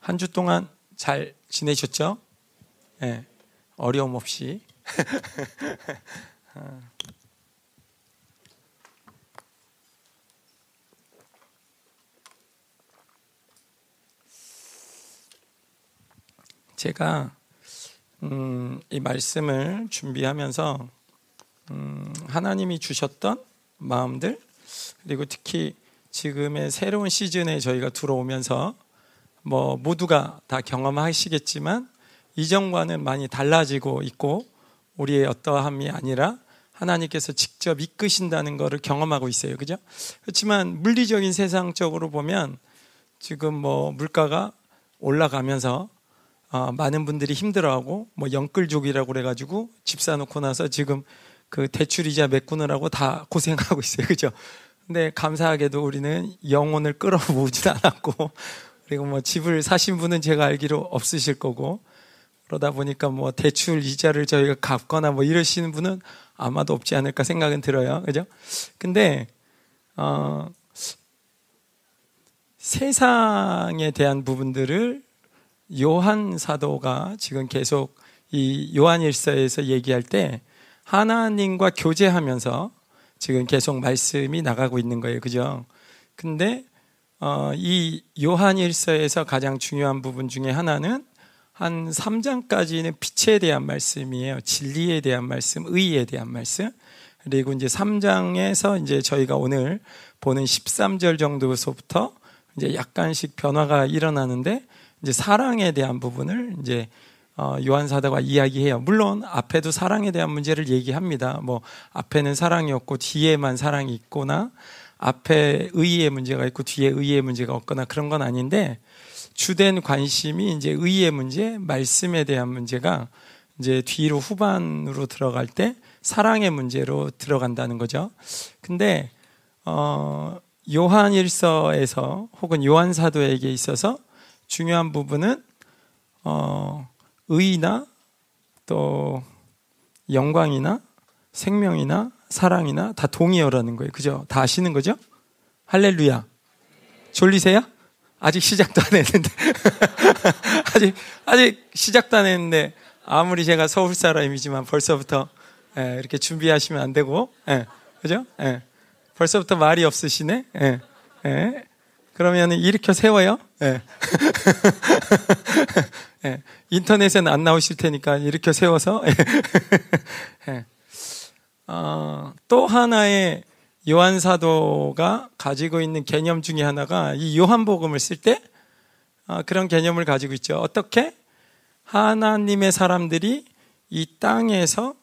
한 주 동안 잘 지내셨죠? 네, 어려움 없이. 제가 음, 이 말씀을 준비하면서 음, 하나님이 주셨던 마음들 그리고 특히 지금의 새로운 시즌에 저희가 들어오면서 뭐 모두가 다 경험하시겠지만 이전과는 많이 달라지고 있고 우리의 어떠함이 아니라 하나님께서 직접 이끄신다는 것을 경험하고 있어요. 그죠? 그렇지만 물리적인 세상적으로 보면 지금 뭐 물가가 올라가면서 어, 많은 분들이 힘들어하고 뭐 영끌족이라고 그래가지고 집 사놓고 나서 지금 그 대출이자 메꾸느라고 다 고생하고 있어요. 그죠? 근데 감사하게도 우리는 영혼을 끌어모으진 않았고 그리고 뭐 집을 사신 분은 제가 알기로 없으실 거고 그러다 보니까 뭐 대출 이자를 저희가 갚거나 뭐 이러시는 분은 아마도 없지 않을까 생각은 들어요. 그죠? 근데 어 세상에 대한 부분들을 요한 사도가 지금 계속 이 요한일서에서 얘기할 때 하나님과 교제하면서 지금 계속 말씀이 나가고 있는 거예요. 그죠? 근데 어, 이 요한일서에서 가장 중요한 부분 중에 하나는 한 3장까지는 빛에 대한 말씀이에요. 진리에 대한 말씀, 의에 대한 말씀. 그리고 이제 3장에서 이제 저희가 오늘 보는 13절 정도서부터 이제 약간씩 변화가 일어나는데 이제 사랑에 대한 부분을 이제 어, 요한 사도가 이야기해요. 물론 앞에도 사랑에 대한 문제를 얘기합니다. 뭐 앞에는 사랑이 없고 뒤에만 사랑이 있거나 앞에 의의 문제가 있고 뒤에 의의 문제가 없거나 그런 건 아닌데 주된 관심이 이제 의의 문제, 말씀에 대한 문제가 이제 뒤로 후반으로 들어갈 때 사랑의 문제로 들어간다는 거죠. 근데 어 요한일서에서 혹은 요한 사도에게 있어서 중요한 부분은 어, 의나 또 영광이나 생명이나 사랑이나 다 동의어라는 거예요. 그죠? 다 아시는 거죠? 할렐루야. 졸리세요? 아직 시작도 안 했는데. 아직, 아직 시작도 안 했는데, 아무리 제가 서울 사람이지만 벌써부터 예, 이렇게 준비하시면 안 되고, 예, 그죠? 예, 벌써부터 말이 없으시네? 예, 예. 그러면 일으켜 세워요. 예. 예. 인터넷에는 안 나오실 테니까 일으켜 세워서. 예. 어, 또 하나의 요한 사도가 가지고 있는 개념 중에 하나가 이 요한복음을 쓸때 어, 그런 개념을 가지고 있죠. 어떻게 하나님의 사람들이 이 땅에서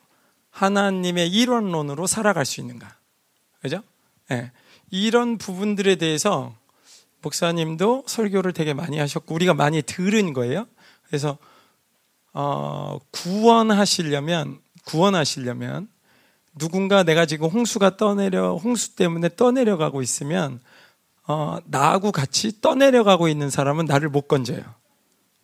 하나님의 일원론으로 살아갈 수 있는가? 그죠? 예. 이런 부분들에 대해서 목사님도 설교를 되게 많이 하셨고 우리가 많이 들은 거예요. 그래서 어, 구원하시려면 구원하시려면 누군가 내가 지금 홍수가 떠내려 홍수 때문에 떠내려가고 있으면 어, 나하고 같이 떠내려가고 있는 사람은 나를 못 건져요.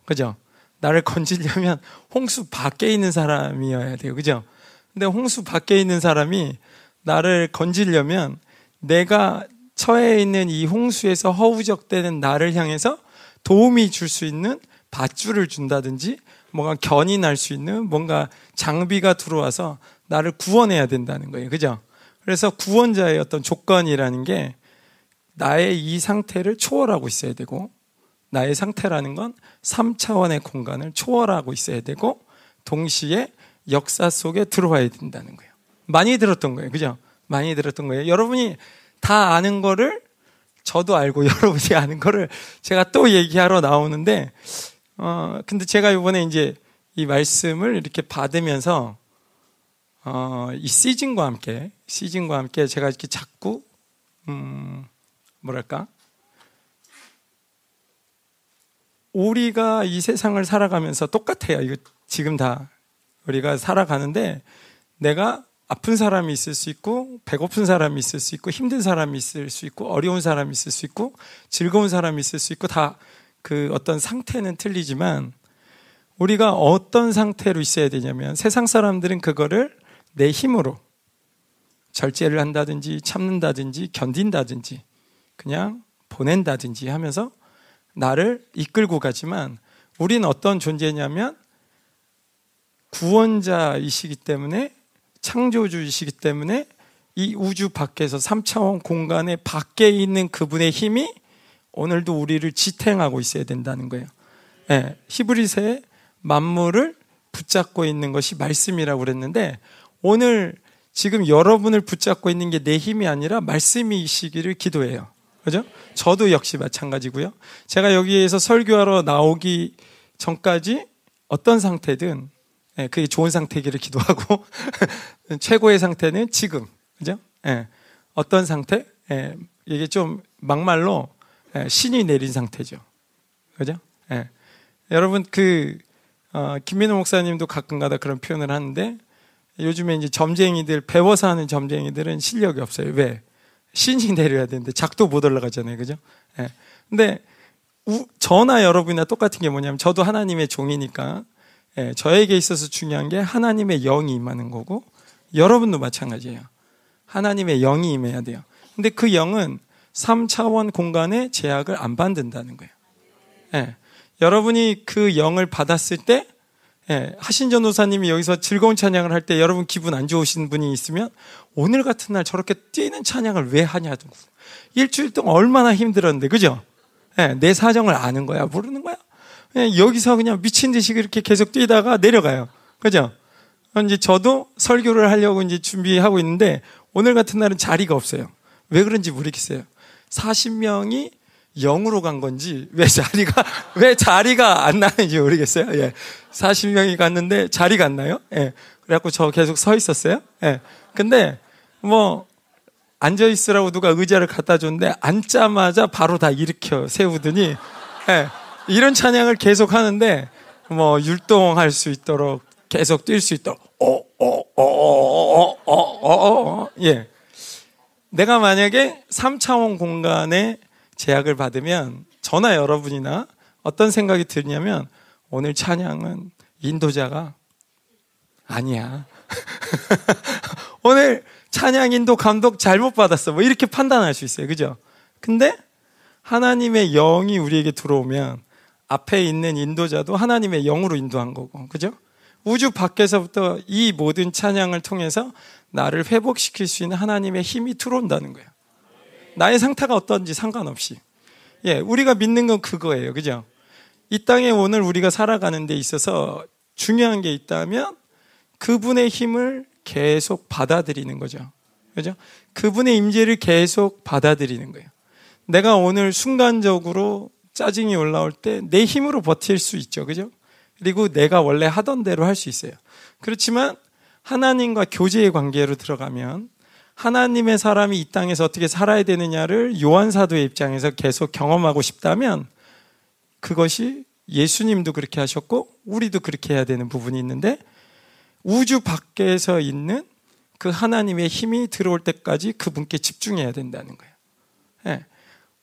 그죠? 나를 건지려면 홍수 밖에 있는 사람이어야 돼요. 그죠? 근데 홍수 밖에 있는 사람이 나를 건지려면 내가 처해 있는 이 홍수에서 허우적대는 나를 향해서 도움이 줄 수 있는 밧줄을 준다든지 뭔가 날수 있는 뭔가 장비가 들어와서 나를 구원해야 된다는 거예요. 그죠? 그래서 구원자의 어떤 조건이라는 게 나의 이 상태를 초월하고 있어야 되고 나의 상태라는 건 3차원의 공간을 초월하고 있어야 되고 동시에 역사 속에 들어와야 된다는 거예요. 많이 들었던 거예요. 그죠? 많이 들었던 거예요. 여러분이 다 아는 거를 저도 알고 여러분이 아는 거를 제가 또 얘기하러 나오는데 어 근데 제가 이번에 이제 이 말씀을 이렇게 받으면서 어 이 시즌과 함께 시즌과 함께 제가 이렇게 자꾸 음 뭐랄까 우리가 이 세상을 살아가면서 똑같아요. 이거 지금 다 우리가 살아가는데 내가 아픈 사람이 있을 수 있고 배고픈 사람이 있을 수 있고 힘든 사람이 있을 수 있고 어려운 사람이 있을 수 있고 즐거운 사람이 있을 수 있고 다 그 어떤 상태는 틀리지만 우리가 어떤 상태로 있어야 되냐면 세상 사람들은 그거를 내 힘으로 절제를 한다든지 참는다든지 견딘다든지 그냥 보낸다든지 하면서 나를 이끌고 가지만 우리는 어떤 존재냐면 구원자이시기 때문에 창조주이시기 때문에 이 우주 밖에서 3차원 공간의 밖에 있는 그분의 힘이 오늘도 우리를 지탱하고 있어야 된다는 거예요. 네, 히브리서에 만물을 붙잡고 있는 것이 말씀이라고 그랬는데 오늘 지금 여러분을 붙잡고 있는 게 내 힘이 아니라 말씀이시기를 기도해요. 그죠? 저도 역시 마찬가지고요. 제가 여기에서 설교하러 나오기 전까지 어떤 상태든 예, 그게 좋은 상태기를 기도하고 최고의 상태는 지금 그죠? 예, 어떤 상태? 예, 이게 좀 막말로 예, 신이 내린 상태죠. 그죠? 예. 여러분 그 어, 김민호 목사님도 가끔가다 그런 표현을 하는데 요즘에 이제 점쟁이들 배워서 하는 점쟁이들은 실력이 없어요. 왜? 신이 내려야 되는데 작도 못 올라가잖아요. 그죠? 예. 근데 우, 저나 여러분이나 똑같은 게 뭐냐면 저도 하나님의 종이니까 예, 저에게 있어서 중요한 게 하나님의 영이 임하는 거고 여러분도 마찬가지예요. 하나님의 영이 임해야 돼요. 근데 그 영은 3차원 공간에 제약을 안 받는다는 거예요. 예, 여러분이 그 영을 받았을 때 예, 하신 전도사님이 여기서 즐거운 찬양을 할 때 여러분 기분 안 좋으신 분이 있으면 오늘 같은 날 저렇게 뛰는 찬양을 왜 하냐고. 일주일 동안 얼마나 힘들었는데, 그죠? 예, 내 사정을 아는 거야, 모르는 거야? 예, 여기서 그냥 미친 듯이 그렇게 계속 뛰다가 내려가요. 그죠? 이제 저도 설교를 하려고 이제 준비하고 있는데 오늘 같은 날은 자리가 없어요. 왜 그런지 모르겠어요. 40명이 0으로 간 건지 왜 자리가 왜 자리가 안 나는지 모르겠어요. 예. 40명이 갔는데 자리가 안 나요. 예. 그래갖고 저 계속 서 있었어요. 예. 근데 뭐 앉아 있으라고 누가 의자를 갖다 줬는데 앉자마자 바로 다 일으켜 세우더니 예, 이런 찬양을 계속 하는데 뭐 율동할 수 있도록 계속 뛸 수 있도록 어어어어어어어 예. 내가 만약에 3차원 공간에 제약을 받으면 저나 여러분이나 어떤 생각이 드냐면 오늘 찬양은 인도자가 아니야. 오늘 찬양 인도 감독 잘못 받았어. 뭐 이렇게 판단할 수 있어요. 그죠? 근데 하나님의 영이 우리에게 들어오면 앞에 있는 인도자도 하나님의 영으로 인도한 거고. 그죠? 우주 밖에서부터 이 모든 찬양을 통해서 나를 회복시킬 수 있는 하나님의 힘이 들어온다는 거예요. 나의 상태가 어떤지 상관없이. 예, 우리가 믿는 건 그거예요. 그죠? 이 땅에 오늘 우리가 살아가는 데 있어서 중요한 게 있다면 그분의 힘을 계속 받아들이는 거죠. 그죠? 그분의 임재를 계속 받아들이는 거예요. 내가 오늘 순간적으로 짜증이 올라올 때 내 힘으로 버틸 수 있죠. 그죠? 그리고 내가 원래 하던 대로 할 수 있어요. 그렇지만 하나님과 교제의 관계로 들어가면 하나님의 사람이 이 땅에서 어떻게 살아야 되느냐를 요한 사도의 입장에서 계속 경험하고 싶다면 그것이 예수님도 그렇게 하셨고 우리도 그렇게 해야 되는 부분이 있는데 우주 밖에서 있는 그 하나님의 힘이 들어올 때까지 그분께 집중해야 된다는 거예요. 네.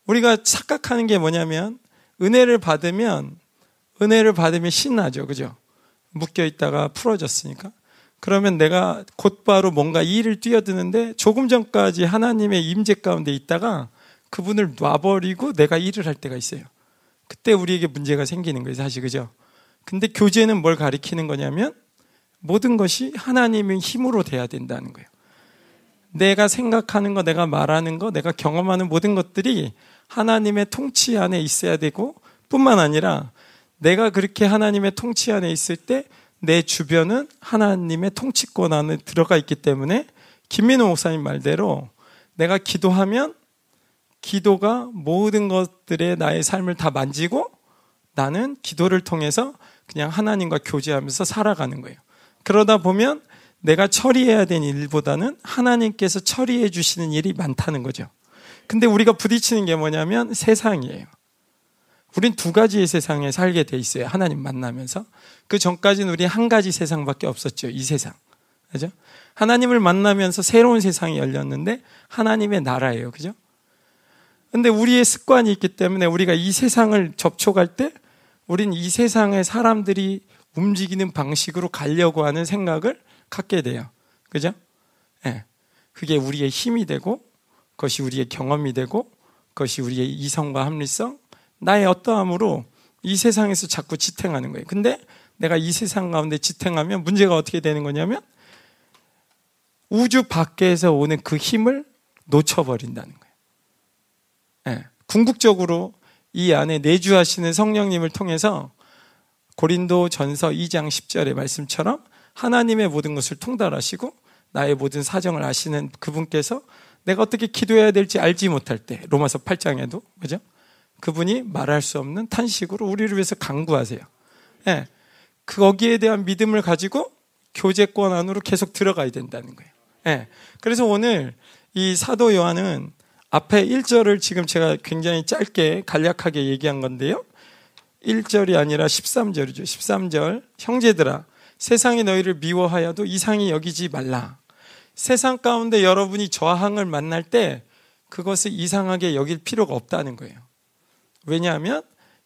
우리가 착각하는 게 뭐냐면 은혜를 받으면 은혜를 받으면 신나죠. 그죠? 묶여 있다가 풀어졌으니까. 그러면 내가 곧바로 뭔가 일을 뛰어드는데 조금 전까지 하나님의 임재 가운데 있다가 그분을 놔버리고 내가 일을 할 때가 있어요. 그때 우리에게 문제가 생기는 거예요, 사실 그죠? 근데 교제는 뭘 가리키는 거냐면 모든 것이 하나님의 힘으로 돼야 된다는 거예요. 내가 생각하는 거, 내가 말하는 거, 내가 경험하는 모든 것들이 하나님의 통치 안에 있어야 되고 뿐만 아니라 내가 그렇게 하나님의 통치 안에 있을 때 내 주변은 하나님의 통치권 안에 들어가 있기 때문에 김민호 목사님 말대로 내가 기도하면 기도가 모든 것들의 나의 삶을 다 만지고 나는 기도를 통해서 그냥 하나님과 교제하면서 살아가는 거예요. 그러다 보면 내가 처리해야 되는 일보다는 하나님께서 처리해 주시는 일이 많다는 거죠. 근데 우리가 부딪히는 게 뭐냐면 세상이에요. 우린 두 가지의 세상에 살게 돼 있어요. 하나님 만나면서. 그 전까지는 우리 한 가지 세상밖에 없었죠. 이 세상. 그죠? 하나님을 만나면서 새로운 세상이 열렸는데 하나님의 나라예요. 그죠? 근데 우리의 습관이 있기 때문에 우리가 이 세상을 접촉할 때 우린 이 세상의 사람들이 움직이는 방식으로 가려고 하는 생각을 갖게 돼요. 그죠? 예. 네. 그게 우리의 힘이 되고, 그것이 우리의 경험이 되고, 그것이 우리의 이성과 합리성, 나의 어떠함으로 이 세상에서 자꾸 지탱하는 거예요. 근데 내가 이 세상 가운데 지탱하면 문제가 어떻게 되는 거냐면 우주 밖에서 오는 그 힘을 놓쳐버린다는 거예요. 네. 궁극적으로 이 안에 내주하시는 성령님을 통해서 고린도 전서 2장 10절의 말씀처럼 하나님의 모든 것을 통달하시고 나의 모든 사정을 아시는 그분께서 내가 어떻게 기도해야 될지 알지 못할 때 로마서 8장에도 그죠? 그분이 말할 수 없는 탄식으로 우리를 위해서 강구하세요. 예. 거기에 대한 믿음을 가지고 교제권 안으로 계속 들어가야 된다는 거예요. 예. 그래서 오늘 이 사도 요한은 앞에 1절을 지금 제가 굉장히 짧게 간략하게 얘기한 건데요. 1절이 아니라 13절이죠. 13절. 형제들아, 세상이 너희를 미워하여도 이상히 여기지 말라. 세상 가운데 여러분이 저항을 만날 때 그것을 이상하게 여길 필요가 없다는 거예요. 왜냐하면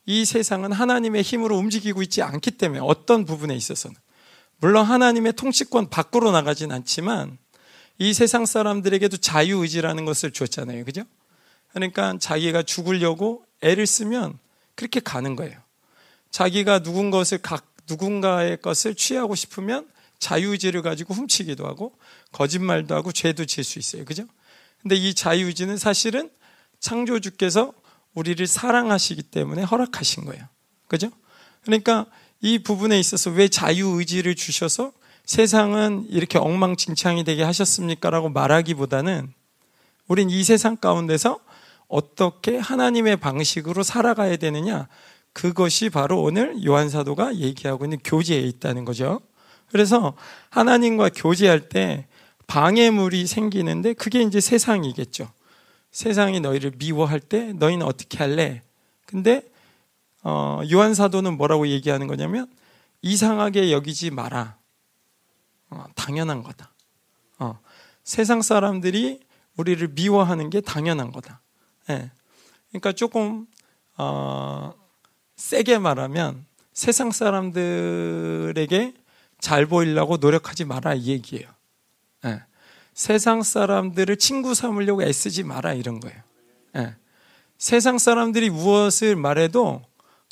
이 세상은 하나님의 힘으로 움직이고 있지 않기 때문에 어떤 부분에 있어서는. 물론 하나님의 통치권 밖으로 나가진 않지만 이 세상 사람들에게도 자유의지라는 것을 줬잖아요. 그죠? 그러니까 자기가 죽으려고 애를 쓰면 그렇게 가는 거예요. 자기가 누군 것을 각, 누군가의 것을 취하고 싶으면 자유의지를 가지고 훔치기도 하고 거짓말도 하고 죄도 지을 수 있어요. 그죠? 근데 이 자유의지는 사실은 창조주께서 우리를 사랑하시기 때문에 허락하신 거예요. 그죠? 그러니까 이 부분에 있어서 왜 자유의지를 주셔서 세상은 이렇게 엉망진창이 되게 하셨습니까? 라고 말하기보다는 우린 이 세상 가운데서 어떻게 하나님의 방식으로 살아가야 되느냐. 그것이 바로 오늘 요한사도가 얘기하고 있는 교제에 있다는 거죠. 그래서 하나님과 교제할 때 방해물이 생기는데 그게 이제 세상이겠죠. 세상이 너희를 미워할 때 너희는 어떻게 할래? 근데 어, 요한 사도는 뭐라고 얘기하는 거냐면 이상하게 여기지 마라. 어, 당연한 거다. 어, 세상 사람들이 우리를 미워하는 게 당연한 거다. 예. 그러니까 조금 어, 세게 말하면 세상 사람들에게 잘 보이려고 노력하지 마라 이 얘기예요. 예. 세상 사람들을 친구 삼으려고 애쓰지 마라 이런 거예요. 예. 세상 사람들이 무엇을 말해도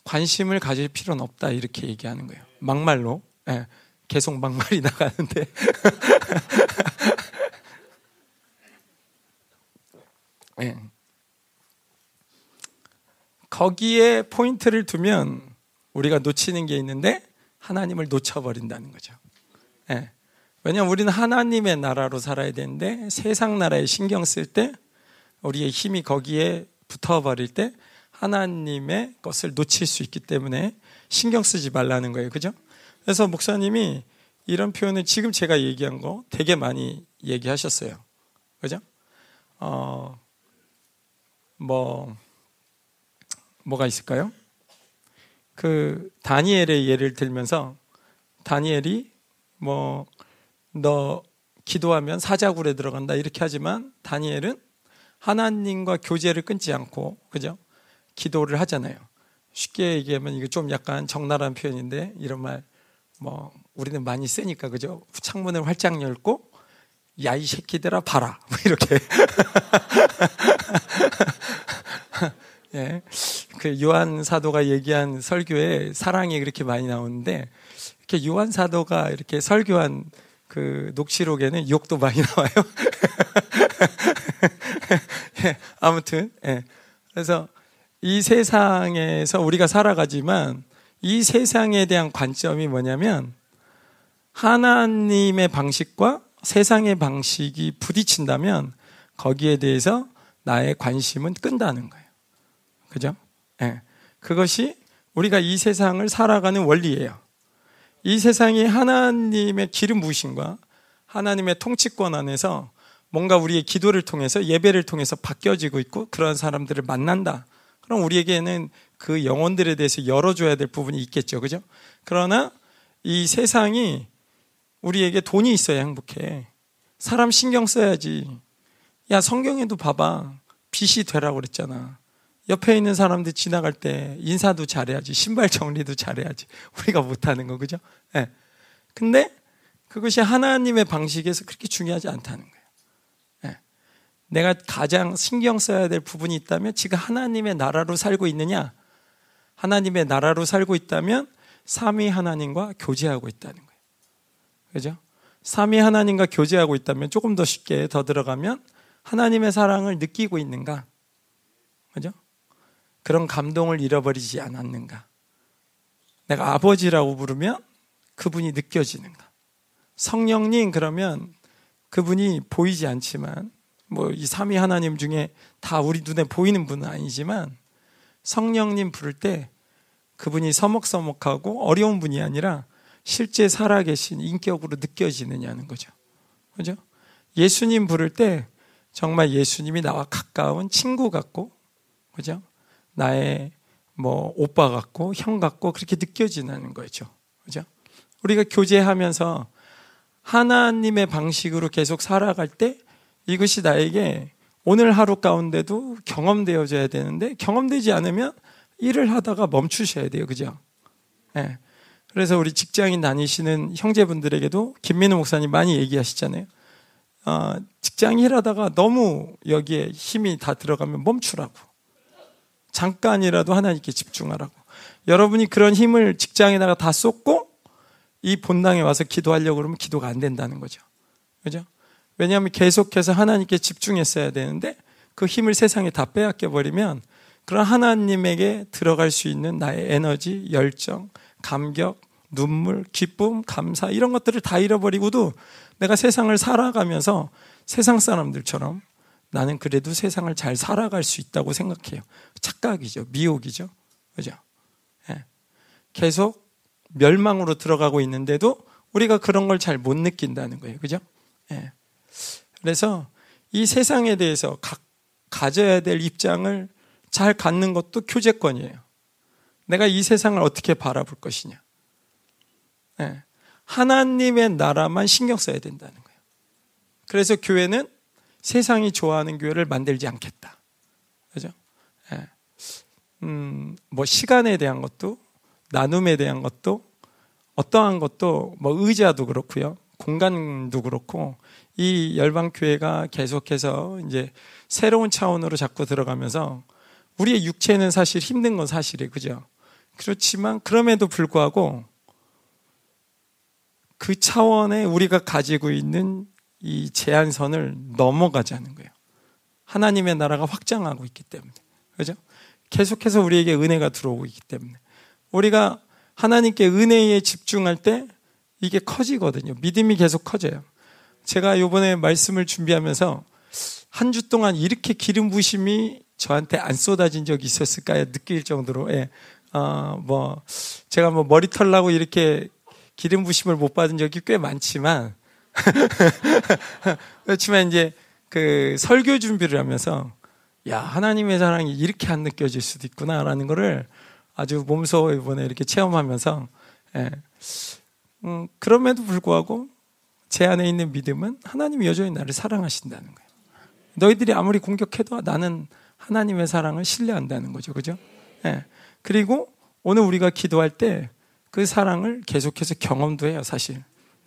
관심을 가질 필요는 없다 이렇게 얘기하는 거예요. 막말로 예. 계속 막말이 나가는데 예. 거기에 포인트를 두면 우리가 놓치는 게 있는데 하나님을 놓쳐버린다는 거죠. 예. 왜냐하면 우리는 하나님의 나라로 살아야 되는데 세상 나라에 신경 쓸 때 우리의 힘이 거기에 붙어버릴 때 하나님의 것을 놓칠 수 있기 때문에 신경 쓰지 말라는 거예요. 그죠? 그래서 목사님이 이런 표현을 지금 제가 얘기한 거 되게 많이 얘기하셨어요. 그죠? 어, 뭐, 뭐가 있을까요? 그, 다니엘의 예를 들면서, 다니엘이 뭐, 너 기도하면 사자굴에 들어간다 이렇게 하지만 다니엘은 하나님과 교제를 끊지 않고 그죠? 기도를 하잖아요. 쉽게 얘기하면 이게 좀 약간 적나라한 표현인데 이런 말 뭐 우리는 많이 쓰니까 그죠? 창문을 활짝 열고 야 이 새끼들아 봐라 뭐 이렇게 예. 그 요한 사도가 얘기한 설교에 사랑이 그렇게 많이 나오는데 이렇게 요한 사도가 이렇게 설교한 그 녹취록에는 욕도 많이 나와요. 예, 아무튼, 예. 그래서 이 세상에서 우리가 살아가지만 이 세상에 대한 관점이 뭐냐면 하나님의 방식과 세상의 방식이 부딪힌다면 거기에 대해서 나의 관심은 끈다는 거예요. 그죠? 예. 그것이 우리가 이 세상을 살아가는 원리예요. 이 세상이 하나님의 기름 부으심과 하나님의 통치권 안에서 뭔가 우리의 기도를 통해서 예배를 통해서 바뀌어지고 있고 그런 사람들을 만난다. 그럼 우리에게는 그 영혼들에 대해서 열어줘야 될 부분이 있겠죠. 그죠? 그러나 이 세상이 우리에게 돈이 있어야 행복해. 사람 신경 써야지. 야, 성경에도 봐봐. 빛이 되라고 그랬잖아. 옆에 있는 사람들 지나갈 때 인사도 잘해야지, 신발 정리도 잘해야지. 우리가 못하는 거, 그죠? 예. 네. 근데 그것이 하나님의 방식에서 그렇게 중요하지 않다는 거예요. 네. 내가 가장 신경 써야 될 부분이 있다면 지금 하나님의 나라로 살고 있느냐? 하나님의 나라로 살고 있다면 삼위 하나님과 교제하고 있다는 거예요. 그죠? 삼위 하나님과 교제하고 있다면 조금 더 쉽게 더 들어가면 하나님의 사랑을 느끼고 있는가? 그죠? 그런 감동을 잃어버리지 않았는가? 내가 아버지라고 부르면 그분이 느껴지는가? 성령님 그러면 그분이 보이지 않지만 뭐 이 삼위 하나님 중에 다 우리 눈에 보이는 분은 아니지만 성령님 부를 때 그분이 서먹서먹하고 어려운 분이 아니라 실제 살아계신 인격으로 느껴지느냐는 거죠. 그죠? 예수님 부를 때 정말 예수님이 나와 가까운 친구 같고, 그죠? 나의 뭐 오빠 같고, 형 같고, 그렇게 느껴지는 거죠. 그죠? 우리가 교제하면서 하나님의 방식으로 계속 살아갈 때 이것이 나에게 오늘 하루 가운데도 경험되어져야 되는데 경험되지 않으면 일을 하다가 멈추셔야 돼요. 그죠? 네. 그래서 우리 직장인 다니시는 형제분들에게도 김민우 목사님 많이 얘기하시잖아요. 어, 직장 일하다가 너무 여기에 힘이 다 들어가면 멈추라고. 잠깐이라도 하나님께 집중하라고. 여러분이 그런 힘을 직장에다가 다 쏟고 이 본당에 와서 기도하려고 그러면 기도가 안 된다는 거죠. 그죠? 왜냐하면 계속해서 하나님께 집중했어야 되는데 그 힘을 세상에 다 빼앗겨 버리면 그런 하나님에게 들어갈 수 있는 나의 에너지, 열정, 감격, 눈물, 기쁨, 감사 이런 것들을 다 잃어버리고도 내가 세상을 살아가면서 세상 사람들처럼 나는 그래도 세상을 잘 살아갈 수 있다고 생각해요. 착각이죠. 미혹이죠. 그죠? 예. 계속 멸망으로 들어가고 있는데도 우리가 그런 걸 잘 못 느낀다는 거예요. 그죠? 예. 그래서 이 세상에 대해서 가, 가져야 될 입장을 잘 갖는 것도 교제권이에요. 내가 이 세상을 어떻게 바라볼 것이냐. 네. 하나님의 나라만 신경 써야 된다는 거예요. 그래서 교회는 세상이 좋아하는 교회를 만들지 않겠다. 그죠? 네. 음, 뭐 시간에 대한 것도 나눔에 대한 것도 어떠한 것도 뭐 의자도 그렇고요. 공간도 그렇고 이 열방 교회가 계속해서 이제 새로운 차원으로 자꾸 들어가면서 우리의 육체는 사실 힘든 건 사실이에요. 그죠? 그렇지만 그럼에도 불구하고 그 차원에 우리가 가지고 있는 이 제한선을 넘어가자는 거예요. 하나님의 나라가 확장하고 있기 때문에. 그죠? 계속해서 우리에게 은혜가 들어오고 있기 때문에. 우리가 하나님께 은혜에 집중할 때 이게 커지거든요. 믿음이 계속 커져요. 제가 요번에 말씀을 준비하면서 한 주 동안 이렇게 기름 부심이 저한테 안 쏟아진 적이 있었을까요? 느낄 정도로. 예. 어, 뭐, 제가 뭐 머리털 나고 이렇게 기름 부심을 못 받은 적이 꽤 많지만, 그렇지만 이제 그 설교 준비를 하면서, 야, 하나님의 사랑이 이렇게 안 느껴질 수도 있구나라는 거를 아주 몸소 이번에 이렇게 체험하면서, 예. 음, 그럼에도 불구하고 제 안에 있는 믿음은 하나님이 여전히 나를 사랑하신다는 거예요. 너희들이 아무리 공격해도 나는 하나님의 사랑을 신뢰한다는 거죠. 그죠? 예. 그리고 오늘 우리가 기도할 때 그 사랑을 계속해서 경험도 해요, 사실.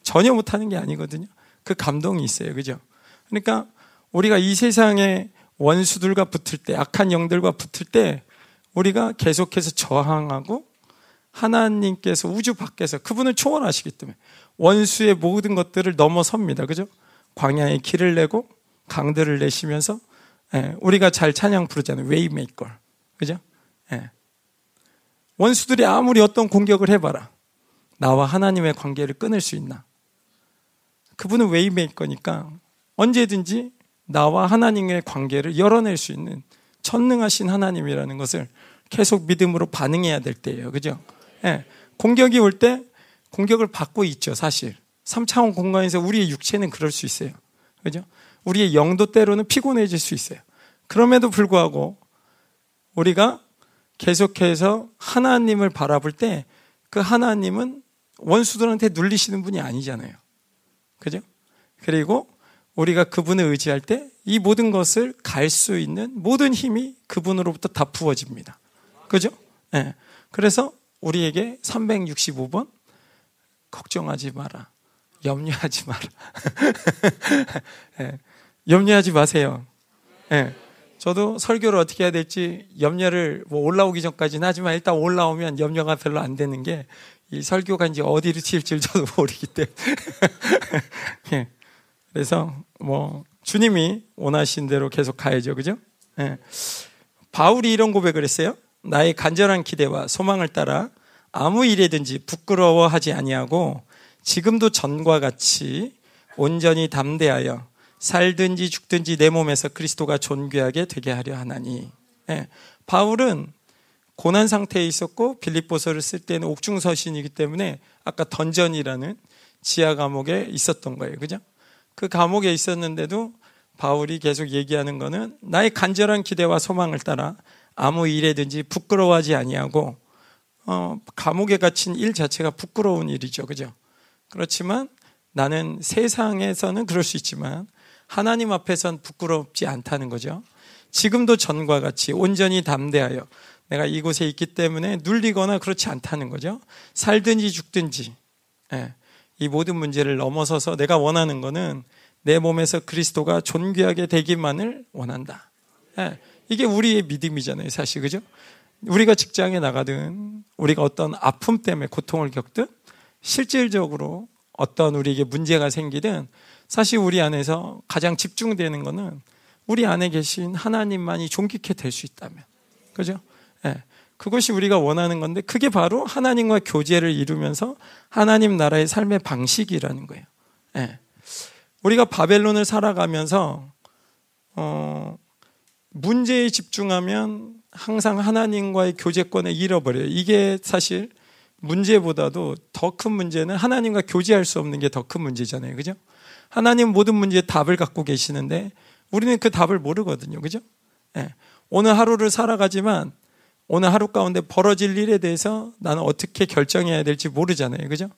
전혀 못하는 게 아니거든요. 그 감동이 있어요. 그죠? 그러니까 우리가 이 세상의 원수들과 붙을 때, 악한 영들과 붙을 때, 우리가 계속해서 저항하고 하나님께서 우주 밖에서 그분을 초월하시기 때문에 원수의 모든 것들을 넘어섭니다. 그죠? 광야에 길을 내고 강들을 내시면서 예, 우리가 잘 찬양 부르잖아요. Way Maker. 그죠? 예. 원수들이 아무리 어떤 공격을 해봐라. 나와 하나님의 관계를 끊을 수 있나? 그분은 웨이메이커니까 언제든지 나와 하나님의 관계를 열어낼 수 있는 전능하신 하나님이라는 것을 계속 믿음으로 반응해야 될 때예요. 그죠? 예. 공격이 올 때 공격을 받고 있죠, 사실. 3차원 공간에서 우리의 육체는 그럴 수 있어요. 그죠? 우리의 영도 때로는 피곤해질 수 있어요. 그럼에도 불구하고 우리가 계속해서 하나님을 바라볼 때 그 하나님은 원수들한테 눌리시는 분이 아니잖아요. 그죠? 그리고 우리가 그분을 의지할 때 이 모든 것을 갈 수 있는 모든 힘이 그분으로부터 다 부어집니다. 그죠? 예. 네. 그래서 우리에게 365번 걱정하지 마라. 염려하지 마라. 네. 염려하지 마세요. 네. 저도 설교를 어떻게 해야 될지 염려를 뭐 올라오기 전까지는 하지만 일단 올라오면 염려가 별로 안 되는 게 이 설교가 이제 어디로 튈지 저도 모르기 때문에. 예. 그래서 뭐 주님이 원하신 대로 계속 가야죠. 그죠? 예. 바울이 이런 고백을 했어요. 나의 간절한 기대와 소망을 따라 아무 일에든지 부끄러워하지 아니하고 지금도 전과 같이 온전히 담대하여 살든지 죽든지 내 몸에서 그리스도가 존귀하게 되게 하려 하나니. 예. 바울은 고난 상태에 있었고 빌립보서를 쓸 때는 옥중서신이기 때문에 아까 던전이라는 지하 감옥에 있었던 거예요. 그죠? 그 감옥에 있었는데도 바울이 계속 얘기하는 거는 나의 간절한 기대와 소망을 따라 아무 일에든지 부끄러워하지 아니하고 어, 감옥에 갇힌 일 자체가 부끄러운 일이죠. 그죠? 그렇지만 나는 세상에서는 그럴 수 있지만 하나님 앞에선 부끄럽지 않다는 거죠. 지금도 전과 같이 온전히 담대하여 내가 이곳에 있기 때문에 눌리거나 그렇지 않다는 거죠. 살든지 죽든지 예, 이 모든 문제를 넘어서서 내가 원하는 거는 내 몸에서 그리스도가 존귀하게 되기만을 원한다. 예, 이게 우리의 믿음이잖아요, 사실 그죠? 우리가 직장에 나가든 우리가 어떤 아픔 때문에 고통을 겪든 실질적으로 어떤 우리에게 문제가 생기든 사실 우리 안에서 가장 집중되는 것은 우리 안에 계신 하나님만이 존귀케 될 수 있다면. 그죠? 예. 그것이 우리가 원하는 건데 그게 바로 하나님과 교제를 이루면서 하나님 나라의 삶의 방식이라는 거예요. 예. 우리가 바벨론을 살아가면서 어, 문제에 집중하면 항상 하나님과의 교제권을 잃어버려요. 이게 사실 문제보다도 더 큰 문제는 하나님과 교제할 수 없는 게 더 큰 문제잖아요. 그죠? 하나님 모든 문제에 답을 갖고 계시는데 우리는 그 답을 모르거든요. 그죠? 예. 오늘 하루를 살아가지만 오늘 하루 가운데 벌어질 일에 대해서 나는 어떻게 결정해야 될지 모르잖아요. 그죠?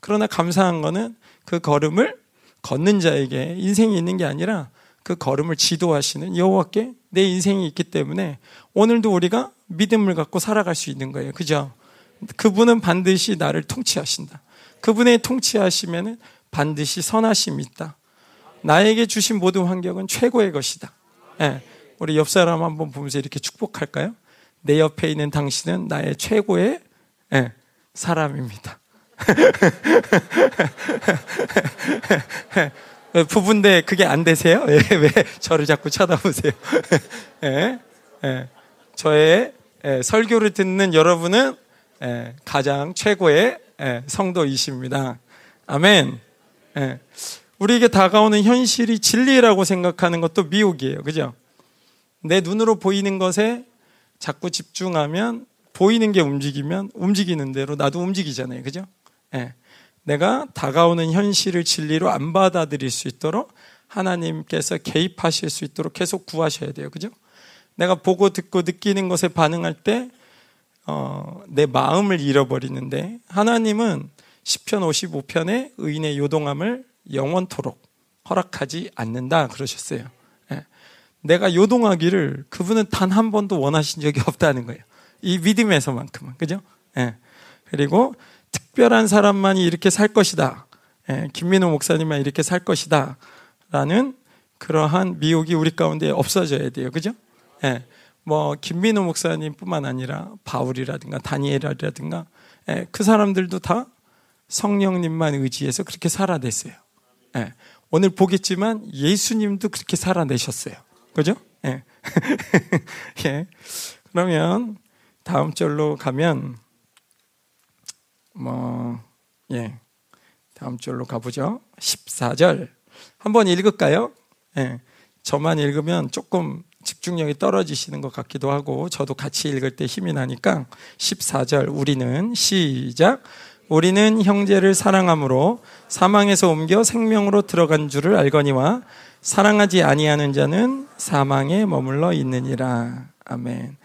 그러나 감사한 거는 그 걸음을 걷는 자에게 인생이 있는 게 아니라 그 걸음을 지도하시는 여호와께 내 인생이 있기 때문에 오늘도 우리가 믿음을 갖고 살아갈 수 있는 거예요. 그죠? 그분은 반드시 나를 통치하신다. 그분의 통치하시면은 반드시 선하심이 있다. 나에게 주신 모든 환경은 최고의 것이다. 네. 우리 옆 사람 한번 보면서 이렇게 축복할까요? 내 옆에 있는 당신은 나의 최고의 네. 사람입니다. 부부인데 그게 안 되세요? 왜, 왜 저를 자꾸 쳐다보세요? 예, 예, 저의 예, 설교를 듣는 여러분은 예, 가장 최고의 예, 성도이십니다. 아멘. 예. 우리에게 다가오는 현실이 진리라고 생각하는 것도 미혹이에요. 그죠? 내 눈으로 보이는 것에 자꾸 집중하면 보이는 게 움직이면 움직이는 대로 나도 움직이잖아요. 그죠? 예. 내가 다가오는 현실을 진리로 안 받아들일 수 있도록 하나님께서 개입하실 수 있도록 계속 구하셔야 돼요. 그죠? 내가 보고 듣고 느끼는 것에 반응할 때, 어, 내 마음을 잃어버리는데, 하나님은 10편 55편에 의인의 요동함을 영원토록 허락하지 않는다. 그러셨어요. 예. 내가 요동하기를 그분은 단 한 번도 원하신 적이 없다는 거예요. 이 믿음에서만큼은. 그죠? 예. 그리고 특별한 사람만이 이렇게 살 것이다. 예, 김민호 목사님만 이렇게 살 것이다. 라는 그러한 미혹이 우리 가운데 없어져야 돼요. 그죠? 예, 뭐, 김민호 목사님 뿐만 아니라 바울이라든가 다니엘이라든가 예, 그 사람들도 다 성령님만 의지해서 그렇게 살아냈어요. 예, 오늘 보겠지만 예수님도 그렇게 살아내셨어요. 그죠? 예. 예. 그러면 다음 절로 가면 뭐, 예. 다음 줄로 가보죠. 14절. 한번 읽을까요? 예. 저만 읽으면 조금 집중력이 떨어지시는 것 같기도 하고, 저도 같이 읽을 때 힘이 나니까, 14절. 우리는, 시작. 우리는 형제를 사랑함으로 사망에서 옮겨 생명으로 들어간 줄을 알거니와 사랑하지 아니하는 자는 사망에 머물러 있느니라. 아멘.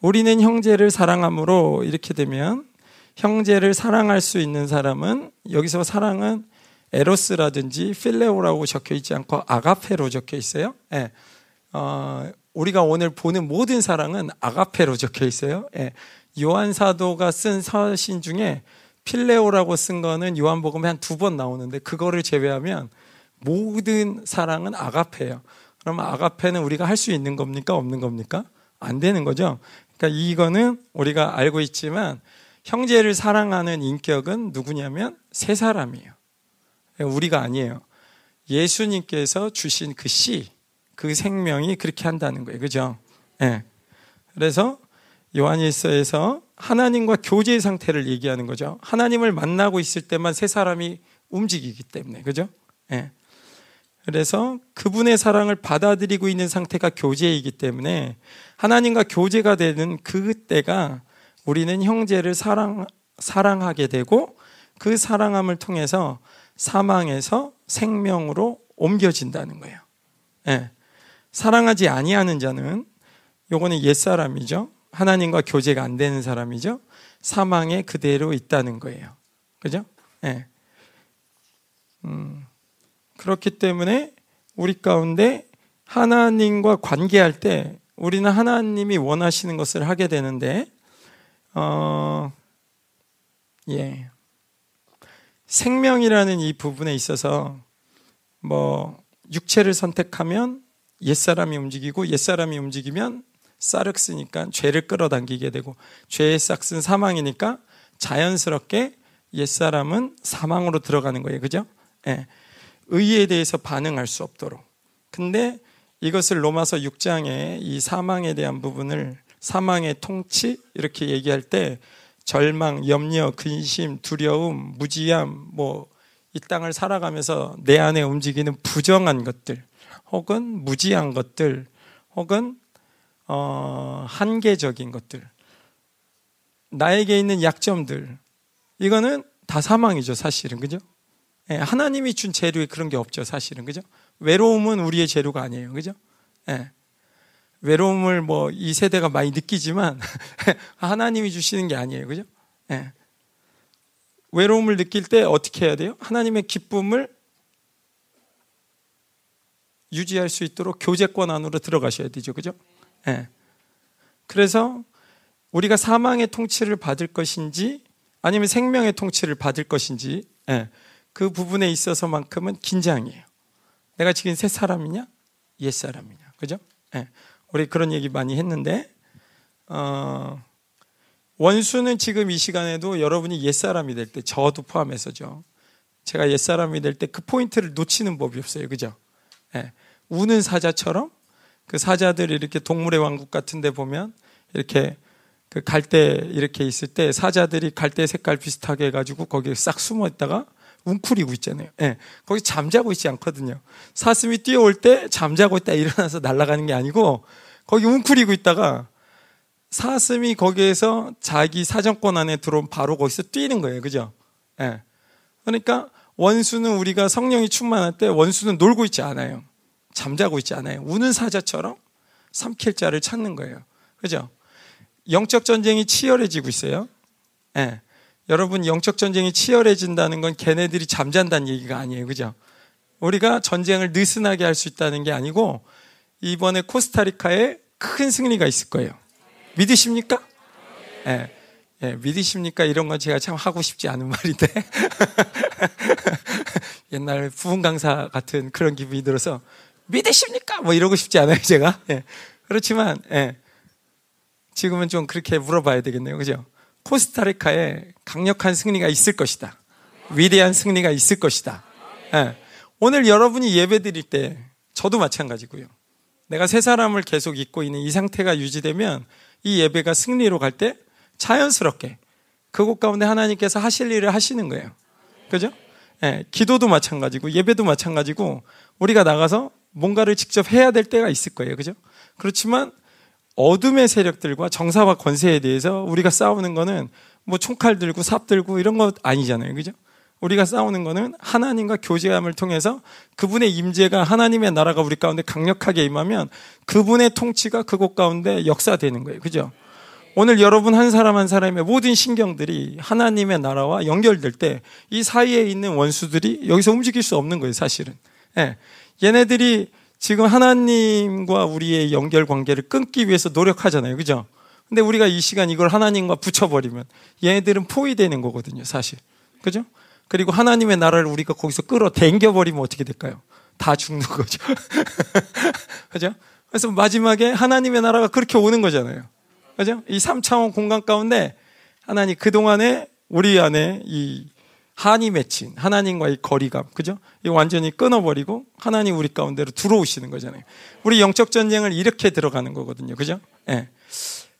우리는 형제를 사랑함으로 이렇게 되면 형제를 사랑할 수 있는 사람은 여기서 사랑은 에로스라든지 필레오라고 적혀 있지 않고 아가페로 적혀 있어요. 예. 어, 우리가 오늘 보는 모든 사랑은 아가페로 적혀 있어요. 예. 요한 사도가 쓴 서신 중에 필레오라고 쓴 거는 요한복음에 한 두 번 나오는데 그거를 제외하면 모든 사랑은 아가페예요. 그럼 아가페는 우리가 할 수 있는 겁니까? 없는 겁니까? 안 되는 거죠. 그러니까 이거는 우리가 알고 있지만 형제를 사랑하는 인격은 누구냐면 세 사람이에요. 우리가 아니에요. 예수님께서 주신 그 씨, 그 생명이 그렇게 한다는 거예요. 그죠? 예. 네. 그래서 요한일서에서 하나님과 교제의 상태를 얘기하는 거죠. 하나님을 만나고 있을 때만 세 사람이 움직이기 때문에. 그죠? 예. 네. 그래서 그분의 사랑을 받아들이고 있는 상태가 교제이기 때문에 하나님과 교제가 되는 그때가 우리는 형제를 사랑, 사랑하게 되고 그 사랑함을 통해서 사망에서 생명으로 옮겨진다는 거예요. 예. 사랑하지 아니하는 자는 요거는 옛사람이죠. 하나님과 교제가 안 되는 사람이죠. 사망에 그대로 있다는 거예요. 그죠? 예. 음. 그렇기 때문에 우리 가운데 하나님과 관계할 때 우리는 하나님이 원하시는 것을 하게 되는데, 어, 예. 생명이라는 이 부분에 있어서 뭐 육체를 선택하면 옛사람이 움직이고 옛사람이 움직이면 사륵스니까 죄를 끌어당기게 되고 죄의 싹슨 사망이니까 자연스럽게 옛사람은 사망으로 들어가는 거예요. 그죠? 예. 의에 대해서 반응할 수 없도록. 근데 이것을 로마서 6장에 이 사망에 대한 부분을 사망의 통치 이렇게 얘기할 때 절망, 염려, 근심, 두려움, 무지함, 뭐 이 땅을 살아가면서 내 안에 움직이는 부정한 것들, 혹은 무지한 것들, 혹은 어, 한계적인 것들, 나에게 있는 약점들, 이거는 다 사망이죠, 사실은 그죠? 예, 하나님이 준 재료에 그런 게 없죠, 사실은. 그죠? 외로움은 우리의 재료가 아니에요. 그죠? 예. 외로움을 뭐 이 세대가 많이 느끼지만 하나님이 주시는 게 아니에요. 그죠? 예. 외로움을 느낄 때 어떻게 해야 돼요? 하나님의 기쁨을 유지할 수 있도록 교제권 안으로 들어가셔야 되죠. 그죠? 예. 그래서 우리가 사망의 통치를 받을 것인지 아니면 생명의 통치를 받을 것인지 예. 그 부분에 있어서만큼은 긴장이에요. 내가 지금 새 사람이냐? 옛 사람이냐? 그죠? 네. 우리 그런 얘기 많이 했는데, 어, 원수는 지금 이 시간에도 여러분이 옛 사람이 될 때, 저도 포함해서죠. 제가 옛 사람이 될 때 그 포인트를 놓치는 법이 없어요. 그죠? 네. 우는 사자처럼 그 사자들이 이렇게 동물의 왕국 같은 데 보면 이렇게 그 갈대 이렇게 있을 때 사자들이 갈대 색깔 비슷하게 해가지고 거기에 싹 숨어 있다가 웅크리고 있잖아요. 예. 거기 잠자고 있지 않거든요. 사슴이 뛰어올 때 잠자고 있다 일어나서 날아가는 게 아니고 거기 웅크리고 있다가 사슴이 거기에서 자기 사정권 안에 들어온 바로 거기서 뛰는 거예요. 그죠? 예. 그러니까 원수는 우리가 성령이 충만할 때 원수는 놀고 있지 않아요. 잠자고 있지 않아요. 우는 사자처럼 삼킬 자를 찾는 거예요. 그죠? 영적 전쟁이 치열해지고 있어요. 예. 여러분 영적 전쟁이 치열해진다는 건 걔네들이 잠잔다는 얘기가 아니에요. 그죠? 우리가 전쟁을 느슨하게 할 수 있다는 게 아니고 이번에 코스타리카에 큰 승리가 있을 거예요. 믿으십니까? 예. 네. 네, 믿으십니까? 이런 건 제가 참 하고 싶지 않은 말인데. 옛날 부흥 강사 같은 그런 기분이 들어서 믿으십니까? 뭐 이러고 싶지 않아요, 제가. 예. 그렇지만, 예. 지금은 좀 그렇게 물어봐야 되겠네요. 그죠? 코스타리카에 강력한 승리가 있을 것이다. 위대한 승리가 있을 것이다. 네. 오늘 여러분이 예배 드릴 때 저도 마찬가지고요. 내가 세 사람을 계속 잊고 있는 이 상태가 유지되면 이 예배가 승리로 갈 때 자연스럽게 그곳 가운데 하나님께서 하실 일을 하시는 거예요. 그죠? 네. 기도도 마찬가지고 예배도 마찬가지고 우리가 나가서 뭔가를 직접 해야 될 때가 있을 거예요. 그죠? 그렇지만 어둠의 세력들과 정사와 권세에 대해서 우리가 싸우는 거는 뭐 총칼 들고 삽 들고 이런 거 아니잖아요. 그죠? 우리가 싸우는 거는 하나님과 교제함을 통해서 그분의 임재가 하나님의 나라가 우리 가운데 강력하게 임하면 그분의 통치가 그곳 가운데 역사되는 거예요. 그죠? 오늘 여러분 한 사람 한 사람의 모든 신경들이 하나님의 나라와 연결될 때 이 사이에 있는 원수들이 여기서 움직일 수 없는 거예요, 사실은. 예. 얘네들이 지금 하나님과 우리의 연결 관계를 끊기 위해서 노력하잖아요. 그죠? 근데 우리가 이 시간 이걸 하나님과 붙여버리면 얘네들은 포위되는 거거든요, 사실. 그죠? 그리고 하나님의 나라를 우리가 거기서 끌어 당겨버리면 어떻게 될까요? 다 죽는 거죠. 그죠? 그래서 마지막에 하나님의 나라가 그렇게 오는 거잖아요. 그죠? 이 3차원 공간 가운데 하나님 그동안에 우리 안에 이 한이 맺힌 하나님과의 거리감, 그죠? 이 완전히 끊어버리고 하나님 우리 가운데로 들어오시는 거잖아요. 우리 영적 전쟁을 이렇게 들어가는 거거든요. 그죠? 예. 네.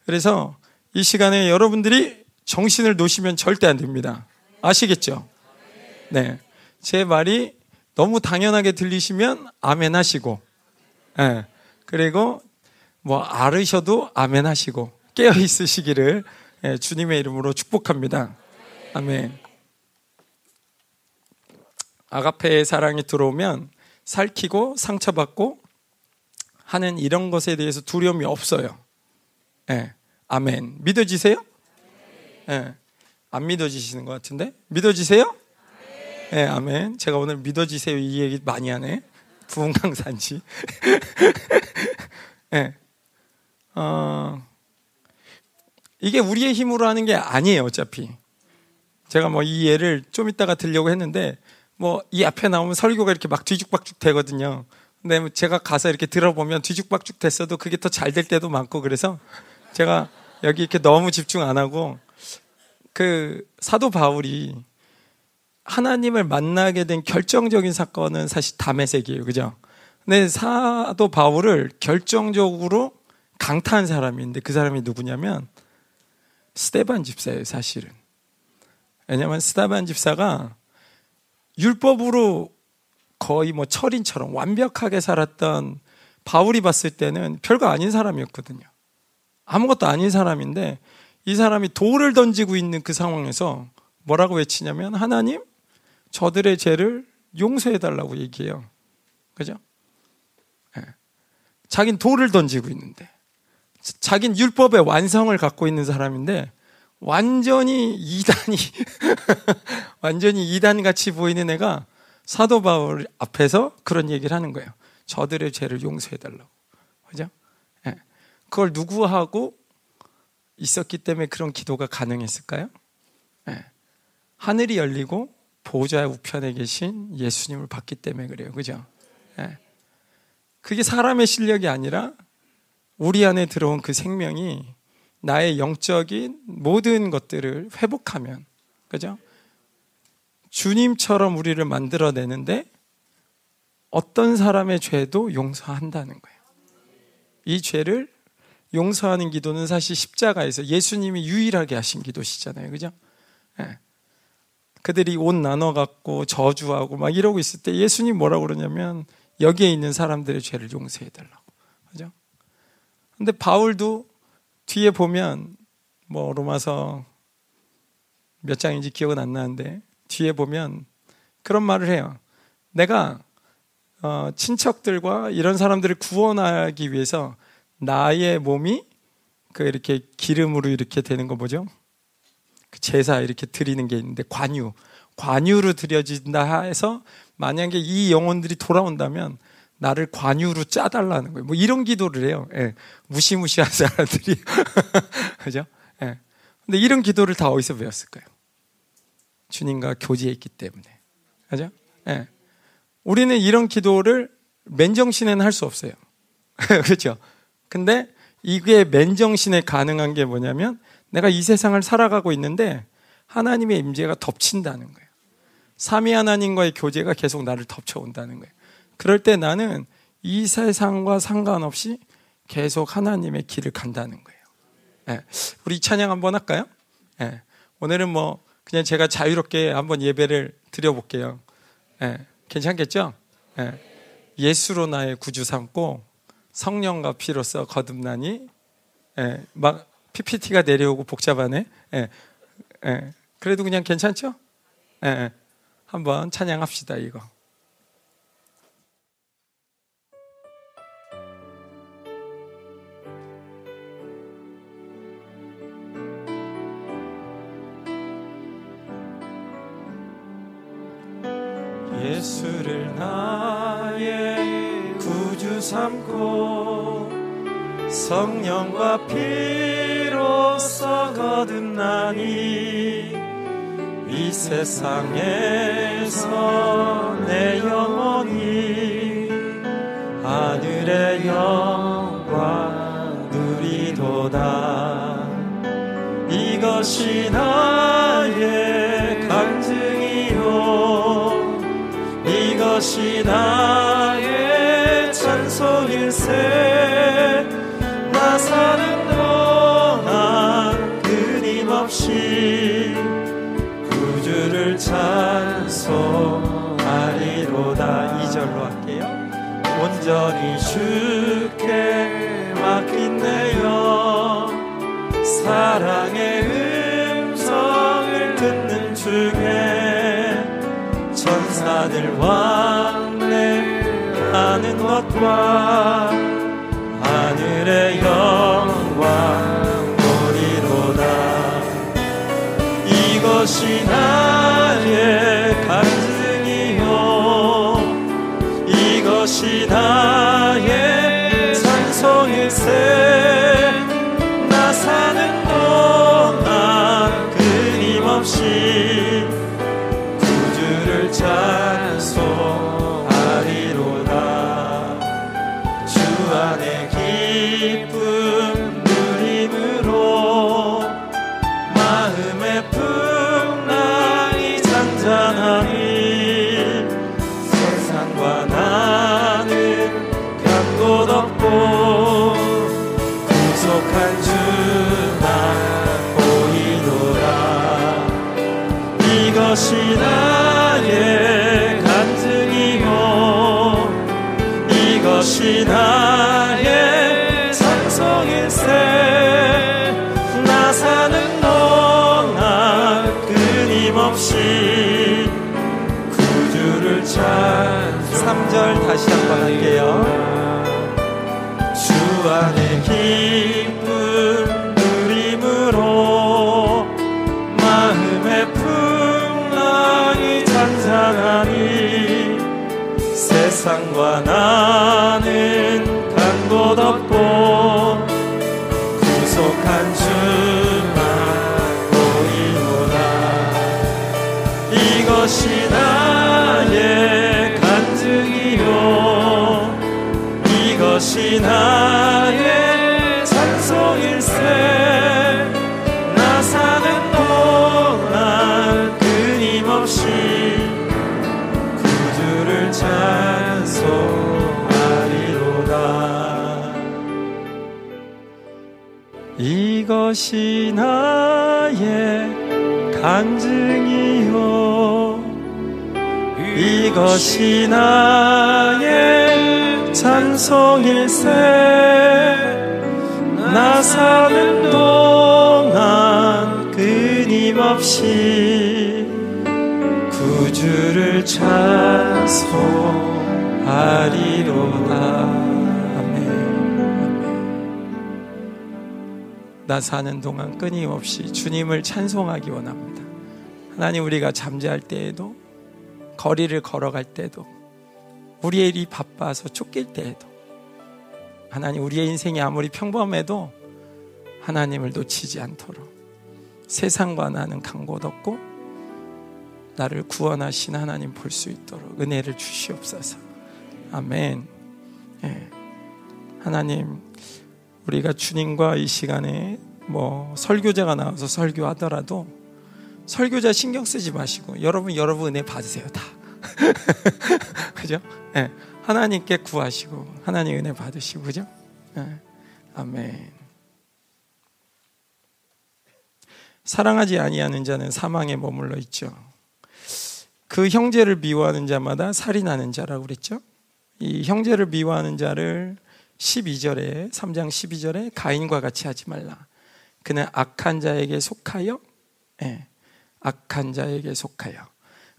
그래서 이 시간에 여러분들이 정신을 놓으시면 절대 안 됩니다. 아시겠죠? 네. 제 말이 너무 당연하게 들리시면 아멘 하시고, 예. 네. 그리고 뭐 알으셔도 아멘 하시고 깨어 있으시기를 예, 주님의 이름으로 축복합니다. 아멘. 아가페의 사랑이 들어오면 살키고 상처받고 하는 이런 것에 대해서 두려움이 없어요. 예. 아멘. 믿어지세요? 예. 안 믿어지시는 것 같은데? 믿어지세요? 예, 아멘. 제가 오늘 믿어지세요 이 얘기 많이 하네. 부흥 강산지. 예. 어, 이게 우리의 힘으로 하는 게 아니에요, 어차피. 제가 뭐 이 예를 좀 이따가 들려고 했는데, 뭐 이 앞에 나오면 설교가 이렇게 막 뒤죽박죽 되거든요. 근데 뭐 제가 가서 이렇게 들어보면 뒤죽박죽 됐어도 그게 더 잘 될 때도 많고 그래서 제가 여기 이렇게 너무 집중 안 하고 그 사도 바울이 하나님을 만나게 된 결정적인 사건은 사실 담에색이에요. 그죠? 근데 사도 바울을 결정적으로 강타한 사람이 있는데 그 사람이 누구냐면 스테반 집사예요, 사실은. 왜냐하면 스테반 집사가 율법으로 거의 뭐 철인처럼 완벽하게 살았던 바울이 봤을 때는 별거 아닌 사람이었거든요. 아무것도 아닌 사람인데 이 사람이 돌을 던지고 있는 그 상황에서 뭐라고 외치냐면 하나님 저들의 죄를 용서해 달라고 얘기해요. 그죠? 네. 자긴 돌을 던지고 있는데 자긴 율법의 완성을 갖고 있는 사람인데 완전히 이단이 완전히 이단 같이 보이는 애가 사도 바울 앞에서 그런 얘기를 하는 거예요. 저들의 죄를 용서해 달라고. 그죠? 네. 그걸 누구하고 있었기 때문에 그런 기도가 가능했을까요? 네. 하늘이 열리고 보좌 우편에 계신 예수님을 봤기 때문에 그래요. 그죠? 네. 그게 사람의 실력이 아니라 우리 안에 들어온 그 생명이 나의 영적인 모든 것들을 회복하면, 그죠? 주님처럼 우리를 만들어내는데 어떤 사람의 죄도 용서한다는 거예요. 이 죄를 용서하는 기도는 사실 십자가에서 예수님이 유일하게 하신 기도시잖아요. 그죠? 네. 그들이 옷 나눠 갖고 저주하고 막 이러고 있을 때 예수님 뭐라고 그러냐면 여기에 있는 사람들의 죄를 용서해 달라고. 그죠? 근데 바울도 뒤에 보면 뭐 로마서 몇 장인지 기억은 안 나는데 뒤에 보면 그런 말을 해요. 내가 어, 친척들과 이런 사람들을 구원하기 위해서 나의 몸이 그 이렇게 기름으로 이렇게 되는 거 뭐죠? 그 제사 이렇게 드리는 게 있는데 관유, 관유로 드려진다 해서 만약에 이 영혼들이 돌아온다면 나를 관유로 짜달라는 거예요. 뭐 이런 기도를 해요. 예. 무시무시한 사람들이. 그죠? 예. 근데 이런 기도를 다 어디서 배웠을까요? 주님과 교제했기 때문에. 그죠? 예. 우리는 이런 기도를 맨정신에는 할 수 없어요. 그렇죠? 근데 이게 맨정신에 가능한 게 뭐냐면 내가 이 세상을 살아가고 있는데 하나님의 임재가 덮친다는 거예요. 삼위 하나님과의 교제가 계속 나를 덮쳐온다는 거예요. 그럴 때 나는 이 세상과 상관없이 계속 하나님의 길을 간다는 거예요. 네. 우리 찬양 한번 할까요? 네. 오늘은 뭐 그냥 제가 자유롭게 한번 예배를 드려볼게요. 네. 괜찮겠죠? 예 수로 나의 구주 삼고 성령과 피로써 거듭나니 막 PPT가 내려오고 복잡하네. 그래도 그냥 괜찮죠? 한번 찬양합시다 이거. 예수를 나의 구주 삼고 성령과 피로써 거듭나니 이 세상에서 내 영혼이 하늘의 영광 누리도다. 이것이 나 이것이 나의 찬송일세 나 사는 동안 끊임없이 구주를 찬송하리로다. 이절로 할게요. 온전히 주 천사들 왕래하는 것과 하늘의 영광 보리로다. 이것이 나 이것이 나의 찬송일세 나 사는 동안 끊임없이 구주를 찬송하리로다. 나 사는 동안 끊임없이 주님을 찬송하기 원합니다. 하나님 우리가 잠자할 때에도 거리를 걸어갈 때도 우리의 일이 바빠서 쫓길 때에도 하나님 우리의 인생이 아무리 평범해도 하나님을 놓치지 않도록 세상과 나는 간곳 없고 나를 구원하신 하나님 볼 수 있도록 은혜를 주시옵소서 아멘 예. 하나님 우리가 주님과 이 시간에 뭐 설교자가 나와서 설교하더라도 설교자 신경 쓰지 마시고 여러분 여러분 은혜 받으세요 다 그죠? 네. 하나님께 구하시고 하나님 은혜 받으시고 그죠? 네. 아멘. 사랑하지 아니하는 자는 사망에 머물러 있죠. 그 형제를 미워하는 자마다 살인하는 자라고 그랬죠. 이 형제를 미워하는 자를 12절에 3장 12절에 가인과 같이 하지 말라. 그는 악한 자에게 속하여 네. 악한 자에게 속하여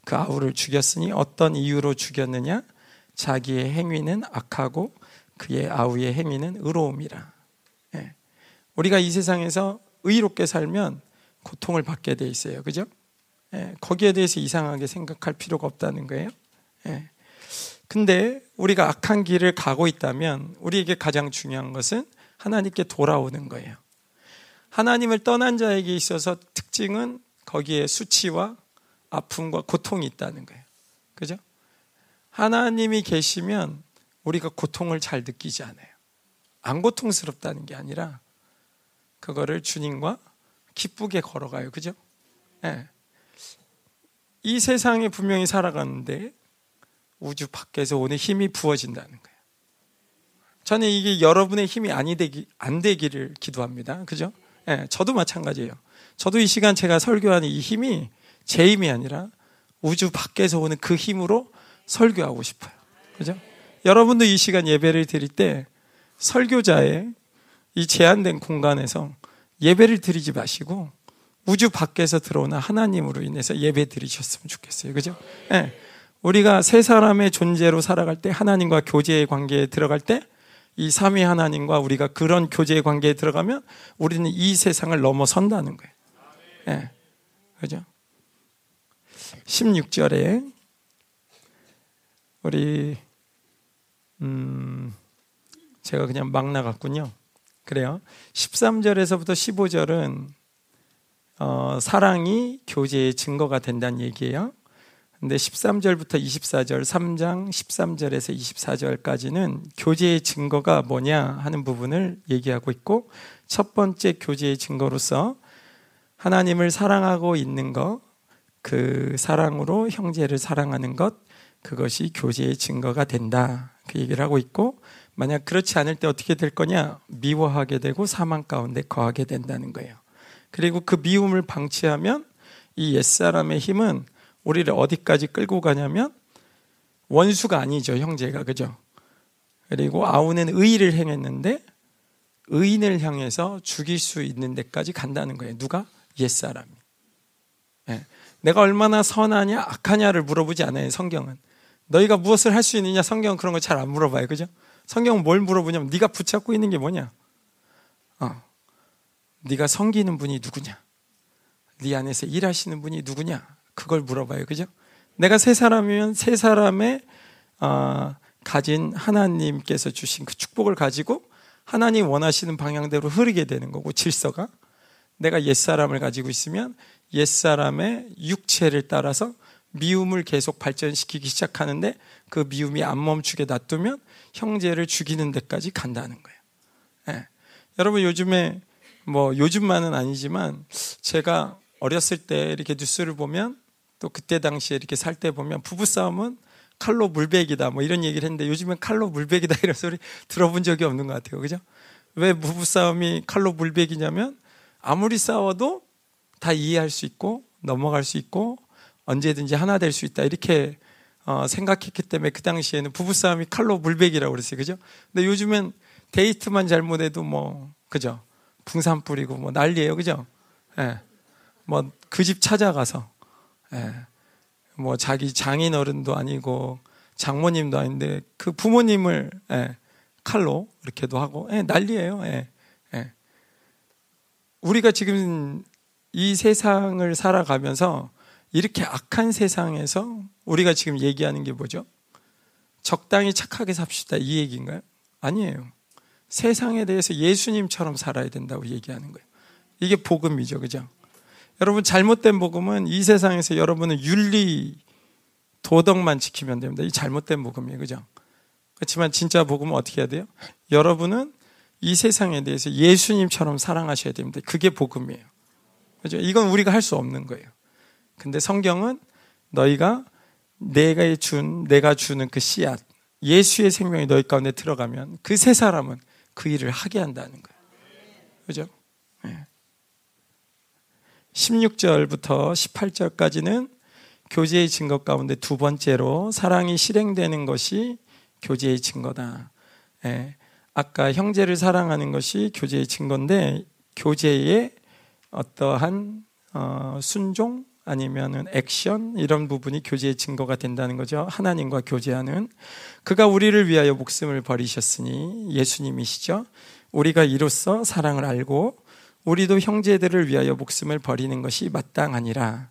그 아우를 죽였으니 어떤 이유로 죽였느냐? 자기의 행위는 악하고 그의 아우의 행위는 의로움이라. 예. 우리가 이 세상에서 의롭게 살면 고통을 받게 돼 있어요. 그죠? 예. 거기에 대해서 이상하게 생각할 필요가 없다는 거예요. 예. 근데 우리가 악한 길을 가고 있다면 우리에게 가장 중요한 것은 하나님께 돌아오는 거예요. 하나님을 떠난 자에게 있어서 특징은 거기에 수치와 아픔과 고통이 있다는 거예요. 그죠? 하나님이 계시면 우리가 고통을 잘 느끼지 않아요. 안 고통스럽다는 게 아니라 그거를 주님과 기쁘게 걸어가요. 그죠? 네. 이 세상에 분명히 살아가는데 우주 밖에서 오는 힘이 부어진다는 거예요. 저는 이게 여러분의 힘이 아니 되기, 안 되기를 기도합니다. 그죠? 네, 저도 마찬가지예요. 저도 이 시간 제가 설교하는 이 힘이 제 힘이 아니라 우주 밖에서 오는 그 힘으로 설교하고 싶어요. 그죠? 여러분도 이 시간 예배를 드릴 때 설교자의 이 제한된 공간에서 예배를 드리지 마시고 우주 밖에서 들어오는 하나님으로 인해서 예배 드리셨으면 좋겠어요. 그죠? 네. 우리가 세 사람의 존재로 살아갈 때 하나님과 교제의 관계에 들어갈 때 이 삼위 하나님과 우리가 그런 교제의 관계에 들어가면 우리는 이 세상을 넘어선다는 거예요. 네. 그죠? 16절에 우리 음 제가 그냥 막 나갔군요. 그래요. 13절에서부터 15절은 어, 사랑이 교제의 증거가 된다는 얘기예요. 근데 13절부터 24절, 3장 13절에서 24절까지는 교제의 증거가 뭐냐 하는 부분을 얘기하고 있고 첫 번째 교제의 증거로서 하나님을 사랑하고 있는 것, 그 사랑으로 형제를 사랑하는 것, 그것이 교제의 증거가 된다. 그 얘기를 하고 있고 만약 그렇지 않을 때 어떻게 될 거냐? 미워하게 되고 사망 가운데 거하게 된다는 거예요. 그리고 그 미움을 방치하면 이 옛사람의 힘은 우리를 어디까지 끌고 가냐면 원수가 아니죠, 형제가. 그죠? 그리고 아우는 의를 행했는데 의인을 향해서 죽일 수 있는 데까지 간다는 거예요. 누가? 옛사람이. 네. 내가 얼마나 선하냐, 악하냐를 물어보지 않아요, 성경은. 너희가 무엇을 할 수 있느냐, 성경은 그런 거잘안 물어봐요. 그죠? 성경은 뭘 물어보냐면, 네가 붙잡고 있는 게 뭐냐? 어. 네가 섬기는 분이 누구냐? 네 안에서 일하시는 분이 누구냐? 그걸 물어봐요. 그죠? 내가 세 사람이면 세 사람의 어, 가진 하나님께서 주신 그 축복을 가지고 하나님 원하시는 방향대로 흐르게 되는 거고 질서가 내가 옛사람을 가지고 있으면 옛사람의 육체를 따라서 미움을 계속 발전시키기 시작하는데 그 미움이 안 멈추게 놔두면 형제를 죽이는 데까지 간다는 거예요. 네. 여러분 요즘에 뭐 요즘만은 아니지만 제가 어렸을 때 이렇게 뉴스를 보면 또 그때 당시에 이렇게 살 때 보면 부부싸움은 칼로 물베기다 뭐 이런 얘기를 했는데 요즘엔 칼로 물베기다 이런 소리 들어본 적이 없는 것 같아요. 그죠? 왜 부부싸움이 칼로 물베기냐면 아무리 싸워도 다 이해할 수 있고 넘어갈 수 있고 언제든지 하나 될 수 있다 이렇게 어, 생각했기 때문에 그 당시에는 부부싸움이 칼로 물베기라고 그랬어요. 그죠? 근데 요즘엔 데이트만 잘못해도 뭐 그죠? 붕산 뿌리고 뭐 난리예요. 그죠? 예. 뭐 그 집 찾아가서 예. 뭐 자기 장인 어른도 아니고 장모님도 아닌데 그 부모님을 예. 칼로 이렇게도 하고 예. 난리예요. 예. 예. 우리가 지금 이 세상을 살아가면서 이렇게 악한 세상에서 우리가 지금 얘기하는 게 뭐죠? 적당히 착하게 삽시다 이 얘기인가요? 아니에요. 세상에 대해서 예수님처럼 살아야 된다고 얘기하는 거예요. 이게 복음이죠. 그죠? 여러분 잘못된 복음은 이 세상에서 여러분은 윤리 도덕만 지키면 됩니다. 이 잘못된 복음이에요. 그죠? 그렇지만 진짜 복음은 어떻게 해야 돼요? 여러분은 이 세상에 대해서 예수님처럼 사랑하셔야 됩니다. 그게 복음이에요. 그죠? 이건 우리가 할 수 없는 거예요. 근데 성경은 너희가 내가 준, 내가 주는 그 씨앗, 예수의 생명이 너희 가운데 들어가면 그 세 사람은 그 일을 하게 한다는 거예요. 그죠? 네. 16절부터 18절까지는 교제의 증거 가운데 두 번째로 사랑이 실행되는 것이 교제의 증거다. 예. 아까 형제를 사랑하는 것이 교제의 증거인데 교제의 어떠한 어, 순종 아니면은 액션 이런 부분이 교제의 증거가 된다는 거죠. 하나님과 교제하는 그가 우리를 위하여 목숨을 버리셨으니 예수님이시죠. 우리가 이로써 사랑을 알고 우리도 형제들을 위하여 목숨을 버리는 것이 마땅하니라.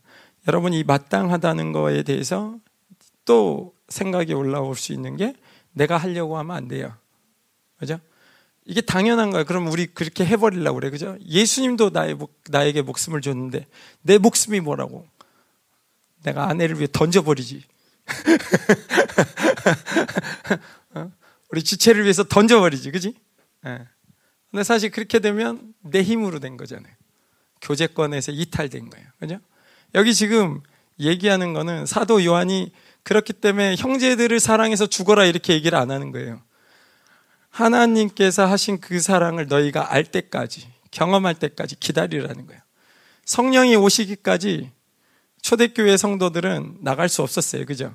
여러분 이 마땅하다는 거에 대해서 또 생각이 올라올 수 있는 게 내가 하려고 하면 안 돼요. 그죠? 이게 당연한 거야. 그럼 우리 그렇게 해버리려고 그래. 그죠? 예수님도 나의, 나에게 목숨을 줬는데 내 목숨이 뭐라고? 내가 아내를 위해 던져버리지. 어? 우리 지체를 위해서 던져버리지, 그지? 예. 근데 사실 그렇게 되면 내 힘으로 된 거잖아요. 교제권에서 이탈된 거예요. 그죠? 여기 지금 얘기하는 거는 사도 요한이 그렇기 때문에 형제들을 사랑해서 죽어라 이렇게 얘기를 안 하는 거예요. 하나님께서 하신 그 사랑을 너희가 알 때까지, 경험할 때까지 기다리라는 거예요. 성령이 오시기까지 초대교회 성도들은 나갈 수 없었어요. 그죠?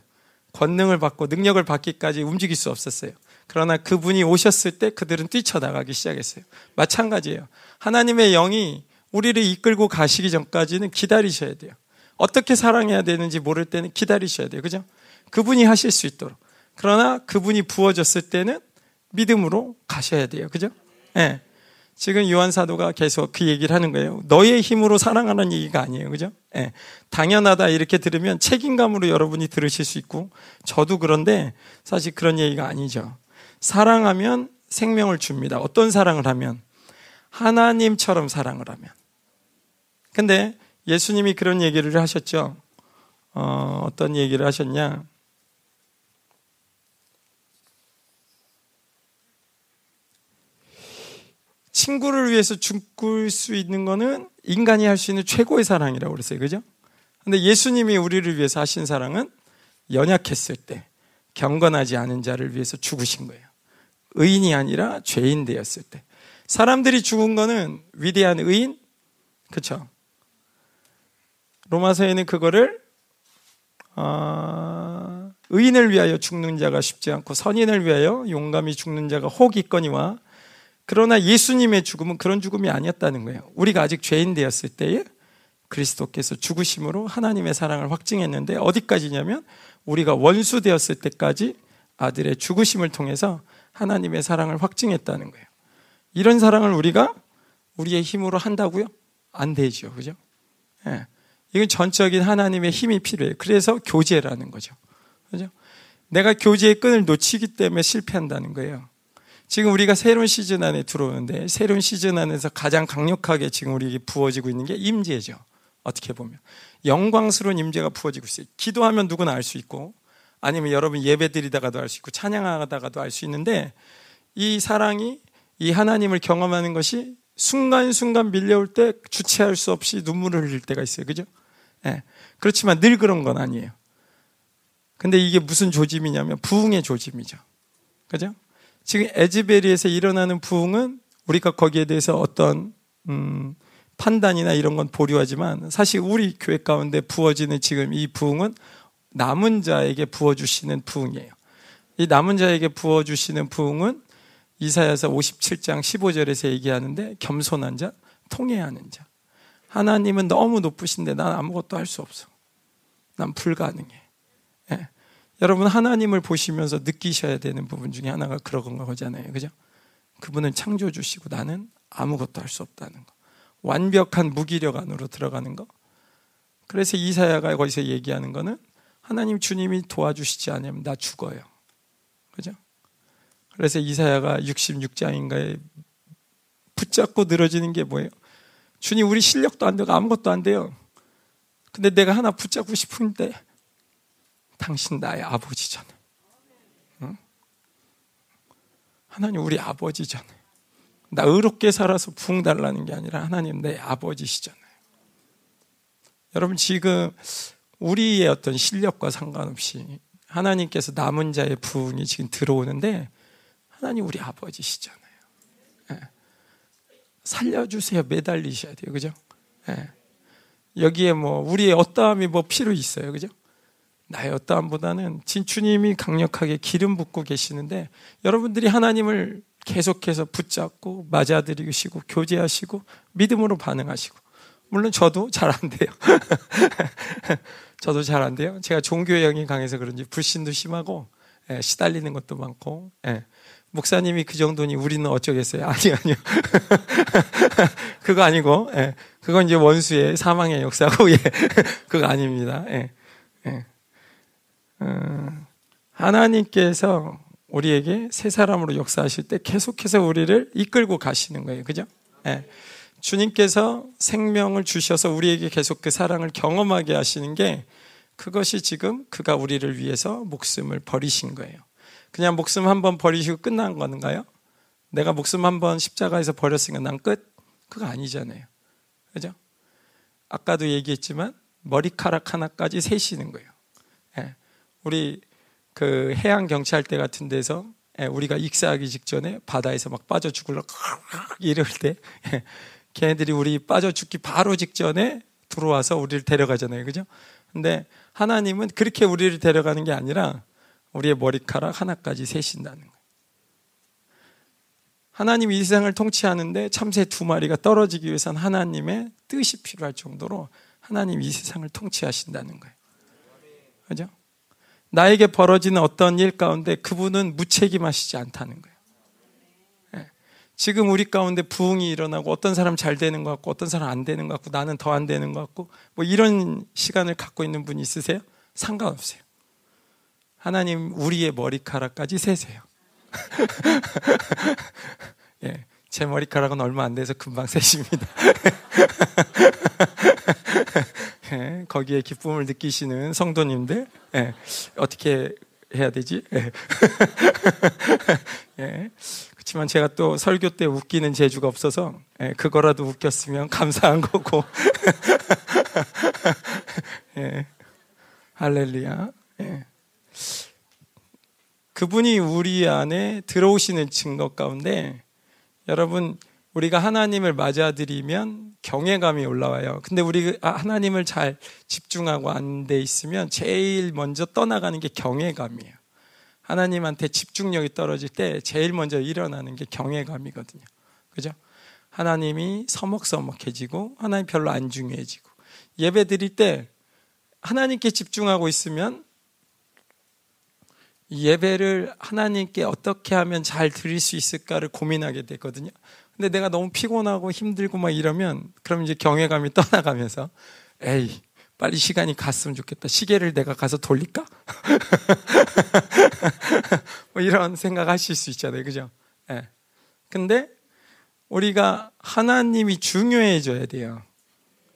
권능을 받고 능력을 받기까지 움직일 수 없었어요. 그러나 그분이 오셨을 때 그들은 뛰쳐나가기 시작했어요. 마찬가지예요. 하나님의 영이 우리를 이끌고 가시기 전까지는 기다리셔야 돼요. 어떻게 사랑해야 되는지 모를 때는 기다리셔야 돼요. 그죠? 그분이 하실 수 있도록. 그러나 그분이 부어졌을 때는 믿음으로 가셔야 돼요. 그죠? 예. 네. 지금 요한 사도가 계속 그 얘기를 하는 거예요. 너의 힘으로 사랑하는 얘기가 아니에요. 그죠? 예. 당연하다 이렇게 들으면 책임감으로 여러분이 들으실 수 있고 저도 그런데 사실 그런 얘기가 아니죠. 사랑하면 생명을 줍니다. 어떤 사랑을 하면 하나님처럼 사랑을 하면. 근데 예수님이 그런 얘기를 하셨죠. 어, 어떤 얘기를 하셨냐? 친구를 위해서 죽을 수 있는 거는 인간이 할 수 있는 최고의 사랑이라고 그랬어요. 그죠? 근데 예수님이 우리를 위해서 하신 사랑은 연약했을 때 경건하지 않은 자를 위해서 죽으신 거예요. 의인이 아니라 죄인 되었을 때. 사람들이 죽은 거는 위대한 의인? 그쵸? 로마서에는 그거를, 어, 의인을 위하여 죽는 자가 쉽지 않고 선인을 위하여 용감히 죽는 자가 혹 있거니와 그러나 예수님의 죽음은 그런 죽음이 아니었다는 거예요. 우리가 아직 죄인 되었을 때에 그리스도께서 죽으심으로 하나님의 사랑을 확증했는데 어디까지냐면 우리가 원수 되었을 때까지 아들의 죽으심을 통해서 하나님의 사랑을 확증했다는 거예요. 이런 사랑을 우리가 우리의 힘으로 한다고요? 안 되죠. 그죠? 예. 이건 전적인 하나님의 힘이 필요해요. 그래서 교제라는 거죠. 그죠? 내가 교제의 끈을 놓치기 때문에 실패한다는 거예요. 지금 우리가 새로운 시즌 안에 들어오는데 새로운 시즌 안에서 가장 강력하게 지금 우리에게 부어지고 있는 게 임재죠. 어떻게 보면 영광스러운 임재가 부어지고 있어요. 기도하면 누구나 알 수 있고 아니면 여러분 예배 드리다가도 알 수 있고 찬양하다가도 알 수 있는데 이 사랑이 이 하나님을 경험하는 것이 순간순간 밀려올 때 주체할 수 없이 눈물을 흘릴 때가 있어요. 그죠? 네. 그렇지만 늘 그런 건 아니에요. 근데 이게 무슨 조짐이냐면 부흥의 조짐이죠. 그죠? 지금 에즈베리에서 일어나는 부흥은 우리가 거기에 대해서 어떤 음, 판단이나 이런 건 보류하지만 사실 우리 교회 가운데 부어지는 지금 이 부흥은 남은 자에게 부어주시는 부흥이에요. 이 남은 자에게 부어주시는 부흥은 이사야서 57장 15절에서 얘기하는데 겸손한 자, 통해하는 자. 하나님은 너무 높으신데 난 아무것도 할 수 없어. 난 불가능해. 예. 여러분 하나님을 보시면서 느끼셔야 되는 부분 중에 하나가 그런 거잖아요. 그죠? 그분은 창조 주시고 나는 아무것도 할 수 없다는 거. 완벽한 무기력 안으로 들어가는 거. 그래서 이사야가 거기서 얘기하는 거는 하나님 주님이 도와주시지 않으면 나 죽어요. 그죠? 그래서 이사야가 66장인가에 붙잡고 늘어지는 게 뭐예요? 주님 우리 실력도 안 되고 아무것도 안 돼요. 근데 내가 하나 붙잡고 싶은데 당신 나의 아버지잖아. 응? 하나님 우리 아버지잖아요. 나 의롭게 살아서 부흥 달라는 게 아니라 하나님 내 아버지시잖아요. 여러분 지금 우리의 어떤 실력과 상관없이 하나님께서 남은 자의 부흥이 지금 들어오는데 하나님 우리 아버지시잖아요. 네. 살려주세요. 매달리셔야 돼요. 그죠? 네. 여기에 뭐 우리의 어떠함이 뭐 필요 있어요. 그죠? 나의 어떠함보다는 진주님이 강력하게 기름 붓고 계시는데 여러분들이 하나님을 계속해서 붙잡고 맞아들이시고 교제하시고 믿음으로 반응하시고 물론 저도 잘 안 돼요. 저도 잘 안 돼요. 제가 종교의 영이 강해서 그런지 불신도 심하고 예, 시달리는 것도 많고 예. 목사님이 그 정도니 우리는 어쩌겠어요? 아니 아니요. 그거 아니고 예. 그건 이제 원수의 사망의 역사고 예. 그거 아닙니다. 예. 예. 어, 하나님께서 우리에게 새 사람으로 역사하실 때 계속해서 우리를 이끌고 가시는 거예요. 그죠? 예. 주님께서 생명을 주셔서 우리에게 계속 그 사랑을 경험하게 하시는 게 그것이 지금 그가 우리를 위해서 목숨을 버리신 거예요. 그냥 목숨 한 번 버리시고 끝난 건가요? 내가 목숨 한 번 십자가에서 버렸으니까 난 끝? 그거 아니잖아요. 그죠? 아까도 얘기했지만 머리카락 하나까지 세시는 거예요. 예. 우리 그 해양 경찰 대 같은 데서 예, 우리가 익사하기 직전에 바다에서 막 빠져 죽을라 이럴 때 예, 걔네들이 우리 빠져 죽기 바로 직전에 들어와서 우리를 데려가잖아요. 그죠? 근데 하나님은 그렇게 우리를 데려가는 게 아니라 우리의 머리카락 하나까지 세신다는 거예요. 하나님이 이 세상을 통치하는데 참새 두 마리가 떨어지기 위해서는 하나님의 뜻이 필요할 정도로 하나님 이 세상을 통치하신다는 거예요. 그죠? 나에게 벌어지는 어떤 일 가운데 그분은 무책임하시지 않다는 거예요. 네. 지금 우리 가운데 부흥이 일어나고 어떤 사람 잘 되는 것 같고 어떤 사람 안 되는 것 같고 나는 더 안 되는 것 같고 뭐 이런 시간을 갖고 있는 분 있으세요? 상관없어요. 하나님 우리의 머리카락까지 세세요. 예, 제 머리카락은 얼마 안 돼서 금방 세십니다. 예, 거기에 기쁨을 느끼시는 성도님들, 예, 어떻게 해야 되지? 예. 예. 그렇지만 제가 또 설교 때 웃기는 재주가 없어서 예, 그거라도 웃겼으면 감사한 거고. 예. 할렐루야. 예. 그분이 우리 안에 들어오시는 증거 가운데 여러분 우리가 하나님을 맞아들이면 경외감이 올라와요. 근데 우리 하나님을 잘 집중하고 안 돼 있으면 제일 먼저 떠나가는 게 경외감이에요. 하나님한테 집중력이 떨어질 때 제일 먼저 일어나는 게 경외감이거든요. 그죠? 하나님이 서먹서먹해지고 하나님 별로 안 중요해지고 예배 드릴 때 하나님께 집중하고 있으면 예배를 하나님께 어떻게 하면 잘 드릴 수 있을까를 고민하게 되거든요. 근데 내가 너무 피곤하고 힘들고 막 이러면 그럼 이제 경외감이 떠나가면서 에이 빨리 시간이 갔으면 좋겠다. 시계를 내가 가서 돌릴까? 뭐 이런 생각하실 수 있잖아요. 그죠? 예. 네. 근데 우리가 하나님이 중요해져야 돼요.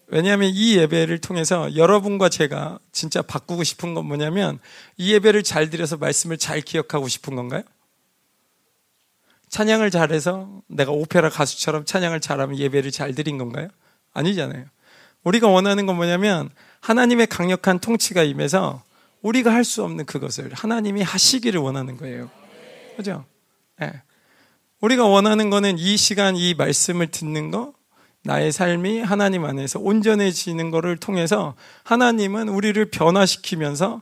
왜냐하면 이 예배를 통해서 여러분과 제가 진짜 바꾸고 싶은 건 뭐냐면 이 예배를 잘 드려서 말씀을 잘 기억하고 싶은 건가요? 찬양을 잘해서 내가 오페라 가수처럼 찬양을 잘하면 예배를 잘 드린 건가요? 아니잖아요. 우리가 원하는 건 뭐냐면 하나님의 강력한 통치가 임해서 우리가 할 수 없는 그것을 하나님이 하시기를 원하는 거예요. 그죠? 네. 우리가 원하는 거는 이 시간 이 말씀을 듣는 거 나의 삶이 하나님 안에서 온전해지는 것을 통해서 하나님은 우리를 변화시키면서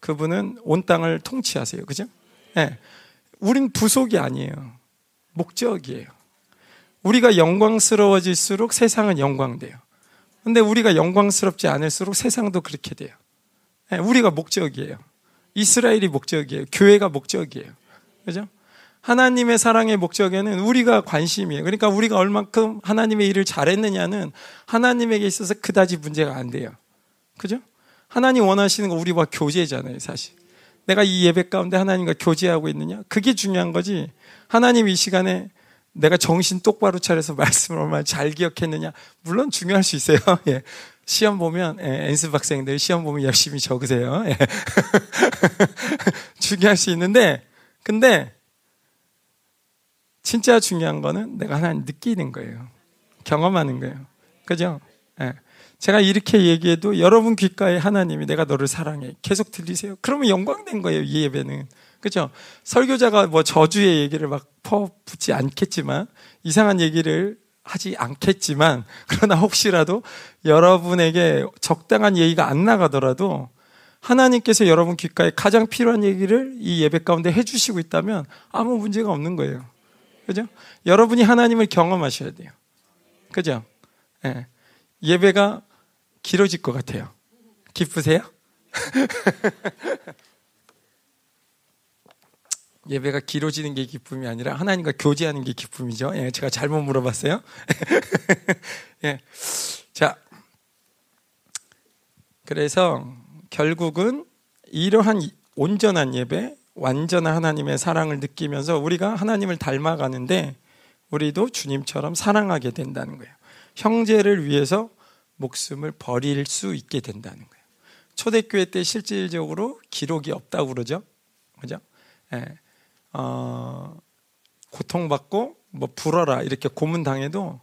그분은 온 땅을 통치하세요. 그죠? 네. 우린 부속이 아니에요. 목적이에요. 우리가 영광스러워질수록 세상은 영광돼요. 근데 우리가 영광스럽지 않을수록 세상도 그렇게 돼요. 네. 우리가 목적이에요. 이스라엘이 목적이에요. 교회가 목적이에요. 그죠? 하나님의 사랑의 목적에는 우리가 관심이에요. 그러니까 우리가 얼만큼 하나님의 일을 잘했느냐는 하나님에게 있어서 그다지 문제가 안 돼요. 그죠? 하나님 원하시는 거 우리와 교제잖아요, 사실. 내가 이 예배 가운데 하나님과 교제하고 있느냐? 그게 중요한 거지. 하나님 이 시간에 내가 정신 똑바로 차려서 말씀을 얼마나 잘 기억했느냐? 물론 중요할 수 있어요. 예. 시험 보면, 예, 엔습 학생들 시험 보면 열심히 적으세요. 예. 중요할 수 있는데, 근데 진짜 중요한 거는 내가 하나님 느끼는 거예요. 경험하는 거예요. 그죠? 네. 제가 이렇게 얘기해도 여러분 귓가에 하나님이 내가 너를 사랑해. 계속 들리세요. 그러면 영광된 거예요, 이 예배는. 그죠? 설교자가 뭐 저주의 얘기를 막 퍼붓지 않겠지만, 이상한 얘기를 하지 않겠지만, 그러나 혹시라도 여러분에게 적당한 얘기가 안 나가더라도, 하나님께서 여러분 귓가에 가장 필요한 얘기를 이 예배 가운데 해주시고 있다면 아무 문제가 없는 거예요. 그죠? 여러분이 하나님을 경험하셔야 돼요. 그죠? 예. 예배가 길어질 것 같아요. 기쁘세요? 예배가 길어지는 게 기쁨이 아니라 하나님과 교제하는 게 기쁨이죠. 예, 제가 잘못 물어봤어요. 예. 자. 그래서 결국은 이러한 온전한 예배, 완전한 하나님의 사랑을 느끼면서 우리가 하나님을 닮아가는데 우리도 주님처럼 사랑하게 된다는 거예요. 형제를 위해서 목숨을 버릴 수 있게 된다는 거예요. 초대교회 때 실질적으로 기록이 없다고 그러죠. 그죠? 예. 어, 고통받고 뭐 불어라 이렇게 고문 당해도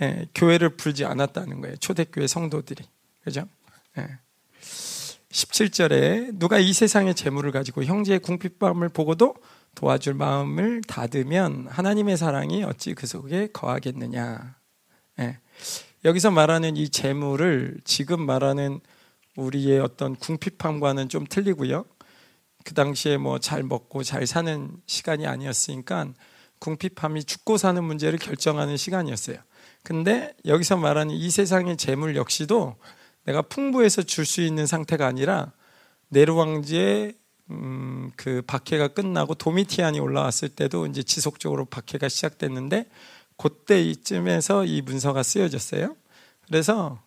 예, 교회를 불지 않았다는 거예요. 초대교회 성도들이 그죠? 예. 17절에 누가 이 세상의 재물을 가지고 형제의 궁핍함을 보고도 도와줄 마음을 닫으면 하나님의 사랑이 어찌 그 속에 거하겠느냐. 예. 여기서 말하는 이 재물을 지금 말하는 우리의 어떤 궁핍함과는 좀 틀리고요. 그 당시에 뭐 잘 먹고 잘 사는 시간이 아니었으니까 궁핍함이 죽고 사는 문제를 결정하는 시간이었어요. 근데 여기서 말하는 이 세상의 재물 역시도 내가 풍부해서 줄 수 있는 상태가 아니라 네로 왕제의 음, 그 박해가 끝나고 도미티안이 올라왔을 때도 이제 지속적으로 박해가 시작됐는데 그때 이쯤에서 이 문서가 쓰여졌어요. 그래서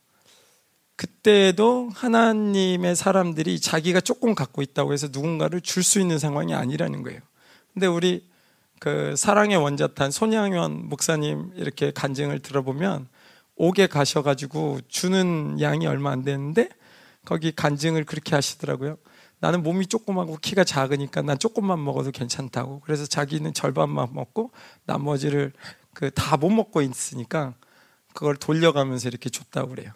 그때도 하나님의 사람들이 자기가 조금 갖고 있다고 해서 누군가를 줄 수 있는 상황이 아니라는 거예요. 근데 우리 그 사랑의 원자탄 손양현 목사님 이렇게 간증을 들어보면 옥에 가셔가지고 주는 양이 얼마 안 되는데 거기 간증을 그렇게 하시더라고요. 나는 몸이 조그마고 키가 작으니까 난 조금만 먹어도 괜찮다고. 그래서 자기는 절반만 먹고 나머지를 그 다 못 먹고 있으니까 그걸 돌려가면서 이렇게 줬다고 그래요.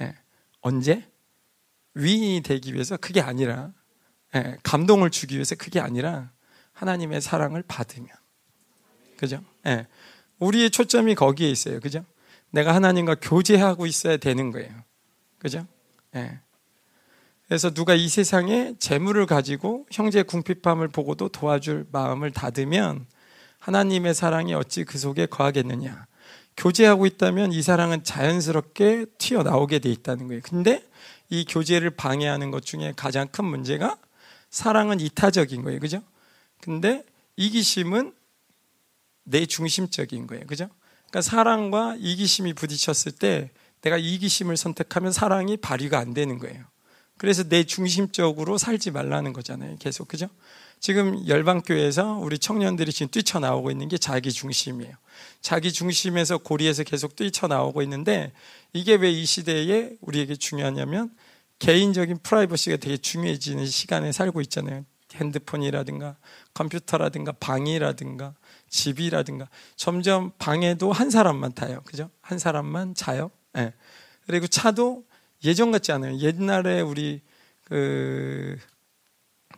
예. 언제? 위인이 되기 위해서 그게 아니라 예. 감동을 주기 위해서 그게 아니라 하나님의 사랑을 받으면 그죠? 예. 우리의 초점이 거기에 있어요. 그죠? 내가 하나님과 교제하고 있어야 되는 거예요. 그죠? 예. 그래서 누가 이 세상에 재물을 가지고 형제 궁핍함을 보고도 도와줄 마음을 닫으면 하나님의 사랑이 어찌 그 속에 거하겠느냐. 교제하고 있다면 이 사랑은 자연스럽게 튀어나오게 돼 있다는 거예요. 근데 이 교제를 방해하는 것 중에 가장 큰 문제가 사랑은 이타적인 거예요. 그죠? 근데 이기심은 내 중심적인 거예요. 그죠? 그러니까 사랑과 이기심이 부딪혔을 때 내가 이기심을 선택하면 사랑이 발휘가 안 되는 거예요. 그래서 내 중심적으로 살지 말라는 거잖아요. 계속 그죠? 지금 열방교회에서 우리 청년들이 지금 뛰쳐나오고 있는 게 자기 중심이에요. 자기 중심에서 고리에서 계속 뛰쳐나오고 있는데 이게 왜 이 시대에 우리에게 중요하냐면 개인적인 프라이버시가 되게 중요해지는 시간에 살고 있잖아요. 핸드폰이라든가 컴퓨터라든가 방이라든가 집이라든가 점점 방에도 한 사람만 타요. 그죠? 한 사람만 자요. 네. 그리고 차도 예전 같지 않아요. 옛날에 우리 그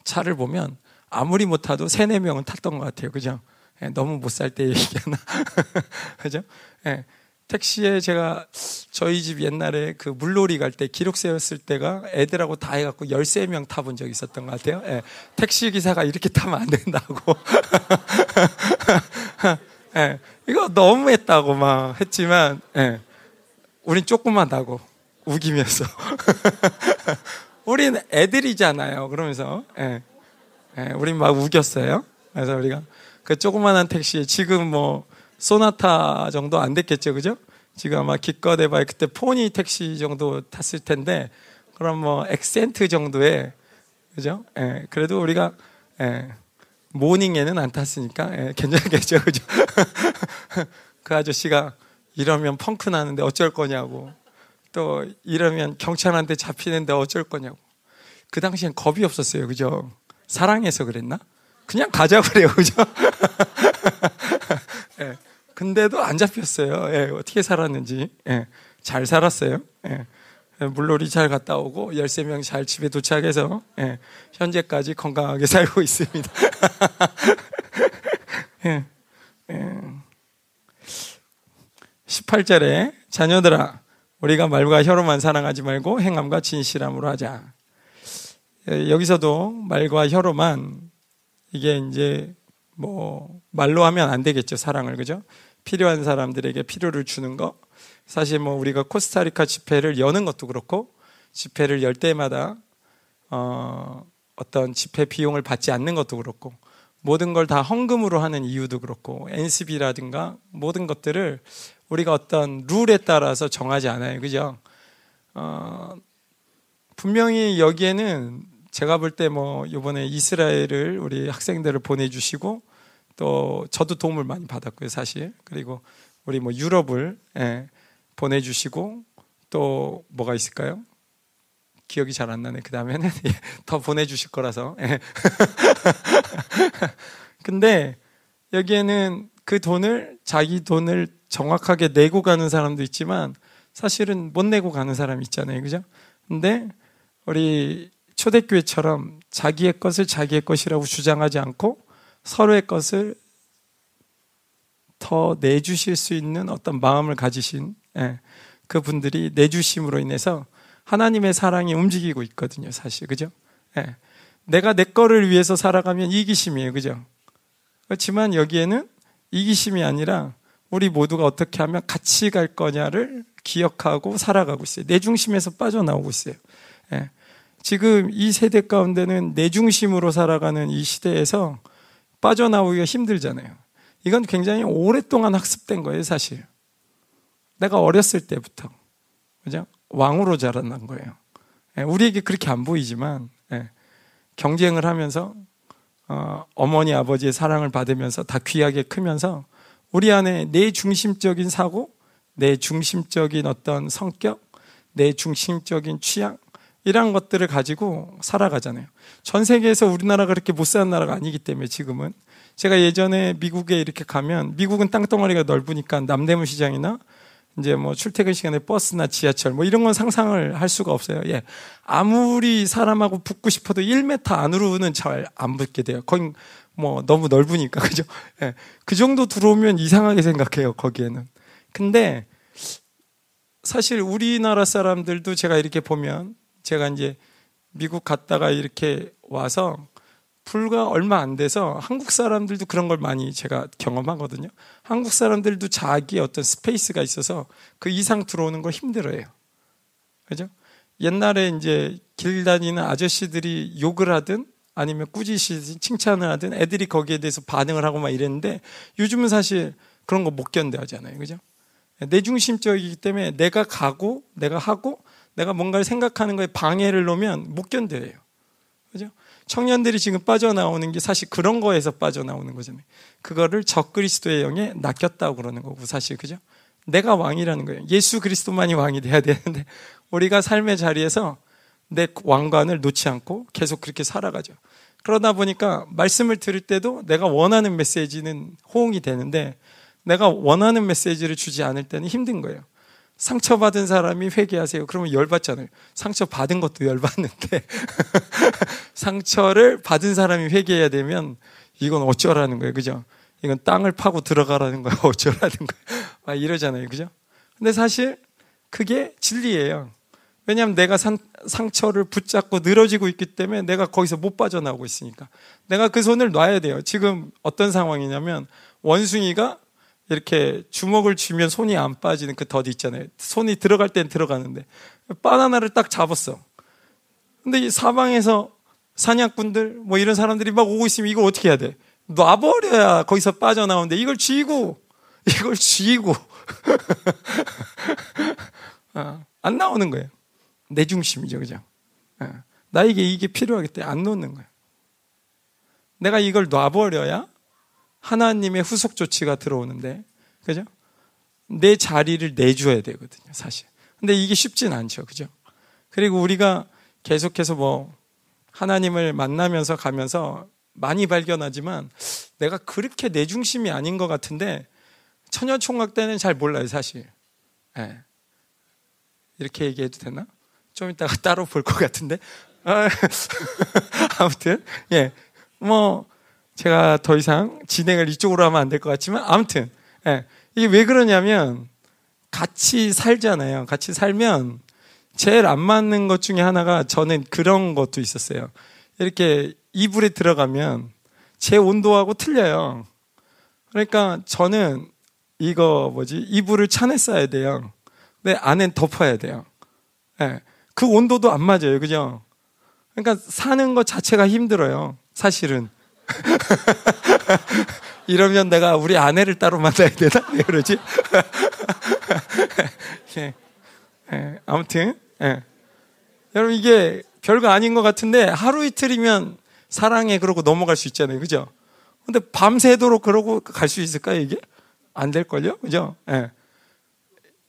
차를 보면 아무리 못 타도 세네 명은 탔던 것 같아요. 그죠? 네, 너무 못 살 때 얘기하나. 그죠? 네. 택시에 제가 저희 집 옛날에 그 물놀이 갈 때 기록 세웠을 때가 애들하고 다 해갖고 13명 타본 적이 있었던 것 같아요. 예, 택시 기사가 이렇게 타면 안 된다고. 예, 이거 너무 했다고 막 했지만, 예, 우린 조그만하고 우기면서. 우리는 애들이잖아요. 그러면서, 예, 예, 우린 막 우겼어요. 그래서 우리가 그 조그만한 택시에 지금 뭐 소나타 정도 안 됐겠죠, 그죠? 지금 아마 기껏 해봐야 그때 포니 택시 정도 탔을 텐데, 그럼 뭐 엑센트 정도의, 그죠? 예, 그래도 우리가, 예, 모닝에는 안 탔으니까, 예, 괜찮겠죠, 그죠? 그 아저씨가 이러면 펑크 나는데 어쩔 거냐고, 또 이러면 경찰한테 잡히는데 어쩔 거냐고. 그 당시엔 겁이 없었어요, 그죠? 사랑해서 그랬나? 그냥 가자 그래요, 그죠? 예. 근데도 안 잡혔어요. 예, 어떻게 살았는지. 예, 잘 살았어요. 예, 물놀이 잘 갔다 오고 13명 잘 집에 도착해서 예, 현재까지 건강하게 살고 있습니다. 예, 예. 18절에 자녀들아 우리가 말과 혀로만 사랑하지 말고 행함과 진실함으로 하자. 예, 여기서도 말과 혀로만 이게 이제 뭐 말로 하면 안 되겠죠 사랑을 그죠? 필요한 사람들에게 필요를 주는 거. 사실 뭐 우리가 코스타리카 집회를 여는 것도 그렇고 집회를 열 때마다 어, 어떤 집회 비용을 받지 않는 것도 그렇고 모든 걸 다 헌금으로 하는 이유도 그렇고 NCB라든가 모든 것들을 우리가 어떤 룰에 따라서 정하지 않아요. 그죠? 어, 분명히 여기에는 제가 볼 때 뭐 이번에 이스라엘을 우리 학생들을 보내주시고 또 저도 도움을 많이 받았고요, 사실. 그리고 우리 뭐 유럽을 예, 보내주시고 또 뭐가 있을까요? 기억이 잘 안 나네. 그 다음에는 더 보내주실 거라서. 예. 근데 여기에는 그 돈을 자기 돈을 정확하게 내고 가는 사람도 있지만 사실은 못 내고 가는 사람이 있잖아요. 그죠? 근데 우리 초대교회처럼 자기의 것을 자기의 것이라고 주장하지 않고 서로의 것을 더 내주실 수 있는 어떤 마음을 가지신 예, 그 분들이 내주심으로 인해서 하나님의 사랑이 움직이고 있거든요, 사실. 그죠? 예. 내가 내 거를 위해서 살아가면 이기심이에요. 그죠? 그렇지만 여기에는 이기심이 아니라 우리 모두가 어떻게 하면 같이 갈 거냐를 기억하고 살아가고 있어요. 내 중심에서 빠져나오고 있어요. 예. 지금 이 세대 가운데는 내 중심으로 살아가는 이 시대에서 빠져나오기가 힘들잖아요. 이건 굉장히 오랫동안 학습된 거예요, 사실. 내가 어렸을 때부터. 그죠? 왕으로 자라난 거예요. 예, 우리에게 그렇게 안 보이지만, 예, 경쟁을 하면서, 어, 어머니, 아버지의 사랑을 받으면서 다 귀하게 크면서, 우리 안에 내 중심적인 사고, 내 중심적인 어떤 성격, 내 중심적인 취향, 이런 것들을 가지고 살아가잖아요. 전 세계에서 우리나라가 그렇게 못 사는 나라가 아니기 때문에 지금은 제가 예전에 미국에 이렇게 가면 미국은 땅덩어리가 넓으니까 남대문 시장이나 이제 뭐 출퇴근 시간에 버스나 지하철 뭐 이런 건 상상을 할 수가 없어요. 예. 아무리 사람하고 붙고 싶어도 1m 안으로는 잘 안 붙게 돼요. 거의 뭐 너무 넓으니까 그죠? 예. 그 정도 들어오면 이상하게 생각해요. 거기에는. 근데 사실 우리나라 사람들도 제가 이렇게 보면 제가 이제 미국 갔다가 이렇게 와서 불과 얼마 안 돼서 한국 사람들도 그런 걸 많이 제가 경험하거든요. 한국 사람들도 자기의 어떤 space가 있어서 그 이상 들어오는 걸 힘들어해요. 그죠? 옛날에 이제 길 다니는 아저씨들이 욕을 하든 아니면 꾸짖든 칭찬을 하든 애들이 거기에 대해서 반응을 하고 막 이랬는데 요즘은 사실 그런 거 못 견뎌 하잖아요. 그죠? 내 중심적이기 때문에 내가 가고 내가 하고 내가 뭔가를 생각하는 거에 방해를 놓으면 못 견뎌요. 그죠? 청년들이 지금 빠져나오는 게 사실 그런 거에서 빠져나오는 거잖아요. 그거를 적그리스도의 영에 낚였다고 그러는 거고 사실 그죠? 내가 왕이라는 거예요. 예수 그리스도만이 왕이 돼야 되는데 우리가 삶의 자리에서 내 왕관을 놓지 않고 계속 그렇게 살아가죠. 그러다 보니까 말씀을 들을 때도 내가 원하는 메시지는 호응이 되는데 내가 원하는 메시지를 주지 않을 때는 힘든 거예요. 상처받은 사람이 회개하세요. 그러면 열받잖아요. 상처받은 것도 열받는데 상처를 받은 사람이 회개해야 되면 이건 어쩌라는 거예요. 그죠? 이건 땅을 파고 들어가라는 거야. 어쩌라는 거야. 막 이러잖아요. 그죠? 근데 사실 그게 진리예요. 왜냐하면 내가 상, 상처를 붙잡고 늘어지고 있기 때문에 내가 거기서 못 빠져나오고 있으니까. 내가 그 손을 놔야 돼요. 지금 어떤 상황이냐면 원숭이가 이렇게 주먹을 쥐면 손이 안 빠지는 그덫 있잖아요. 손이 들어갈 땐 들어가는데 바나나를 딱 잡았어. 근데 이 사방에서 사냥꾼들 뭐 이런 사람들이 막 오고 있으면 이걸 어떻게 해야 돼? 놔버려야 거기서 빠져나오는데 이걸 쥐고 이걸 쥐고 어, 안 나오는 거예요. 내 중심이죠, 그죠? 어, 나에게 이게 필요하기 때문에 안 놓는 거예요. 내가 이걸 놔버려야 하나님의 후속 조치가 들어오는데, 그죠? 내 자리를 내줘야 되거든요, 사실. 근데 이게 쉽진 않죠, 그죠? 그리고 우리가 계속해서 뭐, 하나님을 만나면서 가면서 많이 발견하지만, 내가 그렇게 내 중심이 아닌 것 같은데, 처녀 총각 때는 잘 몰라요, 사실. 네. 이렇게 얘기해도 되나? 좀 이따가 따로 볼 것 같은데. 아, 아무튼, 예. 뭐, 제가 더 이상 진행을 이쪽으로 하면 안 될 것 같지만 아무튼 예. 이게 왜 그러냐면 같이 살잖아요. 같이 살면 제일 안 맞는 것 중에 하나가 저는 그런 것도 있었어요. 이렇게 이불에 들어가면 제 온도하고 틀려요. 그러니까 저는 이거 뭐지 이불을 차내 써야 돼요. 근데 안엔 덮어야 돼요. 예. 그 온도도 안 맞아요. 그죠? 그러니까 사는 것 자체가 힘들어요. 사실은. 이러면 내가 우리 아내를 따로 만나야 되나? 왜 그러지? 예. 예. 아무튼, 예. 여러분, 이게 별거 아닌 것 같은데 하루 이틀이면 사랑해 그러고 넘어갈 수 있잖아요. 그죠? 근데 밤새도록 그러고 갈 수 있을까요, 이게? 안 될걸요? 그죠? 예.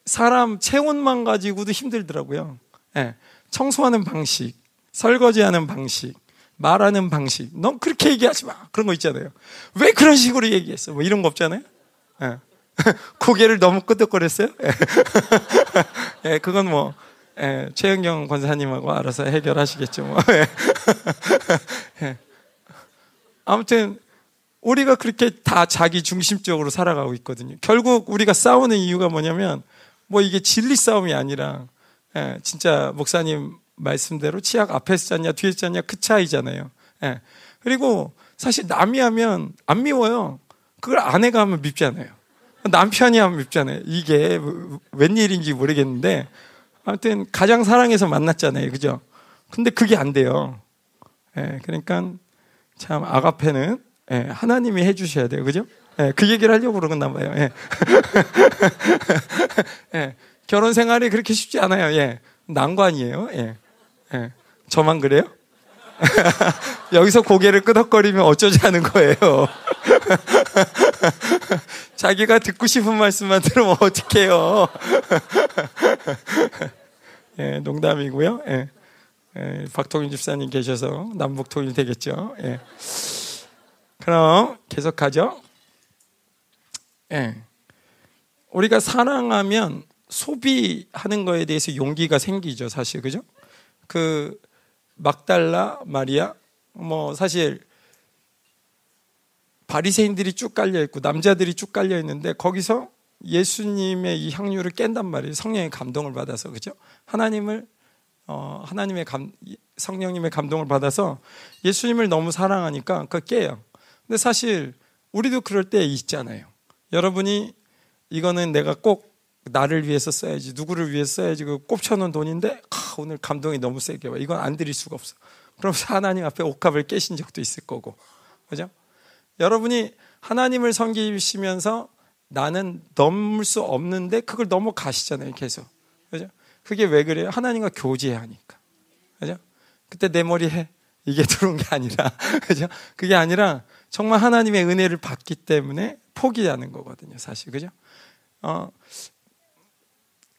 사람 체온만 가지고도 힘들더라고요. 예. 청소하는 방식, 설거지하는 방식, 말하는 방식. 넌 그렇게 얘기하지 마. 그런 거 있잖아요. 왜 그런 식으로 얘기했어? 뭐 이런 거 없잖아요. 예. 고개를 너무 끄덕거렸어요? 예. 예, 그건 뭐, 예, 최영경 권사님하고 알아서 해결하시겠죠. 뭐. 예. 예. 아무튼, 우리가 그렇게 다 자기 중심적으로 살아가고 있거든요. 결국 우리가 싸우는 이유가 뭐냐면, 뭐 이게 진리 싸움이 아니라, 예, 진짜 목사님 말씀대로 치약 앞에서 짰냐 뒤에서 짰냐 그 차이잖아요. 예. 그리고 사실 남이 하면 안 미워요. 그걸 아내가 하면 밉잖아요. 남편이 하면 밉잖아요. 이게 웬일인지 모르겠는데 아무튼 가장 사랑해서 만났잖아요. 그죠? 근데 그게 안 돼요. 예, 그러니까 참 아가페는 예, 하나님이 해 주셔야 돼요. 그죠? 예, 그 얘기를 하려고 그러나 봐요. 예. 예, 결혼 생활이 그렇게 쉽지 않아요. 예, 난관이에요. 예. 예. 저만 그래요? 여기서 고개를 끄덕거리면 어쩌지 하는 거예요. 자기가 듣고 싶은 말씀만 들으면 어떡해요. 예, 농담이고요. 예. 예, 박통일 집사님 계셔서 남북 통일 되겠죠. 예. 그럼 계속하죠. 예. 우리가 사랑하면 소비하는 거에 대해서 용기가 생기죠, 사실 그죠? 그 막달라 마리아 뭐 사실 바리새인들이 쭉 깔려 있고 남자들이 쭉 깔려 있는데 거기서 예수님의 이 향유를 깬단 말이에요. 성령의 감동을 받아서 그죠? 하나님을 어, 하나님의 감, 성령님의 감동을 받아서 예수님을 너무 사랑하니까 그 깨요. 근데 사실 우리도 그럴 때 있잖아요. 여러분이 이거는 내가 꼭 나를 위해서 써야지 누구를 위해서 써야지 그 꼽쳐놓은 돈인데 아, 오늘 감동이 너무 세게 와 이건 안 드릴 수가 없어 그러면서 하나님 앞에 옥합을 깨신 적도 있을 거고 그죠? 여러분이 하나님을 섬기시면서 나는 넘을 수 없는데 그걸 넘어가시잖아요 계속 그죠? 그게 왜 그래요? 하나님과 교제해야 하니까 그죠? 그때 내 머리 해 이게 들어온 게 아니라 그죠? 그게 아니라 정말 하나님의 은혜를 받기 때문에 포기하는 거거든요 사실 그죠? 어,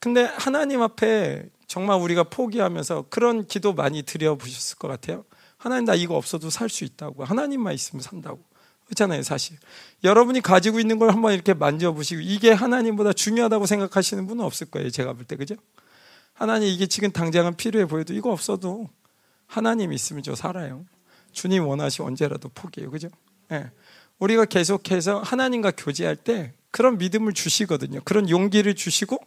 근데 하나님 앞에 정말 우리가 포기하면서 그런 기도 많이 드려보셨을 것 같아요. 하나님 나 이거 없어도 살 수 있다고. 하나님만 있으면 산다고. 그렇잖아요, 사실. 여러분이 가지고 있는 걸 한번 이렇게 만져보시고 이게 하나님보다 중요하다고 생각하시는 분은 없을 거예요. 제가 볼 때, 그죠? 하나님 이게 지금 당장은 필요해 보여도 이거 없어도 하나님 있으면 저 살아요. 주님 원하시 언제라도 포기해요. 그죠? 네. 우리가 계속해서 하나님과 교제할 때 그런 믿음을 주시거든요. 그런 용기를 주시고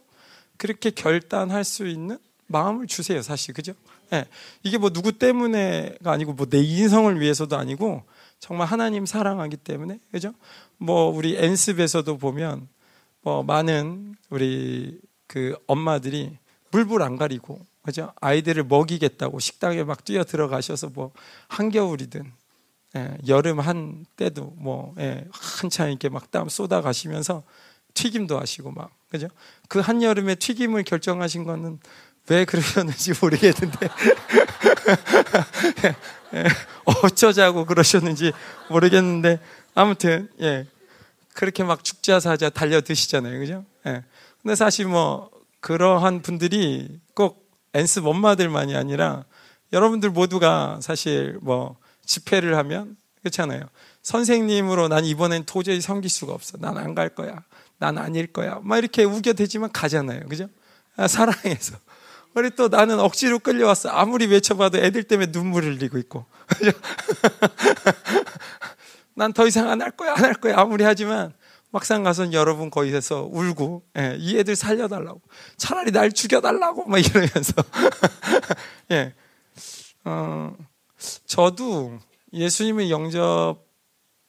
그렇게 결단할 수 있는 마음을 주세요, 사실. 그죠? 네. 이게 뭐 누구 때문에가 아니고 뭐 내 인성을 위해서도 아니고 정말 하나님 사랑하기 때문에. 그죠? 뭐 우리 엔습에서도 보면 뭐 많은 우리 그 엄마들이 물불 안 가리고 그죠? 아이들을 먹이겠다고 식당에 막 뛰어 들어가셔서 뭐 한겨울이든 예, 여름 한 때도 뭐 예, 한참 이렇게 막 땀 쏟아 가시면서 튀김도 하시고 막 그죠? 그 한여름에 튀김을 결정하신 거는 왜 그러셨는지 모르겠는데 예, 어쩌자고 그러셨는지 모르겠는데 아무튼 예 그렇게 막 죽자 사자 달려 드시잖아요, 그죠? 예. 근데 사실 뭐 그러한 분들이 꼭 엔스 엄마들만이 아니라 여러분들 모두가 사실 뭐 집회를 하면 그렇잖아요. 선생님으로 난 이번엔 도저히 섬길 수가 없어. 난 안 갈 거야. 난 아닐 거야. 막 이렇게 우겨대지만 가잖아요. 그죠? 아, 사랑해서. 우리 또 나는 억지로 끌려왔어. 아무리 외쳐봐도 애들 때문에 눈물을 흘리고 있고. 난 더 이상 안 할 거야, 안 할 거야. 아무리 하지만 막상 가서 여러분 거기서 울고, 예, 이 애들 살려달라고. 차라리 날 죽여달라고. 막 이러면서. 예. 어, 저도 예수님을 영접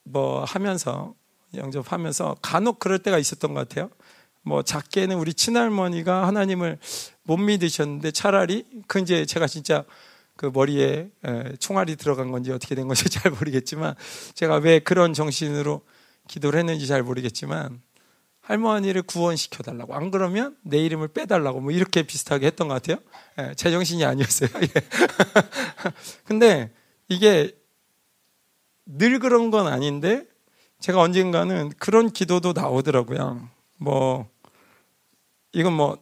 뭐 하면서 영접하면서 간혹 그럴 때가 있었던 것 같아요. 뭐 작게는 우리 친할머니가 하나님을 못 믿으셨는데 차라리 그 이제 제가 진짜 그 머리에 총알이 들어간 건지 어떻게 된 건지 잘 모르겠지만 제가 왜 그런 정신으로 기도를 했는지 잘 모르겠지만 할머니를 구원시켜 달라고 안 그러면 내 이름을 빼달라고 뭐 이렇게 비슷하게 했던 것 같아요. 제 정신이 아니었어요. 예. 근데 이게 늘 그런 건 아닌데 제가 언젠가는 그런 기도도 나오더라고요. 뭐 이건 뭐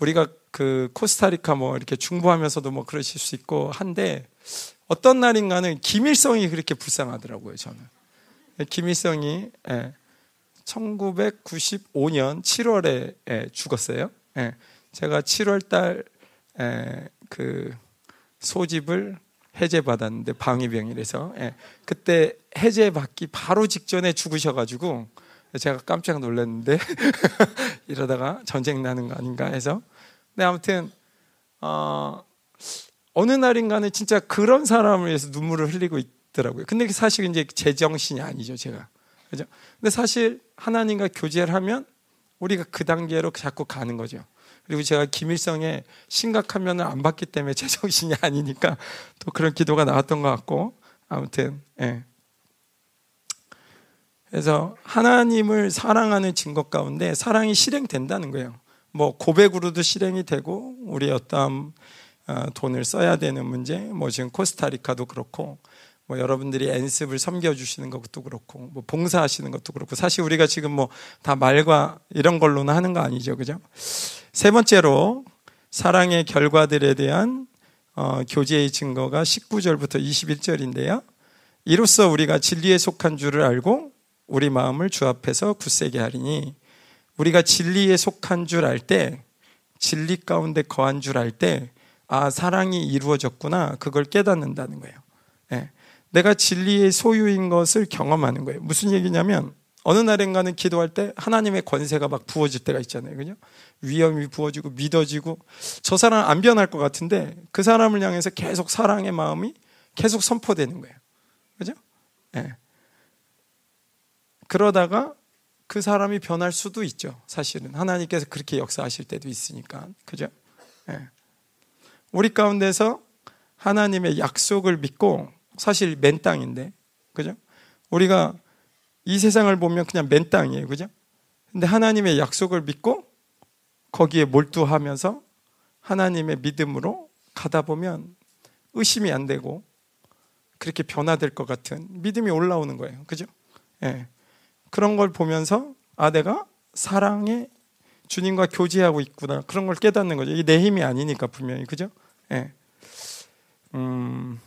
우리가 그 코스타리카 뭐 이렇게 중부하면서도 뭐 그러실 수 있고 한데 어떤 날인가는 김일성이 그렇게 불쌍하더라고요, 저는. 김일성이 예, 1995년 7월에 예, 죽었어요. 예, 제가 7월 달그 예, 소집을 해제받았는데 방위병이라서 예, 그때 해제받기 바로 직전에 죽으셔가지고 제가 깜짝 놀랐는데 이러다가 전쟁 나는 거 아닌가 해서 근데 아무튼 어, 어느 날인가는 진짜 그런 사람을 위해서 눈물을 흘리고 있더라고요. 근데 사실 이제 제 정신이 아니죠, 제가. 그죠? 근데 사실 하나님과 교제를 하면 우리가 그 단계로 자꾸 가는 거죠. 그리고 제가 김일성의 심각한 면을 안 봤기 때문에 제 정신이 아니니까 또 그런 기도가 나왔던 것 같고 아무튼 예. 그래서 하나님을 사랑하는 증거 가운데 사랑이 실행된다는 거예요. 뭐 고백으로도 실행이 되고 우리 어떠한 어, 돈을 써야 되는 문제, 뭐 지금 코스타리카도 그렇고 뭐 여러분들이 엔습을 섬겨주시는 것도 그렇고 뭐 봉사하시는 것도 그렇고 사실 우리가 지금 뭐 다 말과 이런 걸로는 하는 거 아니죠, 그죠? 세 번째로 사랑의 결과들에 대한 어, 교제의 증거가 19절부터 21절인데요. 이로써 우리가 진리에 속한 줄을 알고 우리 마음을 주 앞에서 굳세게 하리니 우리가 진리에 속한 줄 알 때, 진리 가운데 거한 줄 알 때, 아, 사랑이 이루어졌구나. 그걸 깨닫는다는 거예요. 네. 내가 진리의 소유인 것을 경험하는 거예요. 무슨 얘기냐면, 어느 날인가는 기도할 때 하나님의 권세가 막 부어질 때가 있잖아요. 그죠? 위험이 부어지고 믿어지고, 저 사람 안 변할 것 같은데, 그 사람을 향해서 계속 사랑의 마음이 계속 선포되는 거예요. 그죠? 네. 그러다가 그 사람이 변할 수도 있죠. 사실은 하나님께서 그렇게 역사하실 때도 있으니까 그죠? 네. 우리 가운데서 하나님의 약속을 믿고 사실 맨 땅인데 그죠? 우리가 이 세상을 보면 그냥 맨 땅이에요, 그죠? 근데 하나님의 약속을 믿고 거기에 몰두하면서 하나님의 믿음으로 가다 보면 의심이 안 되고 그렇게 변화될 것 같은 믿음이 올라오는 거예요, 그죠? 예. 네. 그런 걸 보면서 아 내가 사랑에 주님과 교제하고 있구나 그런 걸 깨닫는 거죠. 이게 내 힘이 아니니까 분명히 그죠? 예. 음,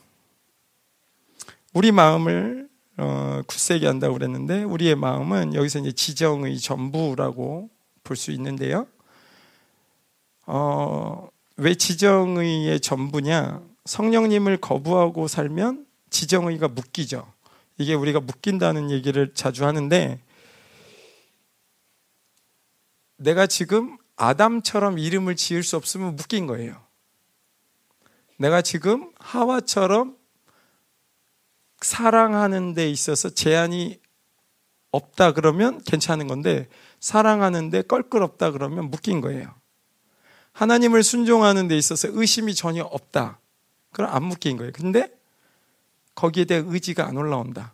우리 마음을 어, 굳세게 한다고 그랬는데 우리의 마음은 여기서 이제 지정의 전부라고 볼 수 있는데요. 어, 왜 지정의의 전부냐? 성령님을 거부하고 살면 지정의가 묶이죠. 이게 우리가 묶인다는 얘기를 자주 하는데 내가 지금 아담처럼 이름을 지을 수 없으면 묶인 거예요. 내가 지금 하와처럼 사랑하는 데 있어서 제한이 없다 그러면 괜찮은 건데 사랑하는데 껄끄럽다 그러면 묶인 거예요. 하나님을 순종하는 데 있어서 의심이 전혀 없다. 그럼 안 묶인 거예요. 근데 거기에 대한 의지가 안 올라온다.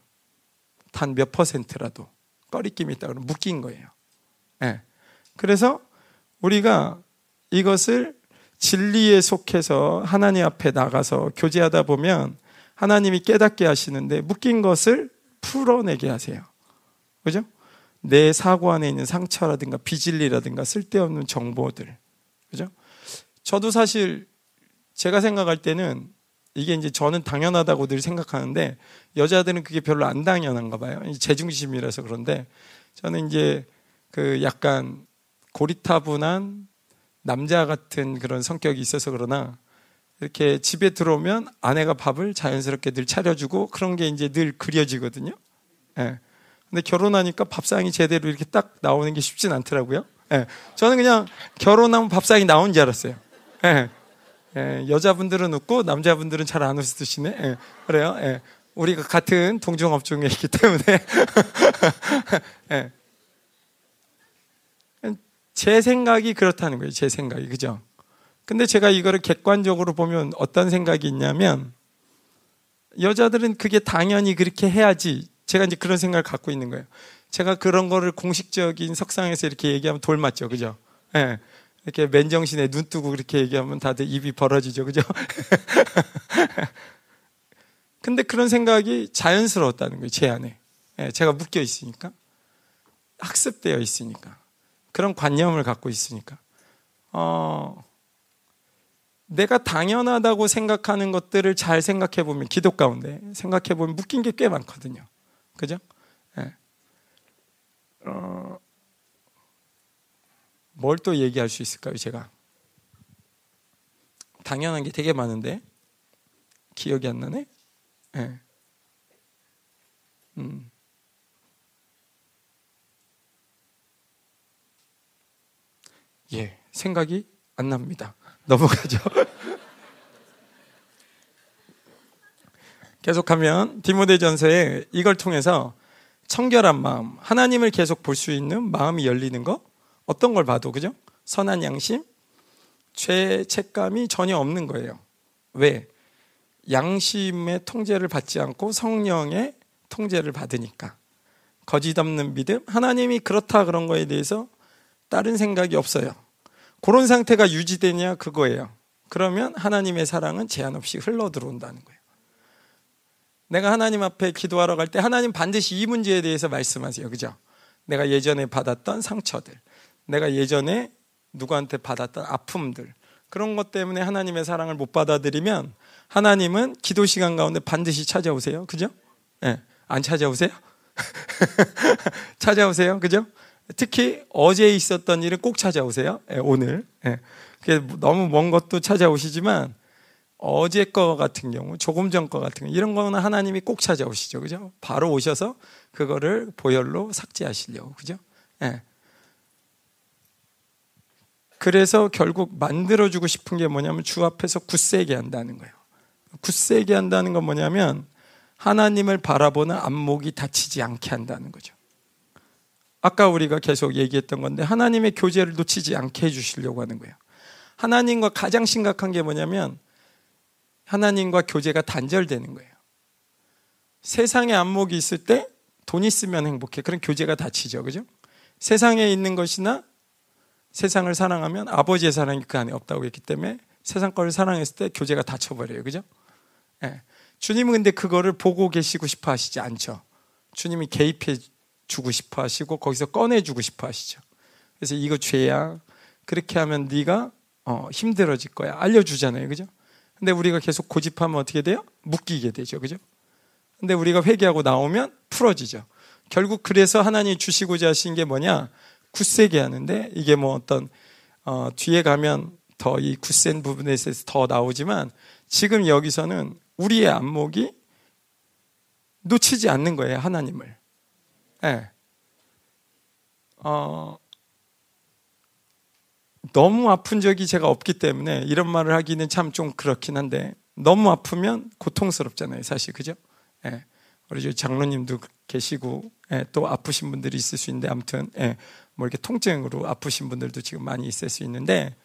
단 몇 퍼센트라도 꺼리낌이 있다 그러면 묶인 거예요. 네. 그래서 우리가 이것을 진리에 속해서 하나님 앞에 나가서 교제하다 보면 하나님이 깨닫게 하시는데 묶인 것을 풀어내게 하세요. 그죠? 내 사고 안에 있는 상처라든가 비질리라든가 쓸데없는 정보들. 그죠? 저도 사실 제가 생각할 때는 이게 이제 저는 당연하다고 늘 생각하는데 여자들은 그게 별로 안 당연한가 봐요. 제중심이라서 그런데 저는 이제 그 약간 고리타분한 남자 같은 그런 성격이 있어서 그러나 이렇게 집에 들어오면 아내가 밥을 자연스럽게 늘 차려주고 그런 게 이제 늘 그려지거든요. 예. 네. 근데 결혼하니까 밥상이 제대로 이렇게 딱 나오는 게 쉽진 않더라고요. 예. 네. 저는 그냥 결혼하면 밥상이 나온 줄 알았어요. 예. 네. 예, 여자분들은 웃고 남자분들은 잘 안 웃으시네. 예, 그래요. 예, 우리가 같은 동종업종에 있기 때문에 예. 제 생각이 그렇다는 거예요. 제 생각이 그죠? 근데 제가 이거를 객관적으로 보면 어떤 생각이 있냐면 여자들은 그게 당연히 그렇게 해야지. 제가 이제 그런 생각을 갖고 있는 거예요. 제가 그런 거를 공식적인 석상에서 이렇게 얘기하면 돌 맞죠, 그죠? 예. 이렇게 맨정신에 눈 뜨고 그렇게 얘기하면 다들 입이 벌어지죠. 그죠? 근데 그런 생각이 자연스러웠다는 거예요. 제 안에. 예, 제가 묶여 있으니까. 학습되어 있으니까. 그런 관념을 갖고 있으니까. 어, 내가 당연하다고 생각하는 것들을 잘 생각해 보면 기도 가운데 생각해 보면 묶인 게 꽤 많거든요. 그죠? 네. 어, 뭘 또 얘기할 수 있을까요, 제가? 당연한 게 되게 많은데 기억이 안 나네. 네. 음. 예, 생각이 안 납니다. 넘어가죠. 계속하면 디모데전서에 이걸 통해서 청결한 마음, 하나님을 계속 볼 수 있는 마음이 열리는 거 어떤 걸 봐도 그죠? 선한 양심, 죄책감이 전혀 없는 거예요. 왜? 양심의 통제를 받지 않고 성령의 통제를 받으니까. 거짓 없는 믿음, 하나님이 그렇다 그런 거에 대해서 다른 생각이 없어요. 그런 상태가 유지되냐 그거예요. 그러면 하나님의 사랑은 제한 없이 흘러 들어온다는 거예요. 내가 하나님 앞에 기도하러 갈 때 하나님 반드시 이 문제에 대해서 말씀하세요. 그죠? 내가 예전에 받았던 상처들, 내가 예전에 누구한테 받았던 아픔들, 그런 것 때문에 하나님의 사랑을 못 받아들이면 하나님은 기도 시간 가운데 반드시 찾아오세요. 그죠? 예. 네. 안 찾아오세요? 찾아오세요. 그죠? 특히 어제 있었던 일은 꼭 찾아오세요. 네, 오늘. 네. 너무 먼 것도 찾아오시지만 어제 거 같은 경우, 조금 전 거 같은 경우, 이런 거는 하나님이 꼭 찾아오시죠. 그죠? 바로 오셔서 그거를 보혈로 삭제하시려고. 그죠? 네. 그래서 결국 만들어 주고 싶은 게 뭐냐면 주 앞에서 굳세게 한다는 거예요. 굳세게 한다는 건 뭐냐면 하나님을 바라보는 안목이 다치지 않게 한다는 거죠. 아까 우리가 계속 얘기했던 건데 하나님의 교제를 놓치지 않게 해주시려고 하는 거예요. 하나님과 가장 심각한 게 뭐냐면 하나님과 교제가 단절되는 거예요. 세상에 안목이 있을 때 돈 있으면 행복해. 그런 교제가 닫히죠. 그죠? 세상에 있는 것이나 세상을 사랑하면 아버지의 사랑이 그 안에 없다고 했기 때문에 세상 거를 사랑했을 때 교제가 닫혀버려요. 그죠? 네. 주님은 근데 그거를 보고 계시고 싶어 하시지 않죠. 주님이 개입해 주고 싶어 하시고 거기서 꺼내 주고 싶어 하시죠. 그래서 이거 죄야. 그렇게 하면 네가 어, 힘들어질 거야. 알려 주잖아요. 그죠? 근데 우리가 계속 고집하면 어떻게 돼요? 묶이게 되죠. 그죠? 근데 우리가 회개하고 나오면 풀어지죠. 결국 그래서 하나님이 주시고자 하신 게 뭐냐? 굳세게 하는데 이게 뭐 어떤 어, 뒤에 가면 더 이 굳센 부분에 있어서 더 나오지만 지금 여기서는 우리의 안목이 놓치지 않는 거예요, 하나님을. 네. 어, 너무 아픈 적이 제가 없기 때문에 이런 말을 하기는 참 좀 그렇긴 한데 너무 아프면 고통스럽잖아요, 사실 그죠? 예. 우리 장로님도 계시고 예, 또 아프신 분들이 있을 수 있는데 아무튼 예, 뭐 이렇게 통증으로 아프신 분들도 지금 많이 있을 수 있는데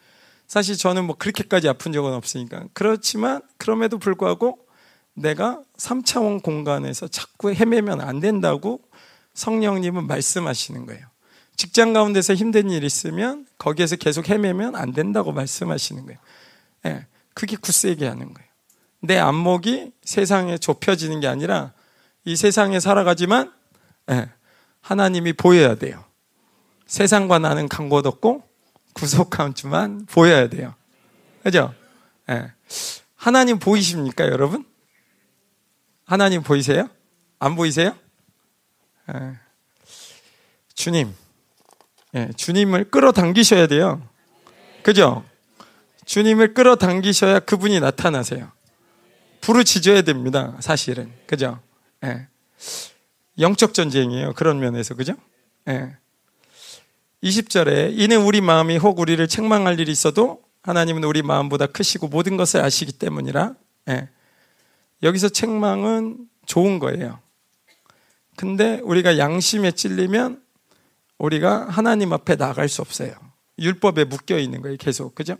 사실 저는 뭐 그렇게까지 아픈 적은 없으니까 그렇지만 그럼에도 불구하고 내가 3차원 공간에서 자꾸 헤매면 안 된다고 성령님은 말씀하시는 거예요. 직장 가운데서 힘든 일 있으면 거기에서 계속 헤매면 안 된다고 말씀하시는 거예요. 네, 그게 굳세게 하는 거예요. 내 안목이 세상에 좁혀지는 게 아니라 이 세상에 살아가지만 네, 하나님이 보여야 돼요. 세상과 나는 간곳 없고 구속한 주만 보여야 돼요. 그죠? 네. 하나님 보이십니까, 여러분? 하나님 보이세요? 안 보이세요? 네. 주님, 예, 주님을 끌어당기셔야 돼요. 그죠? 주님을 끌어당기셔야 그분이 나타나세요. 부르짖어야 됩니다. 사실은. 그죠? 예. 영적 전쟁이에요. 그런 면에서. 그죠? 예. 20절에 이는 우리 마음이 혹 우리를 책망할 일이 있어도 하나님은 우리 마음보다 크시고 모든 것을 아시기 때문이라. 예. 여기서 책망은 좋은 거예요. 근데 우리가 양심에 찔리면 우리가 하나님 앞에 나갈 수 없어요. 율법에 묶여 있는 거예요, 계속. 그죠?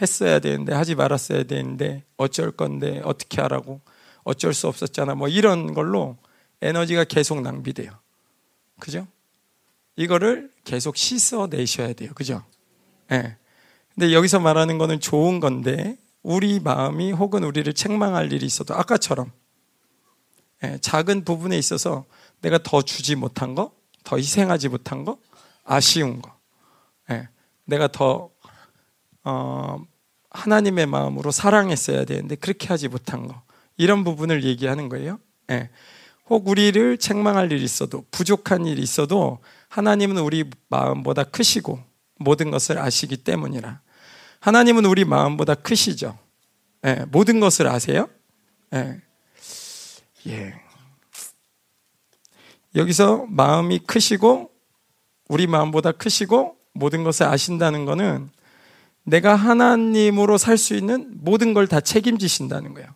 했어야 되는데, 하지 말았어야 되는데, 어쩔 건데, 어떻게 하라고, 어쩔 수 없었잖아. 뭐 이런 걸로 에너지가 계속 낭비돼요. 그죠? 이거를 계속 씻어내셔야 돼요. 그죠? 예. 네. 근데 여기서 말하는 거는 좋은 건데, 우리 마음이 혹은 우리를 책망할 일이 있어도 아까처럼, 예, 작은 부분에 있어서 내가 더 주지 못한 거, 더 희생하지 못한 거, 아쉬운 거, 예, 내가 더 어, 하나님의 마음으로 사랑했어야 되는데 그렇게 하지 못한 거. 이런 부분을 얘기하는 거예요. 예. 혹 우리를 책망할 일이 있어도 부족한 일이 있어도 하나님은 우리 마음보다 크시고 모든 것을 아시기 때문이라. 하나님은 우리 마음보다 크시죠. 예, 모든 것을 아세요? 예. 예. 여기서 마음이 크시고 우리 마음보다 크시고 모든 것을 아신다는 것은 내가 하나님으로 살 수 있는 모든 걸 다 책임지신다는 거예요.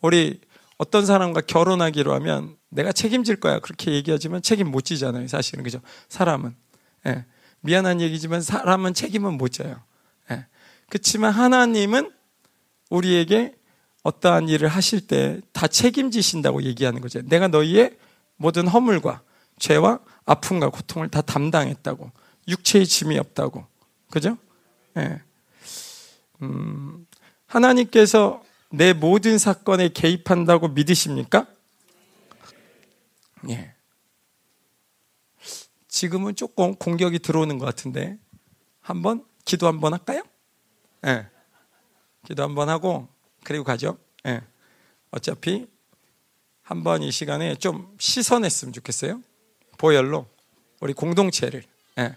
우리 어떤 사람과 결혼하기로 하면 내가 책임질 거야 그렇게 얘기하지만 책임 못 지잖아요. 사실은 그죠? 사람은 예. 미안한 얘기지만 사람은 책임은 못 져요. 예. 그렇지만 하나님은 우리에게 어떠한 일을 하실 때 다 책임지신다고 얘기하는 거죠. 내가 너희의 모든 허물과 죄와 아픔과 고통을 다 담당했다고. 육체의 짐이 없다고. 그죠? 예. 음, 하나님께서 내 모든 사건에 개입한다고 믿으십니까? 예. 지금은 조금 공격이 들어오는 것 같은데 한번 기도 한번 할까요? 예. 기도 한번 하고 그리고 가죠. 예. 어차피 한 번 이 시간에 좀 씻어냈으면 좋겠어요. 보혈로 우리 공동체를. 예.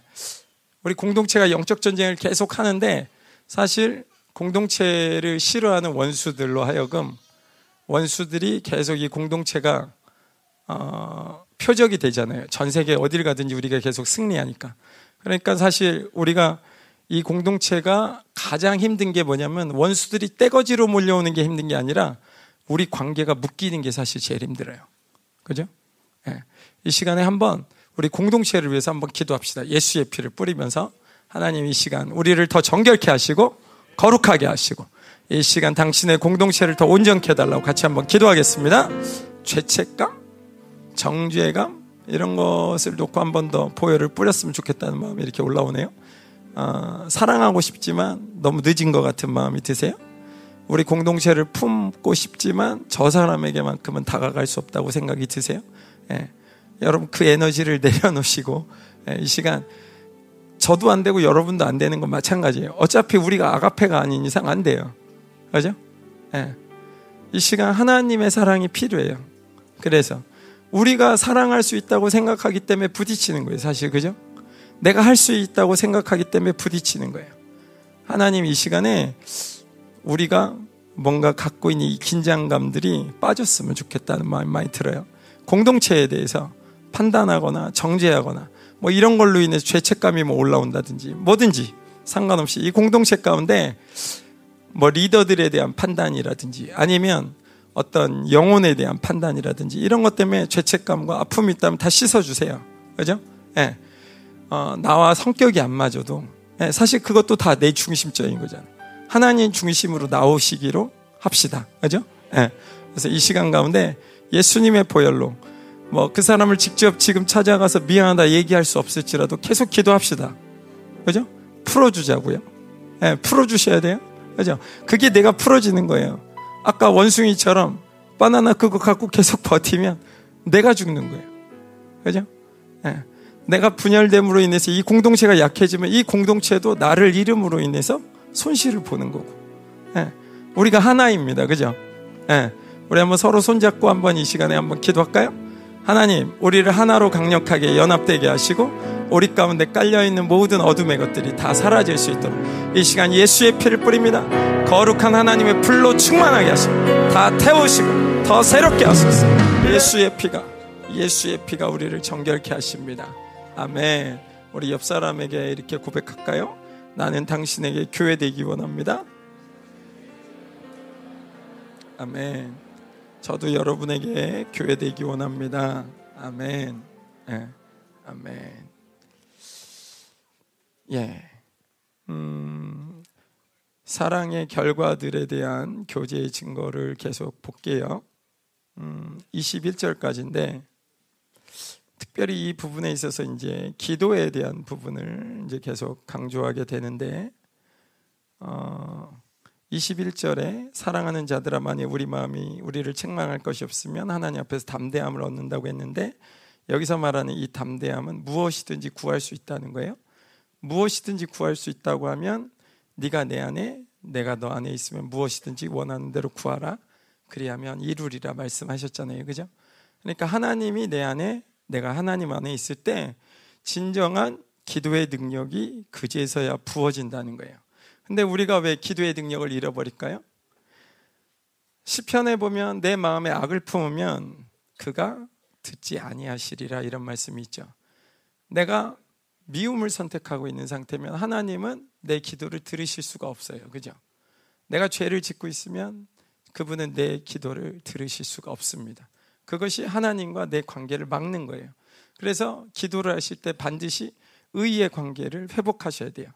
우리 공동체가 영적 전쟁을 계속 하는데 사실 공동체를 싫어하는 원수들로 하여금 원수들이 계속 이 공동체가 어, 표적이 되잖아요. 전 세계 어딜 가든지 우리가 계속 승리하니까. 그러니까 사실 우리가 이 공동체가 가장 힘든 게 뭐냐면 원수들이 떼거지로 몰려오는 게 힘든 게 아니라 우리 관계가 묶이는 게 사실 제일 힘들어요. 그죠? 네. 이 시간에 한번 우리 공동체를 위해서 한번 기도합시다. 예수의 피를 뿌리면서 하나님 이 시간 우리를 더 정결케 하시고 거룩하게 하시고 이 시간 당신의 공동체를 더 온전케 해달라고 같이 한번 기도하겠습니다. 죄책감, 정죄감 이런 것을 놓고 한 번 더 보혈을 뿌렸으면 좋겠다는 마음이 이렇게 올라오네요. 어, 사랑하고 싶지만 너무 늦은 것 같은 마음이 드세요? 우리 공동체를 품고 싶지만 저 사람에게만큼은 다가갈 수 없다고 생각이 드세요? 예. 여러분 그 에너지를 내려놓으시고 예, 이 시간 저도 안 되고 여러분도 안 되는 건 마찬가지예요. 어차피 우리가 아가페가 아닌 이상 안 돼요. 그죠? 예. 이 시간 하나님의 사랑이 필요해요. 그래서 우리가 사랑할 수 있다고 생각하기 때문에 부딪히는 거예요. 사실 그죠? 내가 할 수 있다고 생각하기 때문에 부딪히는 거예요. 하나님 이 시간에 우리가 뭔가 갖고 있는 이 긴장감들이 빠졌으면 좋겠다는 마음이 많이 들어요. 공동체에 대해서 판단하거나 정죄하거나 뭐 이런 걸로 인해서 죄책감이 뭐 올라온다든지 뭐든지 상관없이 이 공동체 가운데 뭐 리더들에 대한 판단이라든지 아니면 어떤 영혼에 대한 판단이라든지 이런 것 때문에 죄책감과 아픔이 있다면 다 씻어주세요. 그죠? 예. 네. 어, 나와 성격이 안 맞아도 네, 사실 그것도 다 내 중심적인 거잖아요. 하나님 중심으로 나오시기로 합시다. 그죠? 네. 그래서 이 시간 가운데 예수님의 보혈로 뭐 그 사람을 직접 지금 찾아가서 미안하다 얘기할 수 없을지라도 계속 기도합시다. 그죠? 풀어주자고요. 네, 풀어주셔야 돼요. 그죠? 그게 내가 풀어지는 거예요. 아까 원숭이처럼 바나나 그거 갖고 계속 버티면 내가 죽는 거예요. 그죠? 네. 내가 분열됨으로 인해서 이 공동체가 약해지면 이 공동체도 나를 이름으로 인해서 손실을 보는 거고. 예. 우리가 하나입니다. 그죠? 예. 우리 한번 서로 손잡고 한번 이 시간에 한번 기도할까요? 하나님, 우리를 하나로 강력하게 연합되게 하시고 우리 가운데 깔려있는 모든 어둠의 것들이 다 사라질 수 있도록 이 시간 예수의 피를 뿌립니다. 거룩한 하나님의 불로 충만하게 하시고 다 태우시고 더 새롭게 하소서. 예수의 피가 예수의 피가 우리를 정결케 하십니다. 아멘. 우리 옆 사람에게 이렇게 고백할까요? 나는 당신에게 교회 되기 원합니다. 아멘. 저도 여러분에게 교회 되기 원합니다. 아멘. 예. 아멘. 예. 음, 사랑의 결과들에 대한 교제의 증거를 계속 볼게요. 음, 21절까지인데 특별히 이 부분에 있어서 이제 기도에 대한 부분을 이제 계속 강조하게 되는데 어, 21절에 사랑하는 자들아 만약 우리 마음이 우리를 책망할 것이 없으면 하나님 앞에서 담대함을 얻는다고 했는데 여기서 말하는 이 담대함은 무엇이든지 구할 수 있다는 거예요. 무엇이든지 구할 수 있다고 하면 네가 내 안에 내가 너 안에 있으면 무엇이든지 원하는 대로 구하라. 그리하면 이루리라 말씀하셨잖아요. 그죠? 그러니까 하나님이 내 안에 내가 하나님 안에 있을 때 진정한 기도의 능력이 그제서야 부어진다는 거예요. 근데 우리가 왜 기도의 능력을 잃어버릴까요? 시편에 보면 내 마음에 악을 품으면 그가 듣지 아니하시리라 이런 말씀이 있죠. 내가 미움을 선택하고 있는 상태면 하나님은 내 기도를 들으실 수가 없어요. 그죠? 내가 죄를 짓고 있으면 그분은 내 기도를 들으실 수가 없습니다. 그것이 하나님과 내 관계를 막는 거예요. 그래서 기도를 하실 때 반드시 의의 관계를 회복하셔야 돼요.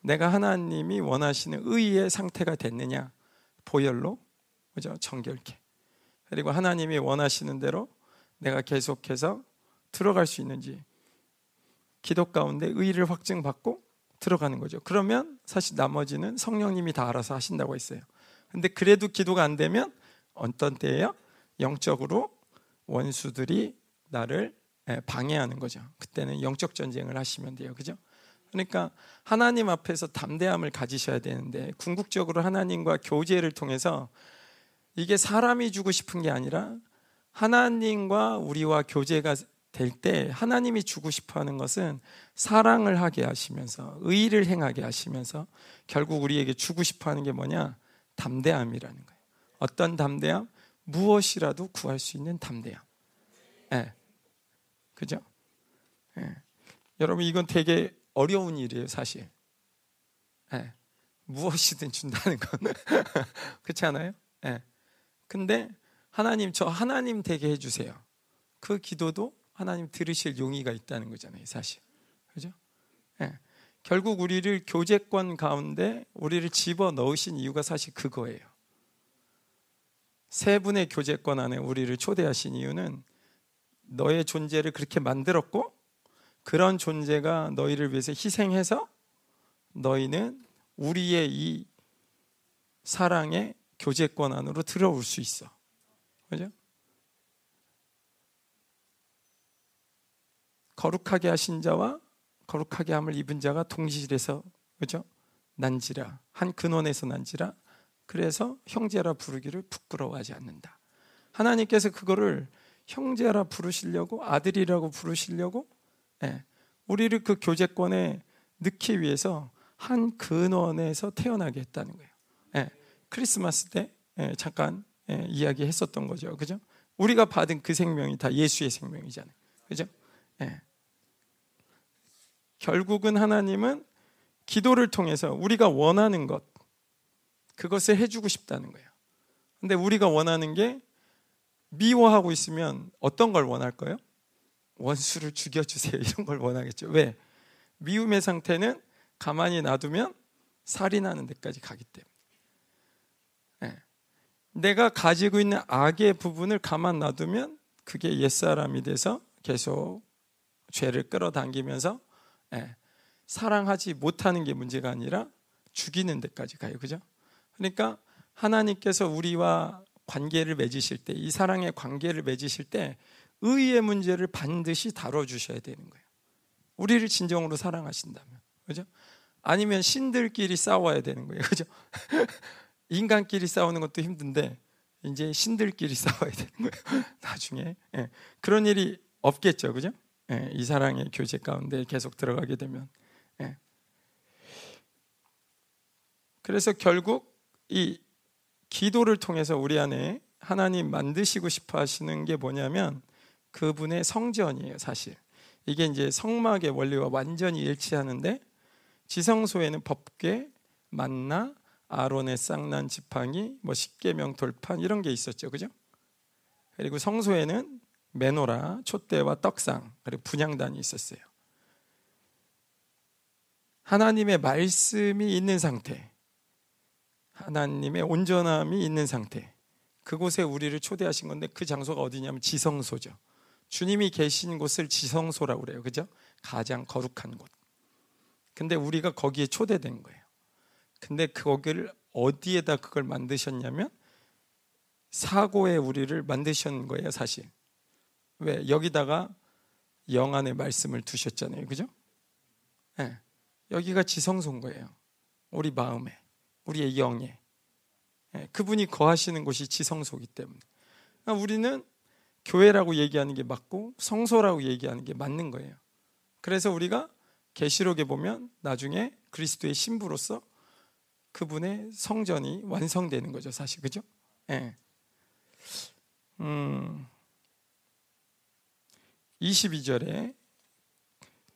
내가 하나님이 원하시는 의의 상태가 됐느냐? 보혈로, 그죠? 정결케. 그리고 하나님이 원하시는 대로 내가 계속해서 들어갈 수 있는지 기도 가운데 의를 확증받고 들어가는 거죠. 그러면 사실 나머지는 성령님이 다 알아서 하신다고 했어요. 근데 그래도 기도가 안 되면 어떤 때예요? 영적으로 원수들이 나를 방해하는 거죠. 그때는 영적 전쟁을 하시면 돼요. 그죠? 그러니까 하나님 앞에서 담대함을 가지셔야 되는데 궁극적으로 하나님과 교제를 통해서 이게 사람이 주고 싶은 게 아니라 하나님과 우리와 교제가 될 때 하나님이 주고 싶어 하는 것은 사랑을 하게 하시면서 의를 행하게 하시면서 결국 우리에게 주고 싶어 하는 게 뭐냐? 담대함이라는 거예요. 어떤 담대함? 무엇이라도 구할 수 있는 담대함. 예. 네. 그죠? 네. 여러분, 이건 되게 어려운 일이에요, 사실. 네. 무엇이든 준다는 건. 그렇지 않아요? 예. 근데 하나님 저 하나님 되게 해 주세요. 그 기도도 하나님 들으실 용의가 있다는 거잖아요, 사실. 그죠? 네. 결국 우리를 교제권 가운데 우리를 집어 넣으신 이유가 사실 그거예요. 세 분의 교제권 안에 우리를 초대하신 이유는 너의 존재를 그렇게 만들었고 그런 존재가 너희를 위해서 희생해서 너희는 우리의 이 사랑의 교제권 안으로 들어올 수 있어. 그죠? 거룩하게 하신 자와 거룩하게 함을 입은 자가 동실에서 그죠? 난지라 한 근원에서 난지라 그래서 형제라 부르기를 부끄러워하지 않는다. 하나님께서 그거를 형제라 부르시려고 아들이라고 부르시려고 예, 우리를 그 교제권에 넣기 위해서 한 근원에서 태어나게 했다는 거예요. 예, 크리스마스 때 예, 잠깐 예, 이야기했었던 거죠. 그죠? 우리가 받은 그 생명이 다 예수의 생명이잖아요. 그죠? 예. 결국은 하나님은 기도를 통해서 우리가 원하는 것, 그것을 해주고 싶다는 거예요. 근데 우리가 원하는 게 미워하고 있으면 어떤 걸 원할까요? 원수를 죽여주세요. 이런 걸 원하겠죠. 왜? 미움의 상태는 가만히 놔두면 살인하는 데까지 가기 때문에. 내가 가지고 있는 악의 부분을 가만 놔두면 그게 옛사람이 돼서 계속 죄를 끌어당기면서 예, 사랑하지 못하는 게 문제가 아니라 죽이는 데까지 가요. 그죠? 그러니까 하나님께서 우리와 관계를 맺으실 때, 이 사랑의 관계를 맺으실 때, 의의 문제를 반드시 다뤄주셔야 되는 거예요. 우리를 진정으로 사랑하신다면. 그죠? 아니면 신들끼리 싸워야 되는 거예요. 그죠? 인간끼리 싸우는 것도 힘든데 이제 신들끼리 싸워야 되는 거예요. 나중에 예. 그런 일이 없겠죠, 그죠? 예. 이 사랑의 교제 가운데 계속 들어가게 되면 예. 그래서 결국 이 기도를 통해서 우리 안에 하나님 만드시고 싶어 하시는 게 뭐냐면 그분의 성전이에요, 사실. 이게 이제 성막의 원리와 완전히 일치하는데 지성소에는 법궤, 만나, 아론의 쌍난 지팡이, 뭐 십계명 돌판 이런 게 있었죠. 그죠? 그리고 성소에는 메노라, 촛대와 떡상, 그리고 분향단이 있었어요. 하나님의 말씀이 있는 상태, 하나님의 온전함이 있는 상태, 그곳에 우리를 초대하신 건데 그 장소가 어디냐면 지성소죠. 주님이 계신 곳을 지성소라고 그래요. 그죠? 가장 거룩한 곳. 근데 우리가 거기에 초대된 거예요. 근데 거기를 어디에다 그걸 만드셨냐면 사고에 우리를 만드신 거예요, 사실. 왜? 여기다가 영안의 말씀을 두셨잖아요. 그죠? 네. 여기가 지성소인 거예요. 우리 마음에. 우리의 영에 예, 그분이 거하시는 곳이 지성소이기 때문에 그러니까 우리는 교회라고 얘기하는 게 맞고 성소라고 얘기하는 게 맞는 거예요. 그래서 우리가 계시록에 보면 나중에 그리스도의 신부로서 그분의 성전이 완성되는 거죠, 사실 그죠? 예. 음. 22절에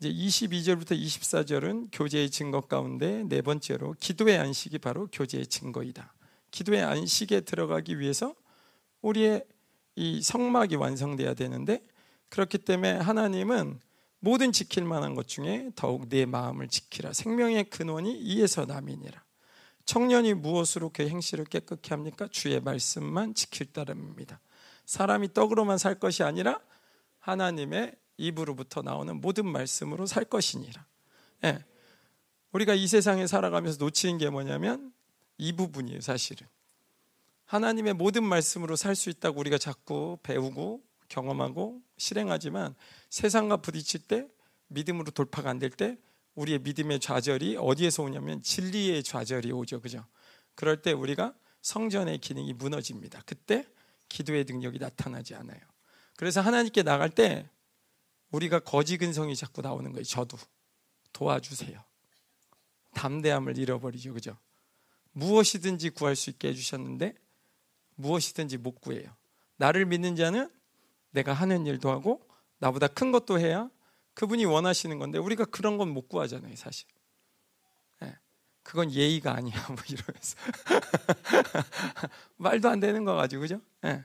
이제 22절부터 24절은 교제의 증거 가운데 네 번째로 기도의 안식이 바로 교제의 증거이다. 기도의 안식에 들어가기 위해서 우리의 이 성막이 완성돼야 되는데 그렇기 때문에 하나님은 모든 지킬 만한 것 중에 더욱 내 마음을 지키라. 생명의 근원이 이에서 남이니라. 청년이 무엇으로 그 행실을 깨끗게 합니까? 주의 말씀만 지킬 따름입니다. 사람이 떡으로만 살 것이 아니라 하나님의 입으로부터 나오는 모든 말씀으로 살 것이니라. 예. 우리가 이 세상에 살아가면서 놓치는 게 뭐냐면 이 부분이에요, 사실은. 하나님의 모든 말씀으로 살 수 있다고 우리가 자꾸 배우고 경험하고 실행하지만 세상과 부딪힐 때 믿음으로 돌파가 안 될 때 우리의 믿음의 좌절이 어디에서 오냐면 진리의 좌절이 오죠. 그죠? 그럴 때 우리가 성전의 기능이 무너집니다. 그때 기도의 능력이 나타나지 않아요. 그래서 하나님께 나갈 때 우리가 거지 근성이 자꾸 나오는 거예요. 저도 도와주세요. 담대함을 잃어버리죠. 그죠? 무엇이든지 구할 수 있게 해주셨는데 무엇이든지 못 구해요. 나를 믿는 자는 내가 하는 일도 하고 나보다 큰 것도 해야 그분이 원하시는 건데 우리가 그런 건 못 구하잖아요, 사실. 네. 그건 예의가 아니야, 뭐 이러면서 말도 안 되는 거 가지고 그죠? 네. 네.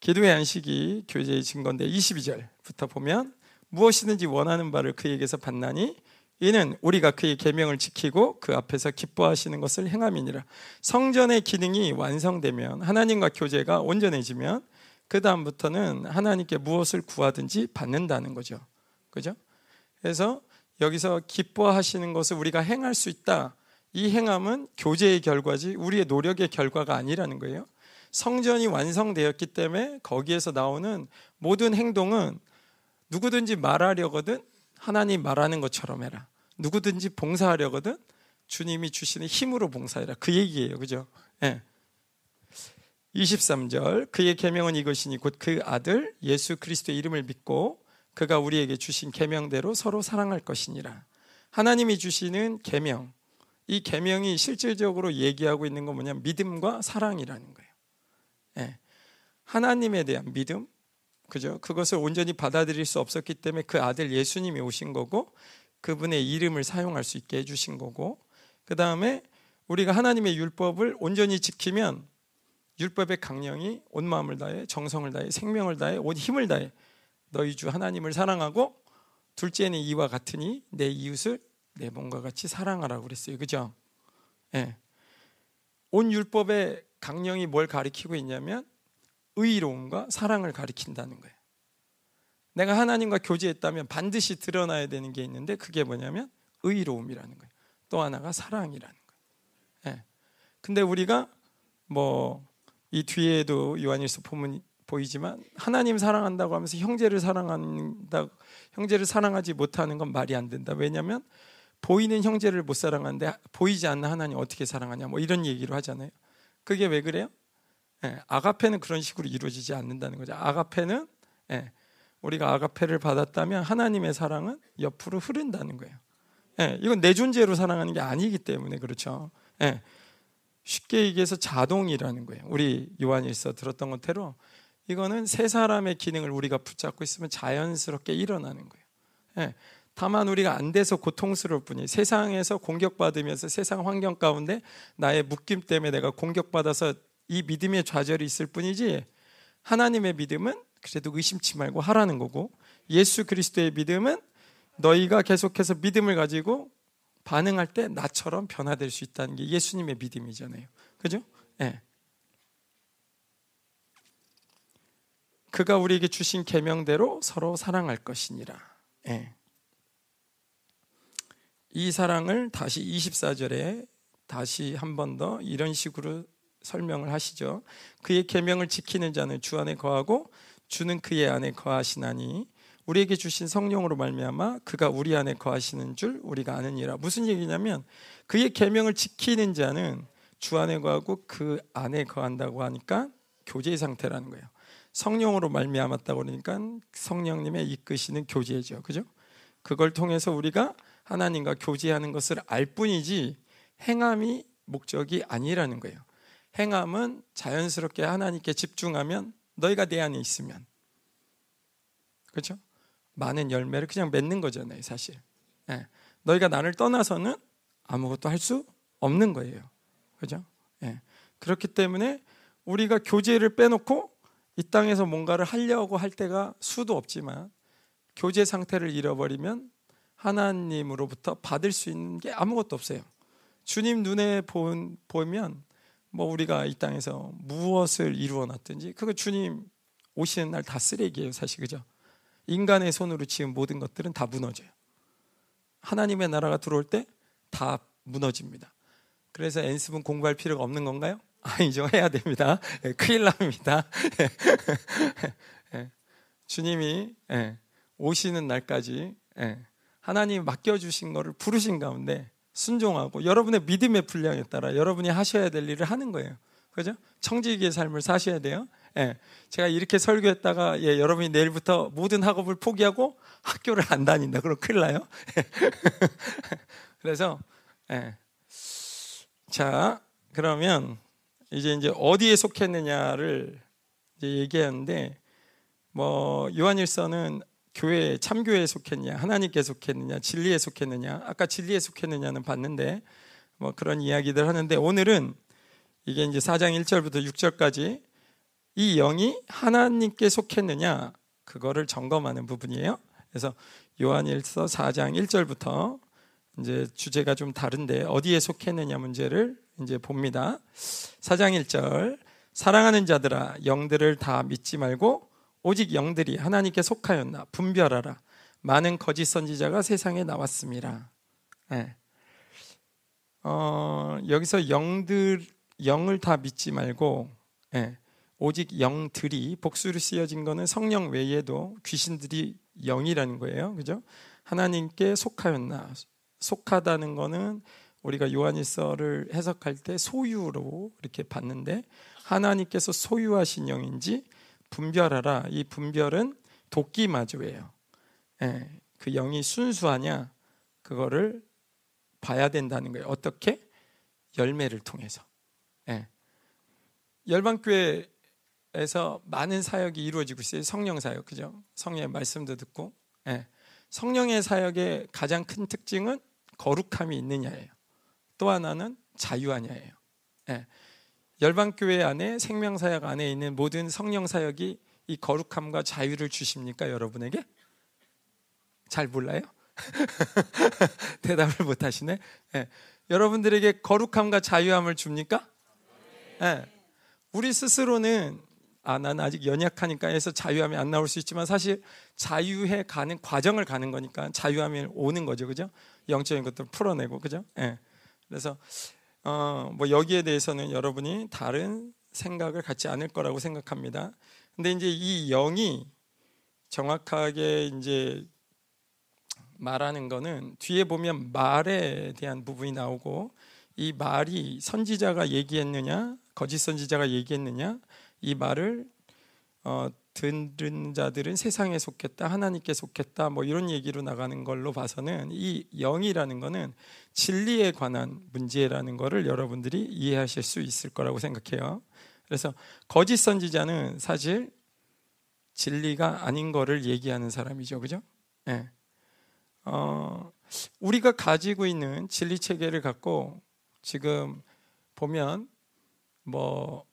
기도의 안식이 교제의 증거인데 22절부터 보면 무엇이든지 원하는 바를 그에게서 받나니 이는 우리가 그의 계명을 지키고 그 앞에서 기뻐하시는 것을 행함이니라. 성전의 기능이 완성되면 하나님과 교제가 온전해지면 그 다음부터는 하나님께 무엇을 구하든지 받는다는 거죠. 그죠? 그래서 여기서 기뻐하시는 것을 우리가 행할 수 있다. 이 행함은 교제의 결과지 우리의 노력의 결과가 아니라는 거예요. 성전이 완성되었기 때문에 거기에서 나오는 모든 행동은 누구든지 말하려거든 하나님 말하는 것처럼 해라. 누구든지 봉사하려거든 주님이 주시는 힘으로 봉사해라. 그 얘기예요. 그죠? 예. 23절 그의 계명은 이것이니 곧 그 아들 예수 그리스도의 이름을 믿고 그가 우리에게 주신 계명대로 서로 사랑할 것이니라. 하나님이 주시는 계명. 이 계명이 실질적으로 얘기하고 있는 건 뭐냐면 믿음과 사랑이라는 거예요. 예. 하나님에 대한 믿음, 그죠? 그것을 온전히 받아들일 수 없었기 때문에 그 아들 예수님이 오신 거고 그분의 이름을 사용할 수 있게 해주신 거고 그 다음에 우리가 하나님의 율법을 온전히 지키면 율법의 강령이 온 마음을 다해 정성을 다해 생명을 다해 온 힘을 다해 너희 주 하나님을 사랑하고 둘째는 이와 같으니 내 이웃을 내 몸과 같이 사랑하라고 그랬어요. 그죠? 예. 온 율법의 강령이 뭘 가리키고 있냐면 의로움과 사랑을 가리킨다는 거예요. 내가 하나님과 교제했다면 반드시 드러나야 되는 게 있는데 그게 뭐냐면 의로움이라는 거예요. 또 하나가 사랑이라는 거예요. 예. 근데 우리가 뭐 이 뒤에도 요한일서 보면 보이지만 하나님 사랑한다고 하면서 형제를 사랑한다 형제를 사랑하지 못하는 건 말이 안 된다. 왜냐하면 보이는 형제를 못 사랑하는데 보이지 않는 하나님 어떻게 사랑하냐 뭐 이런 얘기로 하잖아요. 그게 왜 그래요? 예, 아가페는 그런 식으로 이루어지지 않는다는 거죠. 아가페는 예, 우리가 아가페를 받았다면 하나님의 사랑은 옆으로 흐른다는 거예요. 예, 이건 내 존재로 사랑하는 게 아니기 때문에 그렇죠. 예, 쉽게 얘기해서 자동이라는 거예요. 우리 요한일서 들었던 것대로 이거는 세 사람의 기능을 우리가 붙잡고 있으면 자연스럽게 일어나는 거예요. 예, 다만 우리가 안 돼서 고통스러울 뿐이 세상에서 공격받으면서 세상 환경 가운데 나의 묶임 때문에 내가 공격받아서 이 믿음의 좌절이 있을 뿐이지 하나님의 믿음은 그래도 의심치 말고 하라는 거고 예수 그리스도의 믿음은 너희가 계속해서 믿음을 가지고 반응할 때 나처럼 변화될 수 있다는 게 예수님의 믿음이잖아요. 그죠? 예. 네. 그가 우리에게 주신 계명대로 서로 사랑할 것이니라. 예. 이 사랑을 다시 24절에 다시 한 번 더 이런 식으로 설명을 하시죠. 그의 계명을 지키는 자는 주 안에 거하고 주는 그의 안에 거하시나니 우리에게 주신 성령으로 말미암아 그가 우리 안에 거하시는 줄 우리가 아느니라. 무슨 얘기냐면 그의 계명을 지키는 자는 주 안에 거하고 그 안에 거한다고 하니까 교제 상태라는 거예요. 성령으로 말미암았다고 그러니까 성령님의 이끄시는 교제죠. 그죠? 그걸 통해서 우리가 하나님과 교제하는 것을 알 뿐이지 행함이 목적이 아니라는 거예요. 행함은 자연스럽게 하나님께 집중하면 너희가 내 안에 있으면 그렇죠? 많은 열매를 그냥 맺는 거잖아요, 사실. 네. 너희가 나를 떠나서는 아무것도 할 수 없는 거예요. 그죠? 네. 그렇기 때문에 우리가 교제를 빼놓고 이 땅에서 뭔가를 하려고 할 때가 수도 없지만 교제 상태를 잃어버리면 하나님으로부터 받을 수 있는 게 아무것도 없어요. 주님 눈에 본, 보면 뭐 우리가 이 땅에서 무엇을 이루어 놨든지 그거 주님 오시는 날 다 쓰레기예요, 사실 그죠? 인간의 손으로 지은 모든 것들은 다 무너져요. 하나님의 나라가 들어올 때 다 무너집니다. 그래서 엔습은 공부할 필요가 없는 건가요? 아니죠. 해야 됩니다. 예, 큰일 납니다. 예, 주님이 예, 오시는 날까지 하나님 맡겨주신 것을 부르신 가운데 순종하고 여러분의 믿음의 분량에 따라 여러분이 하셔야 될 일을 하는 거예요. 그죠? 청지기의 삶을 사셔야 돼요. 예. 제가 이렇게 설교했다가 예, 여러분이 내일부터 모든 학업을 포기하고 학교를 안 다닌다. 그럼 큰일 나요. 그래서 예. 자, 그러면 이제 이제 어디에 속했느냐를 이제 얘기하는데 뭐 요한일서는 교회 참교회에 속했냐, 하나님께 속했느냐, 진리에 속했느냐. 아까 진리에 속했느냐는 봤는데 뭐 그런 이야기들 하는데 오늘은 이게 이제 4장 1절부터 6절까지 이 영이 하나님께 속했느냐 그거를 점검하는 부분이에요. 그래서 요한일서 4장 1절부터 이제 주제가 좀 다른데 어디에 속했느냐 문제를 이제 봅니다. 4장 1절 사랑하는 자들아 영들을 다 믿지 말고 오직 영들이 하나님께 속하였나 분별하라. 많은 거짓 선지자가 세상에 나왔습니다. 네. 어, 여기서 영들 영을 다 믿지 말고 네. 오직 영들이 복수로 쓰여진 거는 성령 외에도 귀신들이 영이라는 거예요. 그죠? 하나님께 속하였나 속하다는 거는 우리가 요한일서를 해석할 때 소유로 이렇게 봤는데 하나님께서 소유하신 영인지 분별하라. 이 분별은 도끼 마주예요. 예, 그 영이 순수하냐 그거를 봐야 된다는 거예요. 어떻게? 열매를 통해서. 예. 열방교회에서 많은 사역이 이루어지고 있어요. 성령 사역, 그죠? 성령의 말씀도 듣고. 예. 성령의 사역의 가장 큰 특징은 거룩함이 있느냐예요. 또 하나는 자유하냐예요. 예. 열방교회 안에 생명사역 안에 있는 모든 성령 사역이 이 거룩함과 자유를 주십니까 여러분에게? 잘 몰라요? 대답을 못 하시네. 네. 여러분들에게 거룩함과 자유함을 줍니까? 네. 우리 스스로는 아, 난 아직 연약하니까 해서 자유함이 안 나올 수 있지만 사실 자유해 가는 과정을 가는 거니까 자유함이 오는 거죠. 그죠? 영적인 것들을 풀어내고, 그죠? 예. 그래서 어, 뭐 여기에 대해서는 여러분이 다른 생각을 갖지 않을 거라고 생각합니다. 근데 이제 이 영이 정확하게 이제 말하는 거는 뒤에 보면 말에 대한 부분이 나오고 이 말이 선지자가 얘기했느냐 거짓 선지자가 얘기했느냐 이 말을 어, 듣는 자들은 세상에 속했다, 하나님께 속했다, 뭐 이런 얘기로 나가는 걸로 봐서는 이 영이라는 거는 진리에 관한 문제라는 것을 여러분들이 이해하실 수 있을 거라고 생각해요. 그래서 거짓 선지자는 사실 진리가 아닌 거를 얘기하는 사람이죠, 그죠? 네. 어, 우리가 가지고 있는 진리 체계를 갖고 지금 보면 뭐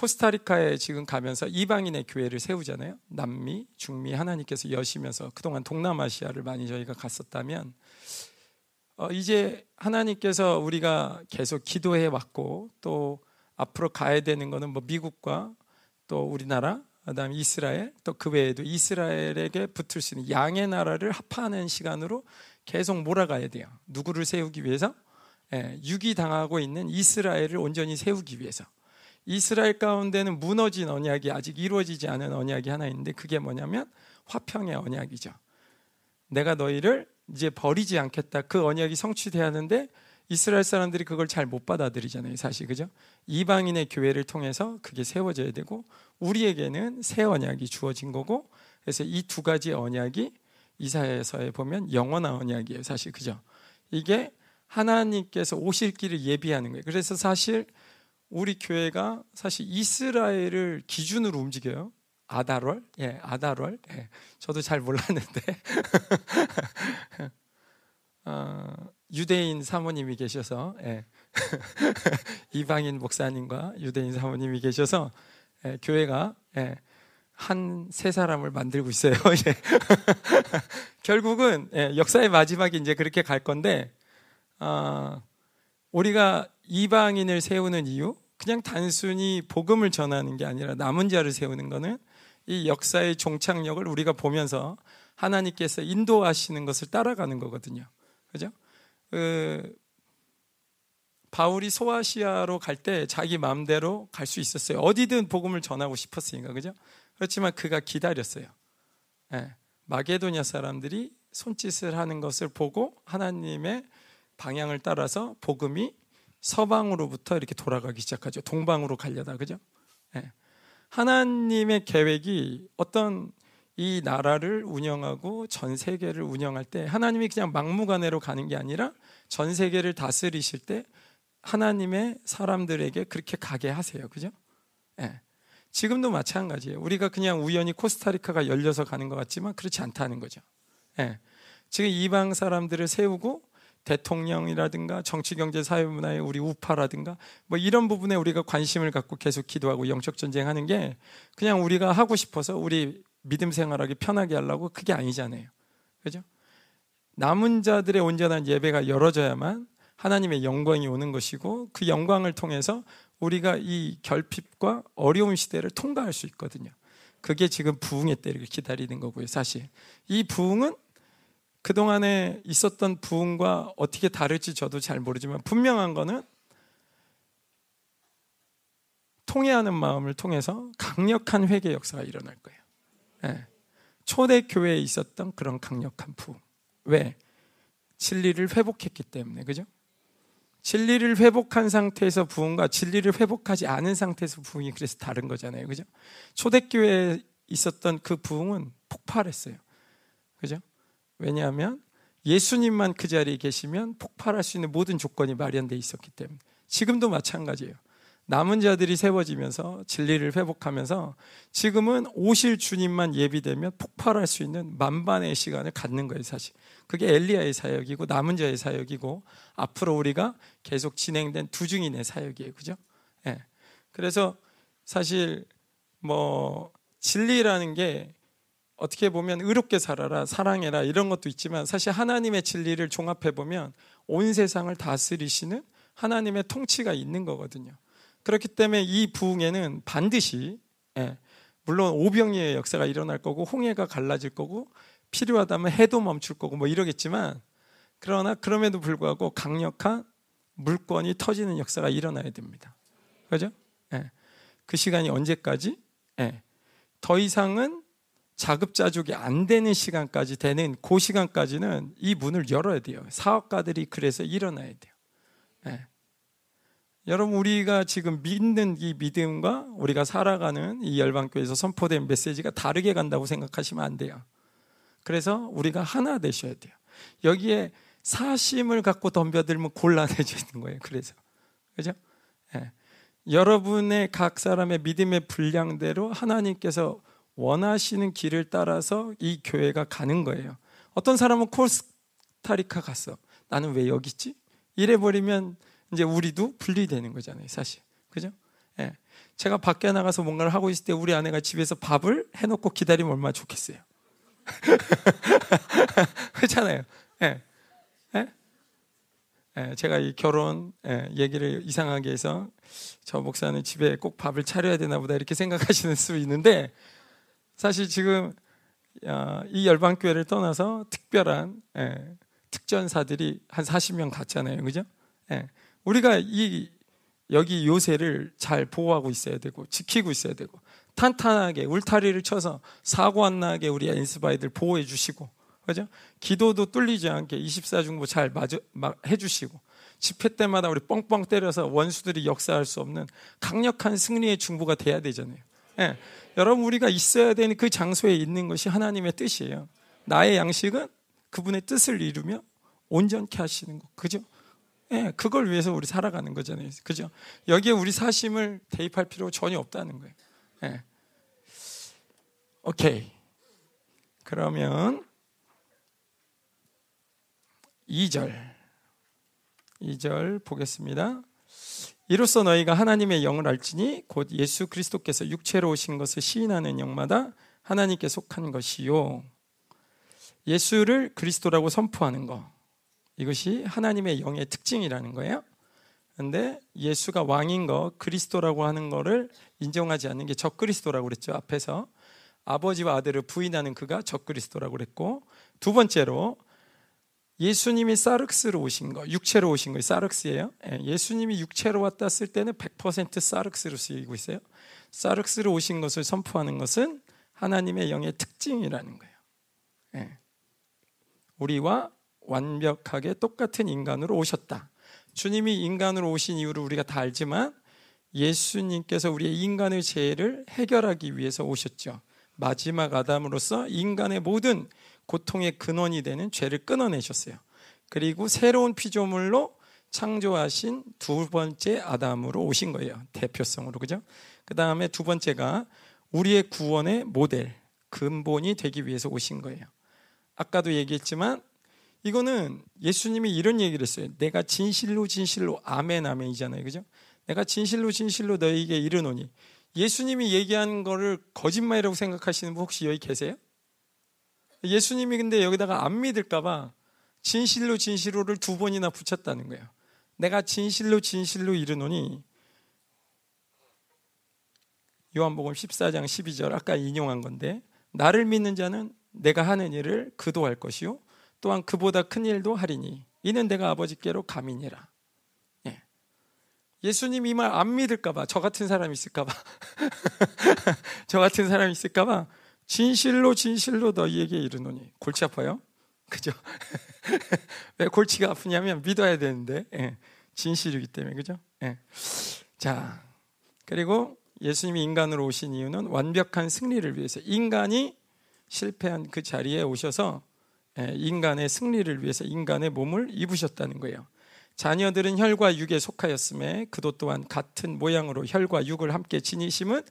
코스타리카에 지금 가면서 이방인의 교회를 세우잖아요. 남미, 중미 하나님께서 여시면서 그동안 동남아시아를 많이 저희가 갔었다면 어, 이제 하나님께서 우리가 계속 기도해 왔고 또 앞으로 가야 되는 거는 뭐 미국과 또 우리나라 그다음에 이스라엘 또 그 외에도 이스라엘에게 붙을 수 있는 양의 나라를 합하는 시간으로 계속 몰아가야 돼요. 누구를 세우기 위해서? 예, 유기 당하고 있는 이스라엘을 온전히 세우기 위해서. 이스라엘 가운데는 무너진 언약이 아직 이루어지지 않은 언약이 하나 있는데 그게 뭐냐면 화평의 언약이죠. 내가 너희를 이제 버리지 않겠다. 그 언약이 성취돼야 하는데 이스라엘 사람들이 그걸 잘 못 받아들이잖아요. 사실 그죠? 이방인의 교회를 통해서 그게 세워져야 되고 우리에게는 새 언약이 주어진 거고 그래서 이 두 가지 언약이 이사야서에 보면 영원한 언약이에요. 사실 그죠? 이게 하나님께서 오실 길을 예비하는 거예요. 그래서 사실 우리 교회가 사실 이스라엘을 기준으로 움직여요. 아다롤? 예, 아다롤. 예, 저도 잘 몰랐는데. 어, 유대인 사모님이 계셔서, 예. 이방인 목사님과 유대인 사모님이 계셔서, 예, 교회가, 예, 한 세 사람을 만들고 있어요. 예. 결국은, 예, 역사의 마지막에 이제 그렇게 갈 건데, 어, 우리가 이방인을 세우는 이유, 그냥 단순히 복음을 전하는 게 아니라 남은 자를 세우는 거는 이 역사의 종착역을 우리가 보면서 하나님께서 인도하시는 것을 따라가는 거거든요. 그죠? 그 바울이 소아시아로 갈 때 자기 마음대로 갈 수 있었어요. 어디든 복음을 전하고 싶었으니까. 그죠? 그렇지만 그가 기다렸어요. 네. 마게도냐 사람들이 손짓을 하는 것을 보고 하나님의 방향을 따라서 복음이 서방으로부터 이렇게 돌아가기 시작하죠. 동방으로 가려다. 그죠? 네. 하나님의 계획이 어떤 이 나라를 운영하고 전 세계를 운영할 때 하나님이 그냥 막무가내로 가는 게 아니라 전 세계를 다스리실 때 하나님의 사람들에게 그렇게 가게 하세요. 그죠? 네. 지금도 마찬가지예요. 우리가 그냥 우연히 코스타리카가 열려서 가는 것 같지만 그렇지 않다는 거죠. 네. 지금 이방 사람들을 세우고 대통령이라든가 정치, 경제, 사회, 문화의 우리 우파라든가 뭐 이런 부분에 우리가 관심을 갖고 계속 기도하고 영적 전쟁하는 게 그냥 우리가 하고 싶어서 우리 믿음 생활하기 편하게 하려고 그게 아니잖아요. 그죠? 남은 자들의 온전한 예배가 열어져야만 하나님의 영광이 오는 것이고 그 영광을 통해서 우리가 이 결핍과 어려운 시대를 통과할 수 있거든요. 그게 지금 부흥의 때를 기다리는 거고요, 사실. 이 부흥은 그동안에 있었던 부흥과 어떻게 다를지 저도 잘 모르지만 분명한 거는 통해하는 마음을 통해서 강력한 회개 역사가 일어날 거예요. 네. 초대 교회에 있었던 그런 강력한 부흥. 왜? 진리를 회복했기 때문에, 그죠? 진리를 회복한 상태에서 부흥과 진리를 회복하지 않은 상태에서 부흥이 그래서 다른 거잖아요. 그죠? 초대교회에 있었던 그 부흥은 폭발했어요. 그죠? 왜냐하면 예수님만 그 자리에 계시면 폭발할 수 있는 모든 조건이 마련되어 있었기 때문에 지금도 마찬가지예요. 남은 자들이 세워지면서 진리를 회복하면서 지금은 오실 주님만 예비되면 폭발할 수 있는 만반의 시간을 갖는 거예요, 사실. 그게 엘리야의 사역이고 남은 자의 사역이고 앞으로 우리가 계속 진행된 두 증인의 사역이에요. 그죠? 예. 네. 그래서 사실 뭐 진리라는 게 어떻게 보면 의롭게 살아라, 사랑해라 이런 것도 있지만 사실 하나님의 진리를 종합해 보면 온 세상을 다스리시는 하나님의 통치가 있는 거거든요. 그렇기 때문에 이 부흥에는 반드시 예, 물론 오병이의 역사가 일어날 거고 홍해가 갈라질 거고 필요하다면 해도 멈출 거고 뭐 이러겠지만 그러나 그럼에도 불구하고 강력한 물권이 터지는 역사가 일어나야 됩니다. 그죠? 예. 그 시간이 언제까지? 예. 더 이상은 자급자족이 안 되는 시간까지 되는 그 시간까지는 이 문을 열어야 돼요. 사업가들이 그래서 일어나야 돼요. 네. 여러분 우리가 지금 믿는 이 믿음과 우리가 살아가는 이 열방교회에서 선포된 메시지가 다르게 간다고 생각하시면 안 돼요. 그래서 우리가 하나 되셔야 돼요. 여기에 사심을 갖고 덤벼들면 곤란해지는 거예요. 그래서 그죠? 네. 여러분의 각 사람의 믿음의 분량대로 하나님께서 원하시는 길을 따라서 이 교회가 가는 거예요. 어떤 사람은 코스타리카 갔어. 나는 왜 여기 있지? 이래 버리면 이제 우리도 분리되는 거잖아요, 사실. 그죠? 예. 제가 밖에 나가서 뭔가를 하고 있을 때 우리 아내가 집에서 밥을 해 놓고 기다리면 얼마나 좋겠어요. 그렇잖아요. 예. 예? 예. 제가 이 결혼 예, 얘기를 이상하게 해서 저 목사는 집에 꼭 밥을 차려야 되나 보다 이렇게 생각하시는 수 있는데 사실 지금 이 열방교회를 떠나서 특별한 예, 특전사들이 한 40명 갔잖아요. 그죠? 예, 우리가 이 여기 요새를 잘 보호하고 있어야 되고 지키고 있어야 되고 탄탄하게 울타리를 쳐서 사고 안 나게 우리 엔스바이들 보호해 주시고 그죠? 기도도 뚫리지 않게 24중보 잘 맞아, 해주시고 집회 때마다 우리 뻥뻥 때려서 원수들이 역사할 수 없는 강력한 승리의 중보가 돼야 되잖아요. 예. 여러분 우리가 있어야 되는 그 장소에 있는 것이 하나님의 뜻이에요. 나의 양식은 그분의 뜻을 이루며 온전케 하시는 것. 그죠? 예, 그걸 위해서 우리 살아가는 거잖아요. 그죠? 여기에 우리 사심을 대입할 필요 전혀 없다는 거예요. 예. 오케이. 그러면 2절. 2절 보겠습니다. 이로써 너희가 하나님의 영을 알지니 곧 예수 그리스도께서 육체로 오신 것을 시인하는 영마다 하나님께 속한 것이요. 예수를 그리스도라고 선포하는 것. 이것이 하나님의 영의 특징이라는 거예요. 근데 예수가 왕인 거, 그리스도라고 하는 거를 인정하지 않는 게 적그리스도라고 그랬죠. 앞에서 아버지와 아들을 부인하는 그가 적그리스도라고 그랬고 두 번째로 예수님이 사륵스로 오신 거, 육체로 오신 거예요. 사륵스예요. 예, 예수님이 육체로 왔다 쓸 때는 100% 사륵스로 쓰이고 있어요. 사륵스로 오신 것을 선포하는 것은 하나님의 영의 특징이라는 거예요. 예. 우리와 완벽하게 똑같은 인간으로 오셨다. 주님이 인간으로 오신 이유를 우리가 다 알지만 예수님께서 우리의 인간의 죄를 해결하기 위해서 오셨죠. 마지막 아담으로서 인간의 모든 고통의 근원이 되는 죄를 끊어내셨어요. 그리고 새로운 피조물로 창조하신 두 번째 아담으로 오신 거예요. 대표성으로. 그죠? 그 다음에 두 번째가 우리의 구원의 모델, 근본이 되기 위해서 오신 거예요. 아까도 얘기했지만 이거는 예수님이 이런 얘기를 했어요. 내가 진실로 진실로 아멘 아멘이잖아요. 그죠? 내가 진실로 진실로 너에게 이르노니 예수님이 얘기한 거를 거짓말이라고 생각하시는 분 혹시 여기 계세요? 예수님이 근데 여기다가 안 믿을까봐 진실로 진실로를 두 번이나 붙였다는 거예요. 내가 진실로 진실로 이르노니 요한복음 14장 12절 아까 인용한 건데 나를 믿는 자는 내가 하는 일을 그도 할 것이요 또한 그보다 큰 일도 하리니 이는 내가 아버지께로 감이니라. 예. 예수님 이 말 안 믿을까봐 저 같은 사람이 있을까봐 저 같은 사람이 있을까봐 진실로 진실로 너희에게 이르노니 골치 아파요? 그죠? 왜 골치가 아프냐면 믿어야 되는데 예. 진실이기 때문에 그죠? 예. 자 그리고 예수님이 인간으로 오신 이유는 완벽한 승리를 위해서 인간이 실패한 그 자리에 오셔서 예, 인간의 승리를 위해서 인간의 몸을 입으셨다는 거예요. 자녀들은 혈과 육에 속하였음에 그도 또한 같은 모양으로 혈과 육을 함께 지니심은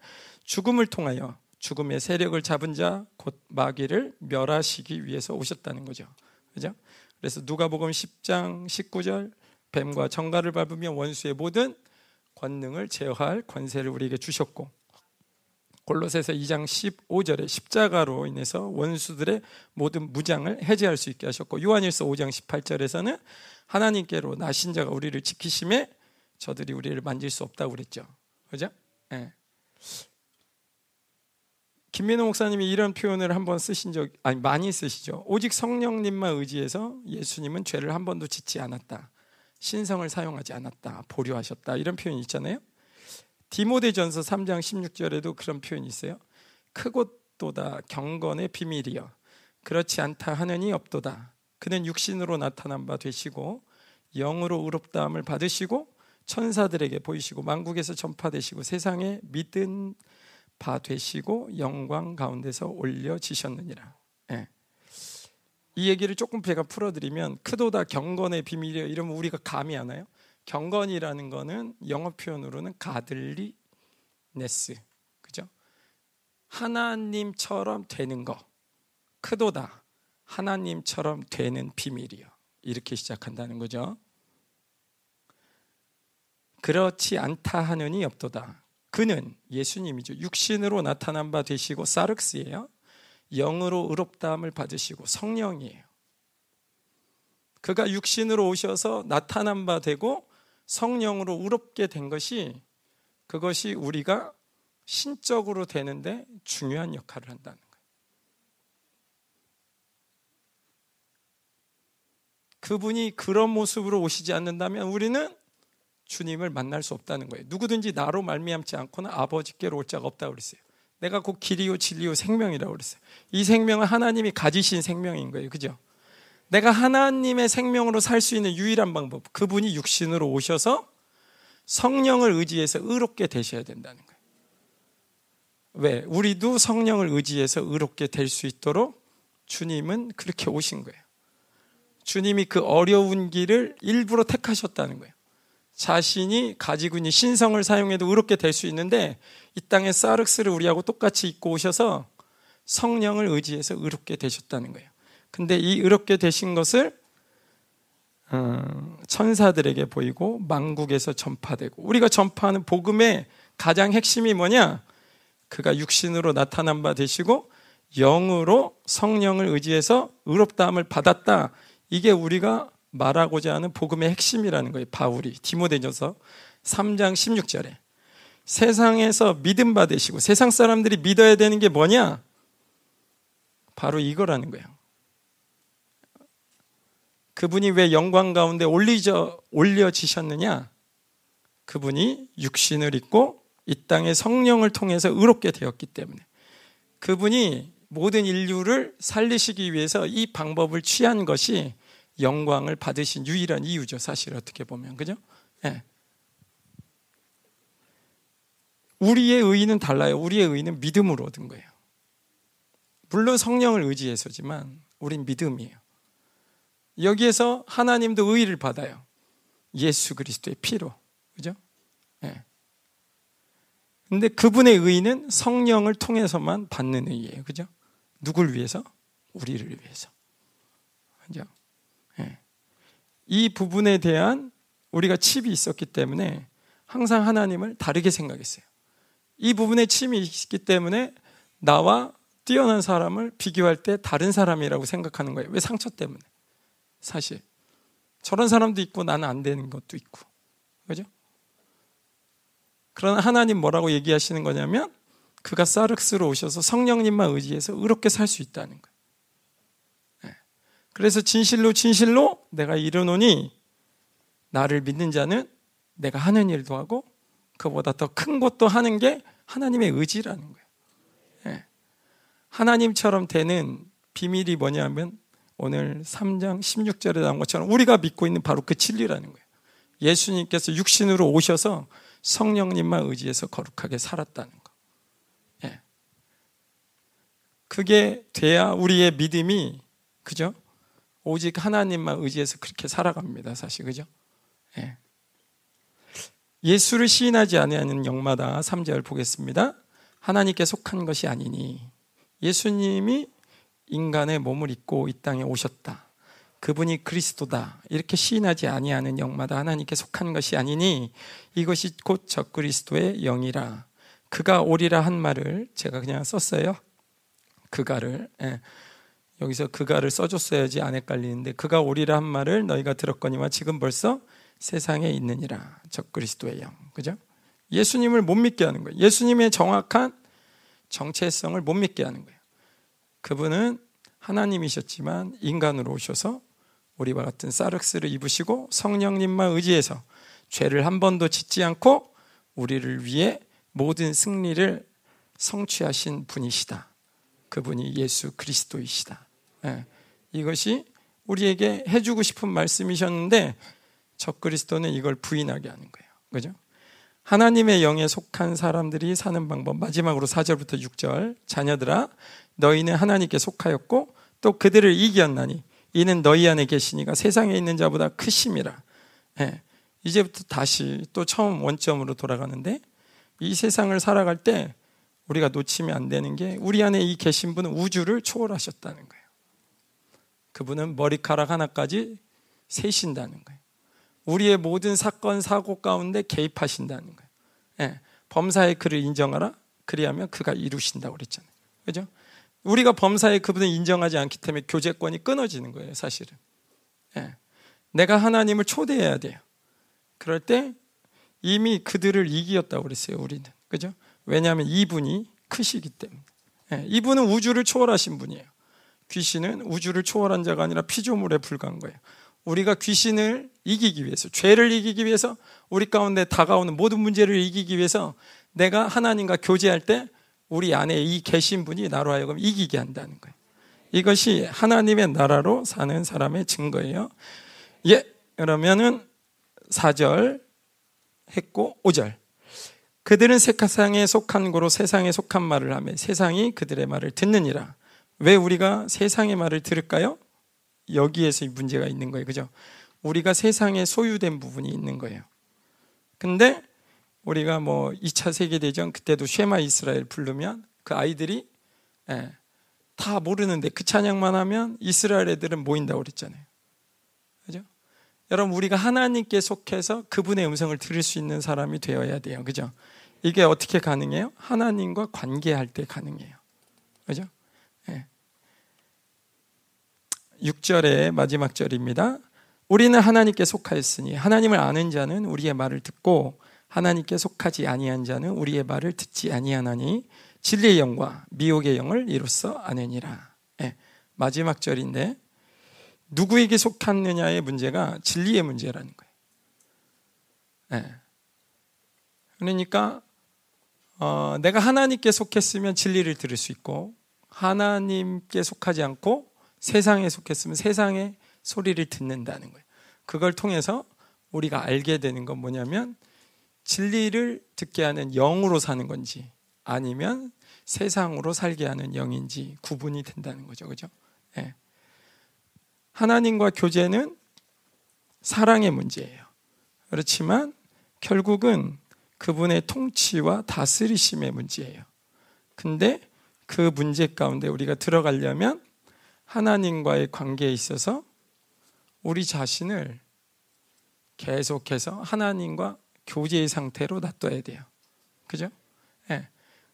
죽음을 통하여 죽음의 세력을 잡은 자 곧 마귀를 멸하시기 위해서 오셨다는 거죠. 그죠? 그래서 누가복음 10장 19절 뱀과 정갈을 밟으며 원수의 모든 권능을 제어할 권세를 우리에게 주셨고 골로새서 2장 15절에 십자가로 인해서 원수들의 모든 무장을 해제할 수 있게 하셨고 요한일서 5장 18절에서는 하나님께로 나신 자가 우리를 지키심에 저들이 우리를 만질 수 없다고 그랬죠. 그죠? 네. 김민호 목사님이 이런 표현을 한 번 쓰신 적 아니 많이 쓰시죠. 오직 성령님만 의지해서 예수님은 죄를 한 번도 짓지 않았다. 신성을 사용하지 않았다. 보류하셨다. 이런 표현이 있잖아요. 디모데전서 3장 16절에도 그런 표현이 있어요. 크고 도다 경건의 비밀이여 그렇지 않다 하느니 없도다. 그는 육신으로 나타난 바 되시고 영으로 의롭다함을 받으시고 천사들에게 보이시고 만국에서 전파되시고 세상에 믿은 바 되시고 영광 가운데서 올려지셨느니라. 예. 이 얘기를 조금 제가 풀어드리면 크도다 경건의 비밀이여 이러면 우리가 감이 하나요? 경건이라는 거는 영어 표현으로는 가들리네스. 그죠? 하나님처럼 되는 거. 크도다. 하나님처럼 되는 비밀이요. 이렇게 시작한다는 거죠. 그렇지 않다 하느니 없도다. 그는 예수님이죠. 육신으로 나타난 바 되시고 사륵스예요. 영으로 의롭다함을 받으시고 성령이에요. 그가 육신으로 오셔서 나타난 바 되고 성령으로 의롭게 된 것이 그것이 우리가 신적으로 되는데 중요한 역할을 한다는 거예요. 그분이 그런 모습으로 오시지 않는다면 우리는 주님을 만날 수 없다는 거예요. 누구든지 나로 말미암지 않고는 아버지께로 올 자가 없다고 그랬어요. 내가 곧 길이요 진리요 생명이라고 그랬어요. 이 생명은 하나님이 가지신 생명인 거예요. 그죠? 내가 하나님의 생명으로 살 수 있는 유일한 방법. 그분이 육신으로 오셔서 성령을 의지해서 의롭게 되셔야 된다는 거예요. 왜? 우리도 성령을 의지해서 의롭게 될 수 있도록 주님은 그렇게 오신 거예요. 주님이 그 어려운 길을 일부러 택하셨다는 거예요. 자신이 가지고 있는 신성을 사용해도 의롭게 될 수 있는데 이 땅에 사르스를 우리하고 똑같이 입고 오셔서 성령을 의지해서 의롭게 되셨다는 거예요. 근데 이 의롭게 되신 것을 어, 천사들에게 보이고 망국에서 전파되고 우리가 전파하는 복음의 가장 핵심이 뭐냐? 그가 육신으로 나타난 바 되시고 영으로 성령을 의지해서 의롭다함을 받았다. 이게 우리가 말하고자 하는 복음의 핵심이라는 거예요. 바울이 디모데전서 3장 16절에 세상에서 믿음 받으시고 세상 사람들이 믿어야 되는 게 뭐냐? 바로 이거라는 거예요. 그분이 왜 영광 가운데 올리져 올려지셨느냐? 그분이 육신을 입고 이 땅의 성령을 통해서 의롭게 되었기 때문에 그분이 모든 인류를 살리시기 위해서 이 방법을 취한 것이 영광을 받으신 유일한 이유죠. 사실 어떻게 보면 그죠? 네. 우리의 의의는 달라요. 우리의 의의는 믿음으로 얻은 거예요. 물론 성령을 의지해서지만 우린 믿음이에요. 여기에서 하나님도 의의를 받아요. 예수 그리스도의 피로. 그죠? 네. 근데 그분의 의의는 성령을 통해서만 받는 의의예요. 그죠? 누굴 위해서? 우리를 위해서. 그죠? 이 부분에 대한 우리가 칩이 있었기 때문에 항상 하나님을 다르게 생각했어요. 이 부분에 칩이 있기 때문에 나와 뛰어난 사람을 비교할 때 다른 사람이라고 생각하는 거예요. 왜 상처 때문에? 사실. 저런 사람도 있고 나는 안 되는 것도 있고. 그죠? 그러나 하나님 뭐라고 얘기하시는 거냐면 그가 사르스로 오셔서 성령님만 의지해서 의롭게 살 수 있다는 거예요. 그래서 진실로 진실로 내가 이르노니 나를 믿는 자는 내가 하는 일도 하고 그보다 더 큰 것도 하는 게 하나님의 의지라는 거예요. 예. 하나님처럼 되는 비밀이 뭐냐면 오늘 3장 16절에 나온 것처럼 우리가 믿고 있는 바로 그 진리라는 거예요. 예수님께서 육신으로 오셔서 성령님만 의지해서 거룩하게 살았다는 거. 예. 그게 돼야 우리의 믿음이 그죠? 오직 하나님만 의지해서 그렇게 살아갑니다. 사실 그죠? 예. 예수를 시인하지 아니하는 영마다 3절 보겠습니다. 하나님께 속한 것이 아니니 예수님이 인간의 몸을 입고 이 땅에 오셨다. 그분이 그리스도다. 이렇게 시인하지 아니하는 영마다 하나님께 속한 것이 아니니 이것이 곧 적 그리스도의 영이라. 그가 오리라 한 말을 제가 그냥 썼어요. 그가를. 예. 여기서 그가를 써줬어야지 안 헷갈리는데 그가 오리라 한 말을 너희가 들었거니와 지금 벌써 세상에 있느니라 적 그리스도의 영 그죠? 예수님을 못 믿게 하는 거예요 예수님의 정확한 정체성을 못 믿게 하는 거예요 그분은 하나님이셨지만 인간으로 오셔서 우리와 같은 사륵스를 입으시고 성령님만 의지해서 죄를 한 번도 짓지 않고 우리를 위해 모든 승리를 성취하신 분이시다. 그분이 예수 그리스도이시다. 네. 이것이 우리에게 해주고 싶은 말씀이셨는데 적그리스도는 이걸 부인하게 하는 거예요. 그죠? 하나님의 영에 속한 사람들이 사는 방법 마지막으로 4절부터 6절 자녀들아 너희는 하나님께 속하였고 또 그들을 이기었나니 이는 너희 안에 계시니가 세상에 있는 자보다 크심이라. 네. 이제부터 다시 또 처음 원점으로 돌아가는데 이 세상을 살아갈 때 우리가 놓치면 안 되는 게 우리 안에 이 계신 분은 우주를 초월하셨다는 거예요. 그분은 머리카락 하나까지 세신다는 거예요. 우리의 모든 사건 사고 가운데 개입하신다는 거예요. 예, 범사의 그를 인정하라. 그리하면 그가 이루신다고 그랬잖아요. 그죠? 우리가 범사의 그분을 인정하지 않기 때문에 교제권이 끊어지는 거예요, 사실은. 예, 내가 하나님을 초대해야 돼요. 그럴 때 이미 그들을 이기었다고 그랬어요, 우리는. 그죠? 왜냐하면 이분이 크시기 때문에. 예, 이분은 우주를 초월하신 분이에요. 귀신은 우주를 초월한 자가 아니라 피조물에 불과한 거예요. 우리가 귀신을 이기기 위해서, 죄를 이기기 위해서, 우리 가운데 다가오는 모든 문제를 이기기 위해서 내가 하나님과 교제할 때 우리 안에 이 계신 분이 나로 하여금 이기게 한다는 거예요. 이것이 하나님의 나라로 사는 사람의 증거예요. 예, 그러면은 4절 했고 5절. 그들은 세상에 속한 거로 세상에 속한 말을 하며 세상이 그들의 말을 듣느니라. 왜 우리가 세상의 말을 들을까요? 여기에서 문제가 있는 거예요. 그죠? 우리가 세상에 소유된 부분이 있는 거예요. 근데 우리가 뭐 2차 세계대전 그때도 쉐마 이스라엘 부르면 그 아이들이 예, 다 모르는데 그 찬양만 하면 이스라엘 애들은 모인다고 그랬잖아요. 그죠? 여러분, 우리가 하나님께 속해서 그분의 음성을 들을 수 있는 사람이 되어야 돼요. 그죠? 이게 어떻게 가능해요? 하나님과 관계할 때 가능해요. 그죠? 네. 6절의 마지막 절입니다. 우리는 하나님께 속하였으니 하나님을 아는 자는 우리의 말을 듣고 하나님께 속하지 아니한 자는 우리의 말을 듣지 아니하나니 진리의 영과 미혹의 영을 이로써 아느니라. 네. 마지막 절인데 누구에게 속했느냐의 문제가 진리의 문제라는 거예요. 네. 그러니까 어, 내가 하나님께 속했으면 진리를 들을 수 있고 하나님께 속하지 않고 세상에 속했으면 세상의 소리를 듣는다는 거예요. 그걸 통해서 우리가 알게 되는 건 뭐냐면 진리를 듣게 하는 영으로 사는 건지 아니면 세상으로 살게 하는 영인지 구분이 된다는 거죠. 그죠? 네. 하나님과 교제는 사랑의 문제예요. 그렇지만 결국은 그분의 통치와 다스리심의 문제예요. 근데 그 문제 가운데 우리가 들어가려면 하나님과의 관계에 있어서 우리 자신을 계속해서 하나님과 교제의 상태로 놔둬야 돼요. 그죠? 네.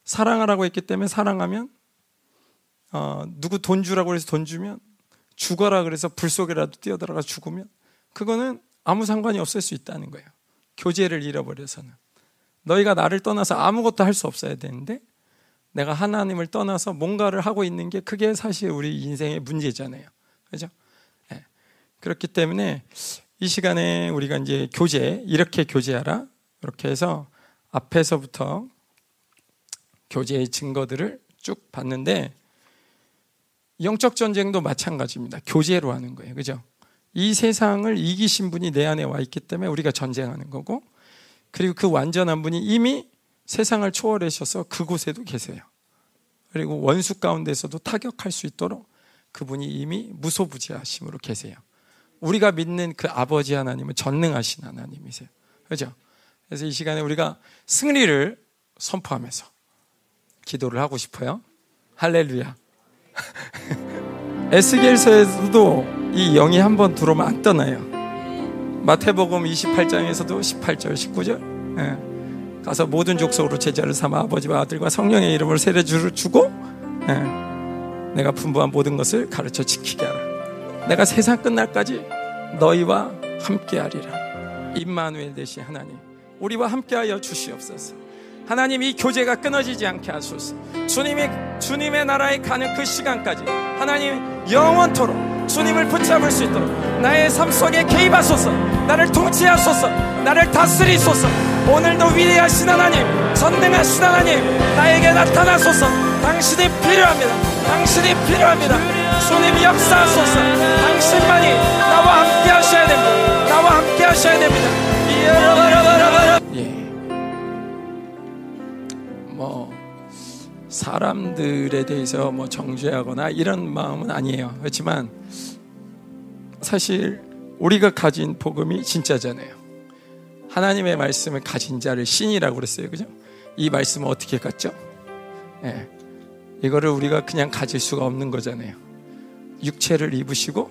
사랑하라고 했기 때문에 사랑하면 어, 누구 돈 주라고 해서 돈 주면 죽어라 그래서 불 속에라도 뛰어들어가 죽으면 그거는 아무 상관이 없을 수 있다는 거예요. 교제를 잃어버려서는. 너희가 나를 떠나서 아무것도 할 수 없어야 되는데 내가 하나님을 떠나서 뭔가를 하고 있는 게 그게 사실 우리 인생의 문제잖아요. 그죠? 네. 그렇기 때문에 이 시간에 우리가 이제 교제, 이렇게 교제하라. 이렇게 해서 앞에서부터 교제의 증거들을 쭉 봤는데 영적 전쟁도 마찬가지입니다. 교제로 하는 거예요. 그죠? 이 세상을 이기신 분이 내 안에 와 있기 때문에 우리가 전쟁하는 거고, 그리고 그 완전한 분이 이미 세상을 초월하셔서 그곳에도 계세요. 그리고 원수 가운데서도 타격할 수 있도록 그분이 이미 무소부지하심으로 계세요. 우리가 믿는 그 아버지 하나님은 전능하신 하나님이세요. 그죠? 그래서 이 시간에 우리가 승리를 선포하면서 기도를 하고 싶어요. 할렐루야. 에스겔서에서도 이 영이 한 번 들어오면 안 떠나요. 마태복음 28장에서도 18절, 19절. 예. 가서 모든 족속으로 제자를 삼아 아버지와 아들과 성령의 이름을 세례주를 주고 예. 내가 분부한 모든 것을 가르쳐 지키게 하라. 내가 세상 끝날까지 너희와 함께하리라. 임마누엘 대신 하나님, 우리와 함께하여 주시옵소서. 하나님 이 교제가 끊어지지 않게 하소서. 주님이 주님의 나라에 가는 그 시간까지 하나님 영원토록 주님을 붙잡을 수 있도록 나의 삶 속에 개입하소서. 나를 통치하소서. 나를 다스리소서. 오늘도 위대하신 하나님, 전능하신 하나님, 나에게 나타나소서. 당신이 필요합니다. 당신이 필요합니다. 주님 역사하소서. 당신만이 나와 함께 하셔야 됩니다. 나와 함께 하셔야 됩니다. 예. 사람들에 대해서 뭐 정죄하거나 이런 마음은 아니에요. 그렇지만 사실 우리가 가진 복음이 진짜잖아요. 하나님의 말씀을 가진 자를 신이라고 그랬어요. 그죠? 이 말씀은 어떻게 갔죠? 예. 이거를 우리가 그냥 가질 수가 없는 거잖아요. 육체를 입으시고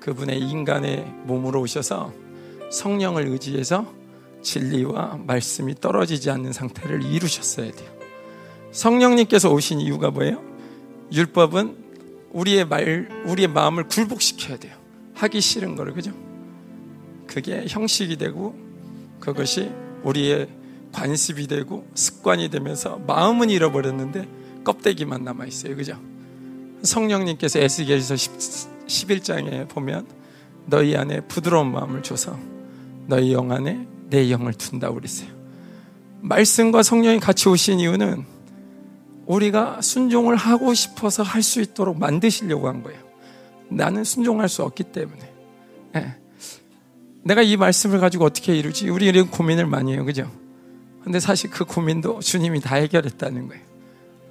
그분의 인간의 몸으로 오셔서 성령을 의지해서 진리와 말씀이 떨어지지 않는 상태를 이루셨어야 돼요. 성령님께서 오신 이유가 뭐예요? 율법은 우리의 말, 우리의 마음을 굴복시켜야 돼요. 하기 싫은 거를, 그죠? 그게 형식이 되고 그것이 우리의 관습이 되고 습관이 되면서 마음은 잃어버렸는데 껍데기만 남아있어요. 그죠? 성령님께서 에스겔서 11장에 보면 너희 안에 부드러운 마음을 줘서 너희 영 안에 내 영을 둔다 그랬어요. 말씀과 성령이 같이 오신 이유는 우리가 순종을 하고 싶어서 할 수 있도록 만드시려고 한 거예요. 나는 순종할 수 없기 때문에. 네. 내가 이 말씀을 가지고 어떻게 이루지? 우리는 고민을 많이 해요. 그죠? 근데 사실 그 고민도 주님이 다 해결했다는 거예요.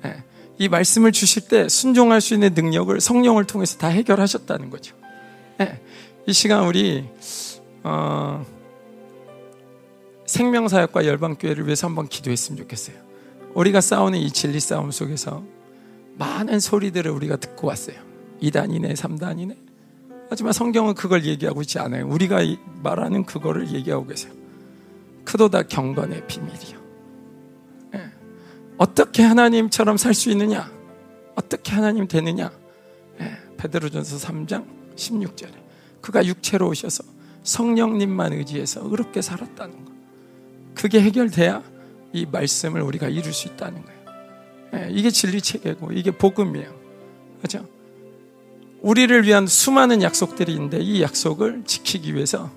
네. 이 말씀을 주실 때 순종할 수 있는 능력을 성령을 통해서 다 해결하셨다는 거죠. 네. 이 시간 우리 어, 생명사역과 열방교회를 위해서 한번 기도했으면 좋겠어요. 우리가 싸우는 이 진리 싸움 속에서 많은 소리들을 우리가 듣고 왔어요. 2단이네, 3단이네. 하지만 성경은 그걸 얘기하고 있지 않아요. 우리가 말하는 그거를 얘기하고 계세요. 크도다 경건의 비밀이요. 네. 어떻게 하나님처럼 살 수 있느냐? 어떻게 하나님 되느냐? 네. 베드로전서 3장 16절에 그가 육체로 오셔서 성령님만 의지해서 의롭게 살았다는 거. 그게 해결돼야 이 말씀을 우리가 이룰 수 있다는 거예요. 네. 이게 진리 체계고 이게 복음이에요. 그죠? 우리를 위한 수많은 약속들이 있는데 이 약속을 지키기 위해서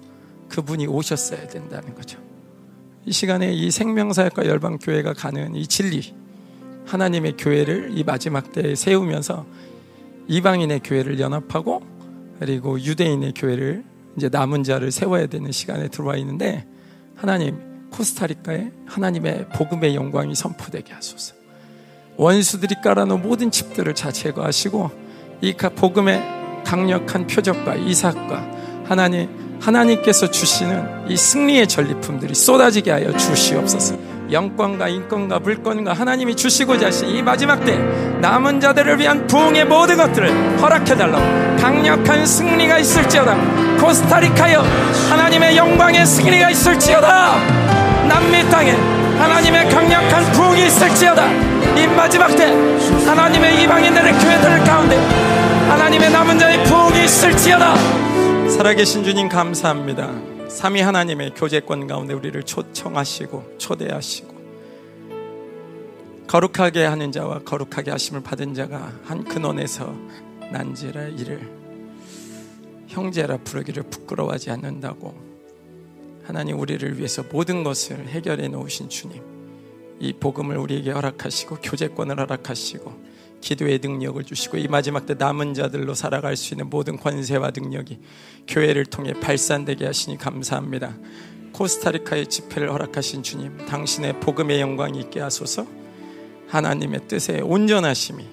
그분이 오셨어야 된다는 거죠. 이 시간에 이 생명사역과 열방교회가 가는 이 진리, 하나님의 교회를 이 마지막 때에 세우면서 이방인의 교회를 연합하고 그리고 유대인의 교회를 이제 남은 자를 세워야 되는 시간에 들어와 있는데 하나님 코스타리카에 하나님의 복음의 영광이 선포되게 하소서. 원수들이 깔아놓은 모든 칩들을 자 제거하시고 이 복음의 강력한 표적과 이삭과 하나님 하나님께서 주시는 이 승리의 전리품들이 쏟아지게 하여 주시옵소서. 영권과 인권과 물권과 하나님이 주시고자 하신 이 마지막 때 남은 자들을 위한 부흥의 모든 것들을 허락해 달라고 강력한 승리가 있을지어다. 코스타리카여 하나님의 영광의 승리가 있을지어다. 남미 땅에 하나님의 강력한 부흥이 있을지어다. 이 마지막 때 하나님의 이방인들의 교회들 가운데 하나님의 남은 자의 부흥이 있을지어다. 살아계신 주님 감사합니다. 삼위 하나님의 교제권 가운데 우리를 초청하시고 초대하시고 거룩하게 하는 자와 거룩하게 하심을 받은 자가 한 근원에서 난지라 이를 형제라 부르기를 부끄러워하지 않는다고 하나님 우리를 위해서 모든 것을 해결해 놓으신 주님 이 복음을 우리에게 허락하시고 교제권을 허락하시고 기도의 능력을 주시고 이 마지막 때 남은 자들로 살아갈 수 있는 모든 권세와 능력이 교회를 통해 발산되게 하시니 감사합니다. 코스타리카의 집회를 허락하신 주님, 당신의 복음의 영광이 있게 하소서. 하나님의 뜻에 온전하심이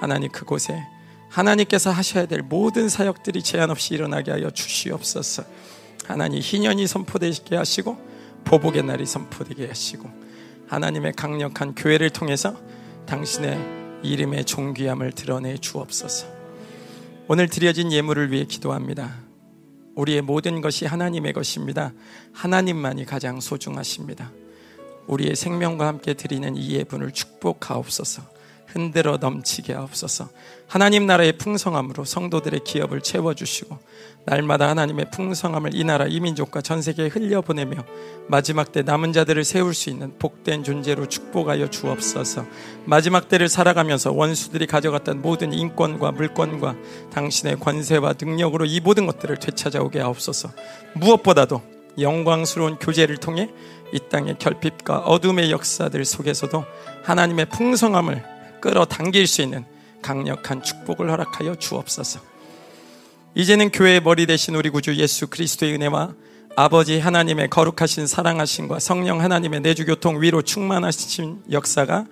하나님 그곳에 하나님께서 하셔야 될 모든 사역들이 제한 없이 일어나게 하여 주시옵소서. 하나님 희년이 선포되게 하시고 보복의 날이 선포되게 하시고 하나님의 강력한 교회를 통해서 당신의 이름의 존귀함을 드러내 주옵소서. 오늘 드려진 예물을 위해 기도합니다. 우리의 모든 것이 하나님의 것입니다. 하나님만이 가장 소중하십니다. 우리의 생명과 함께 드리는 이 예분을 축복하옵소서. 흔들어 넘치게 하옵소서. 하나님 나라의 풍성함으로 성도들의 기업을 채워주시고 날마다 하나님의 풍성함을 이 나라 이 민족과 전 세계에 흘려보내며 마지막 때 남은 자들을 세울 수 있는 복된 존재로 축복하여 주옵소서. 마지막 때를 살아가면서 원수들이 가져갔던 모든 인권과 물권과 당신의 권세와 능력으로 이 모든 것들을 되찾아오게 하옵소서. 무엇보다도 영광스러운 교제를 통해 이 땅의 결핍과 어둠의 역사들 속에서도 하나님의 풍성함을 끌어당길 수 있는 강력한 축복을 허락하여 주옵소서. 이제는 교회의 머리 대신 우리 구주 예수 그리스도의 은혜와 아버지 하나님의 거룩하신 사랑하심과 성령 하나님의 내주 교통 위로 충만하신 역사가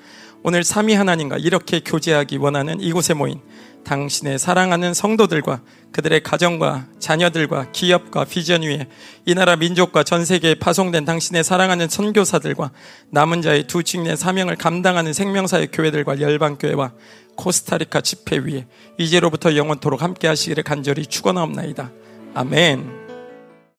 오늘 삼위 하나님과 이렇게 교제하기 원하는 이곳에 모인 당신의 사랑하는 성도들과 그들의 가정과 자녀들과 기업과 비전 위에 이 나라 민족과 전 세계에 파송된 당신의 사랑하는 선교사들과 남은 자의 두 직내 사명을 감당하는 생명사의 교회들과 열방교회와 코스타리카 집회 위에 이제로부터 영원토록 함께 하시기를 간절히 축원하옵나이다. 아멘.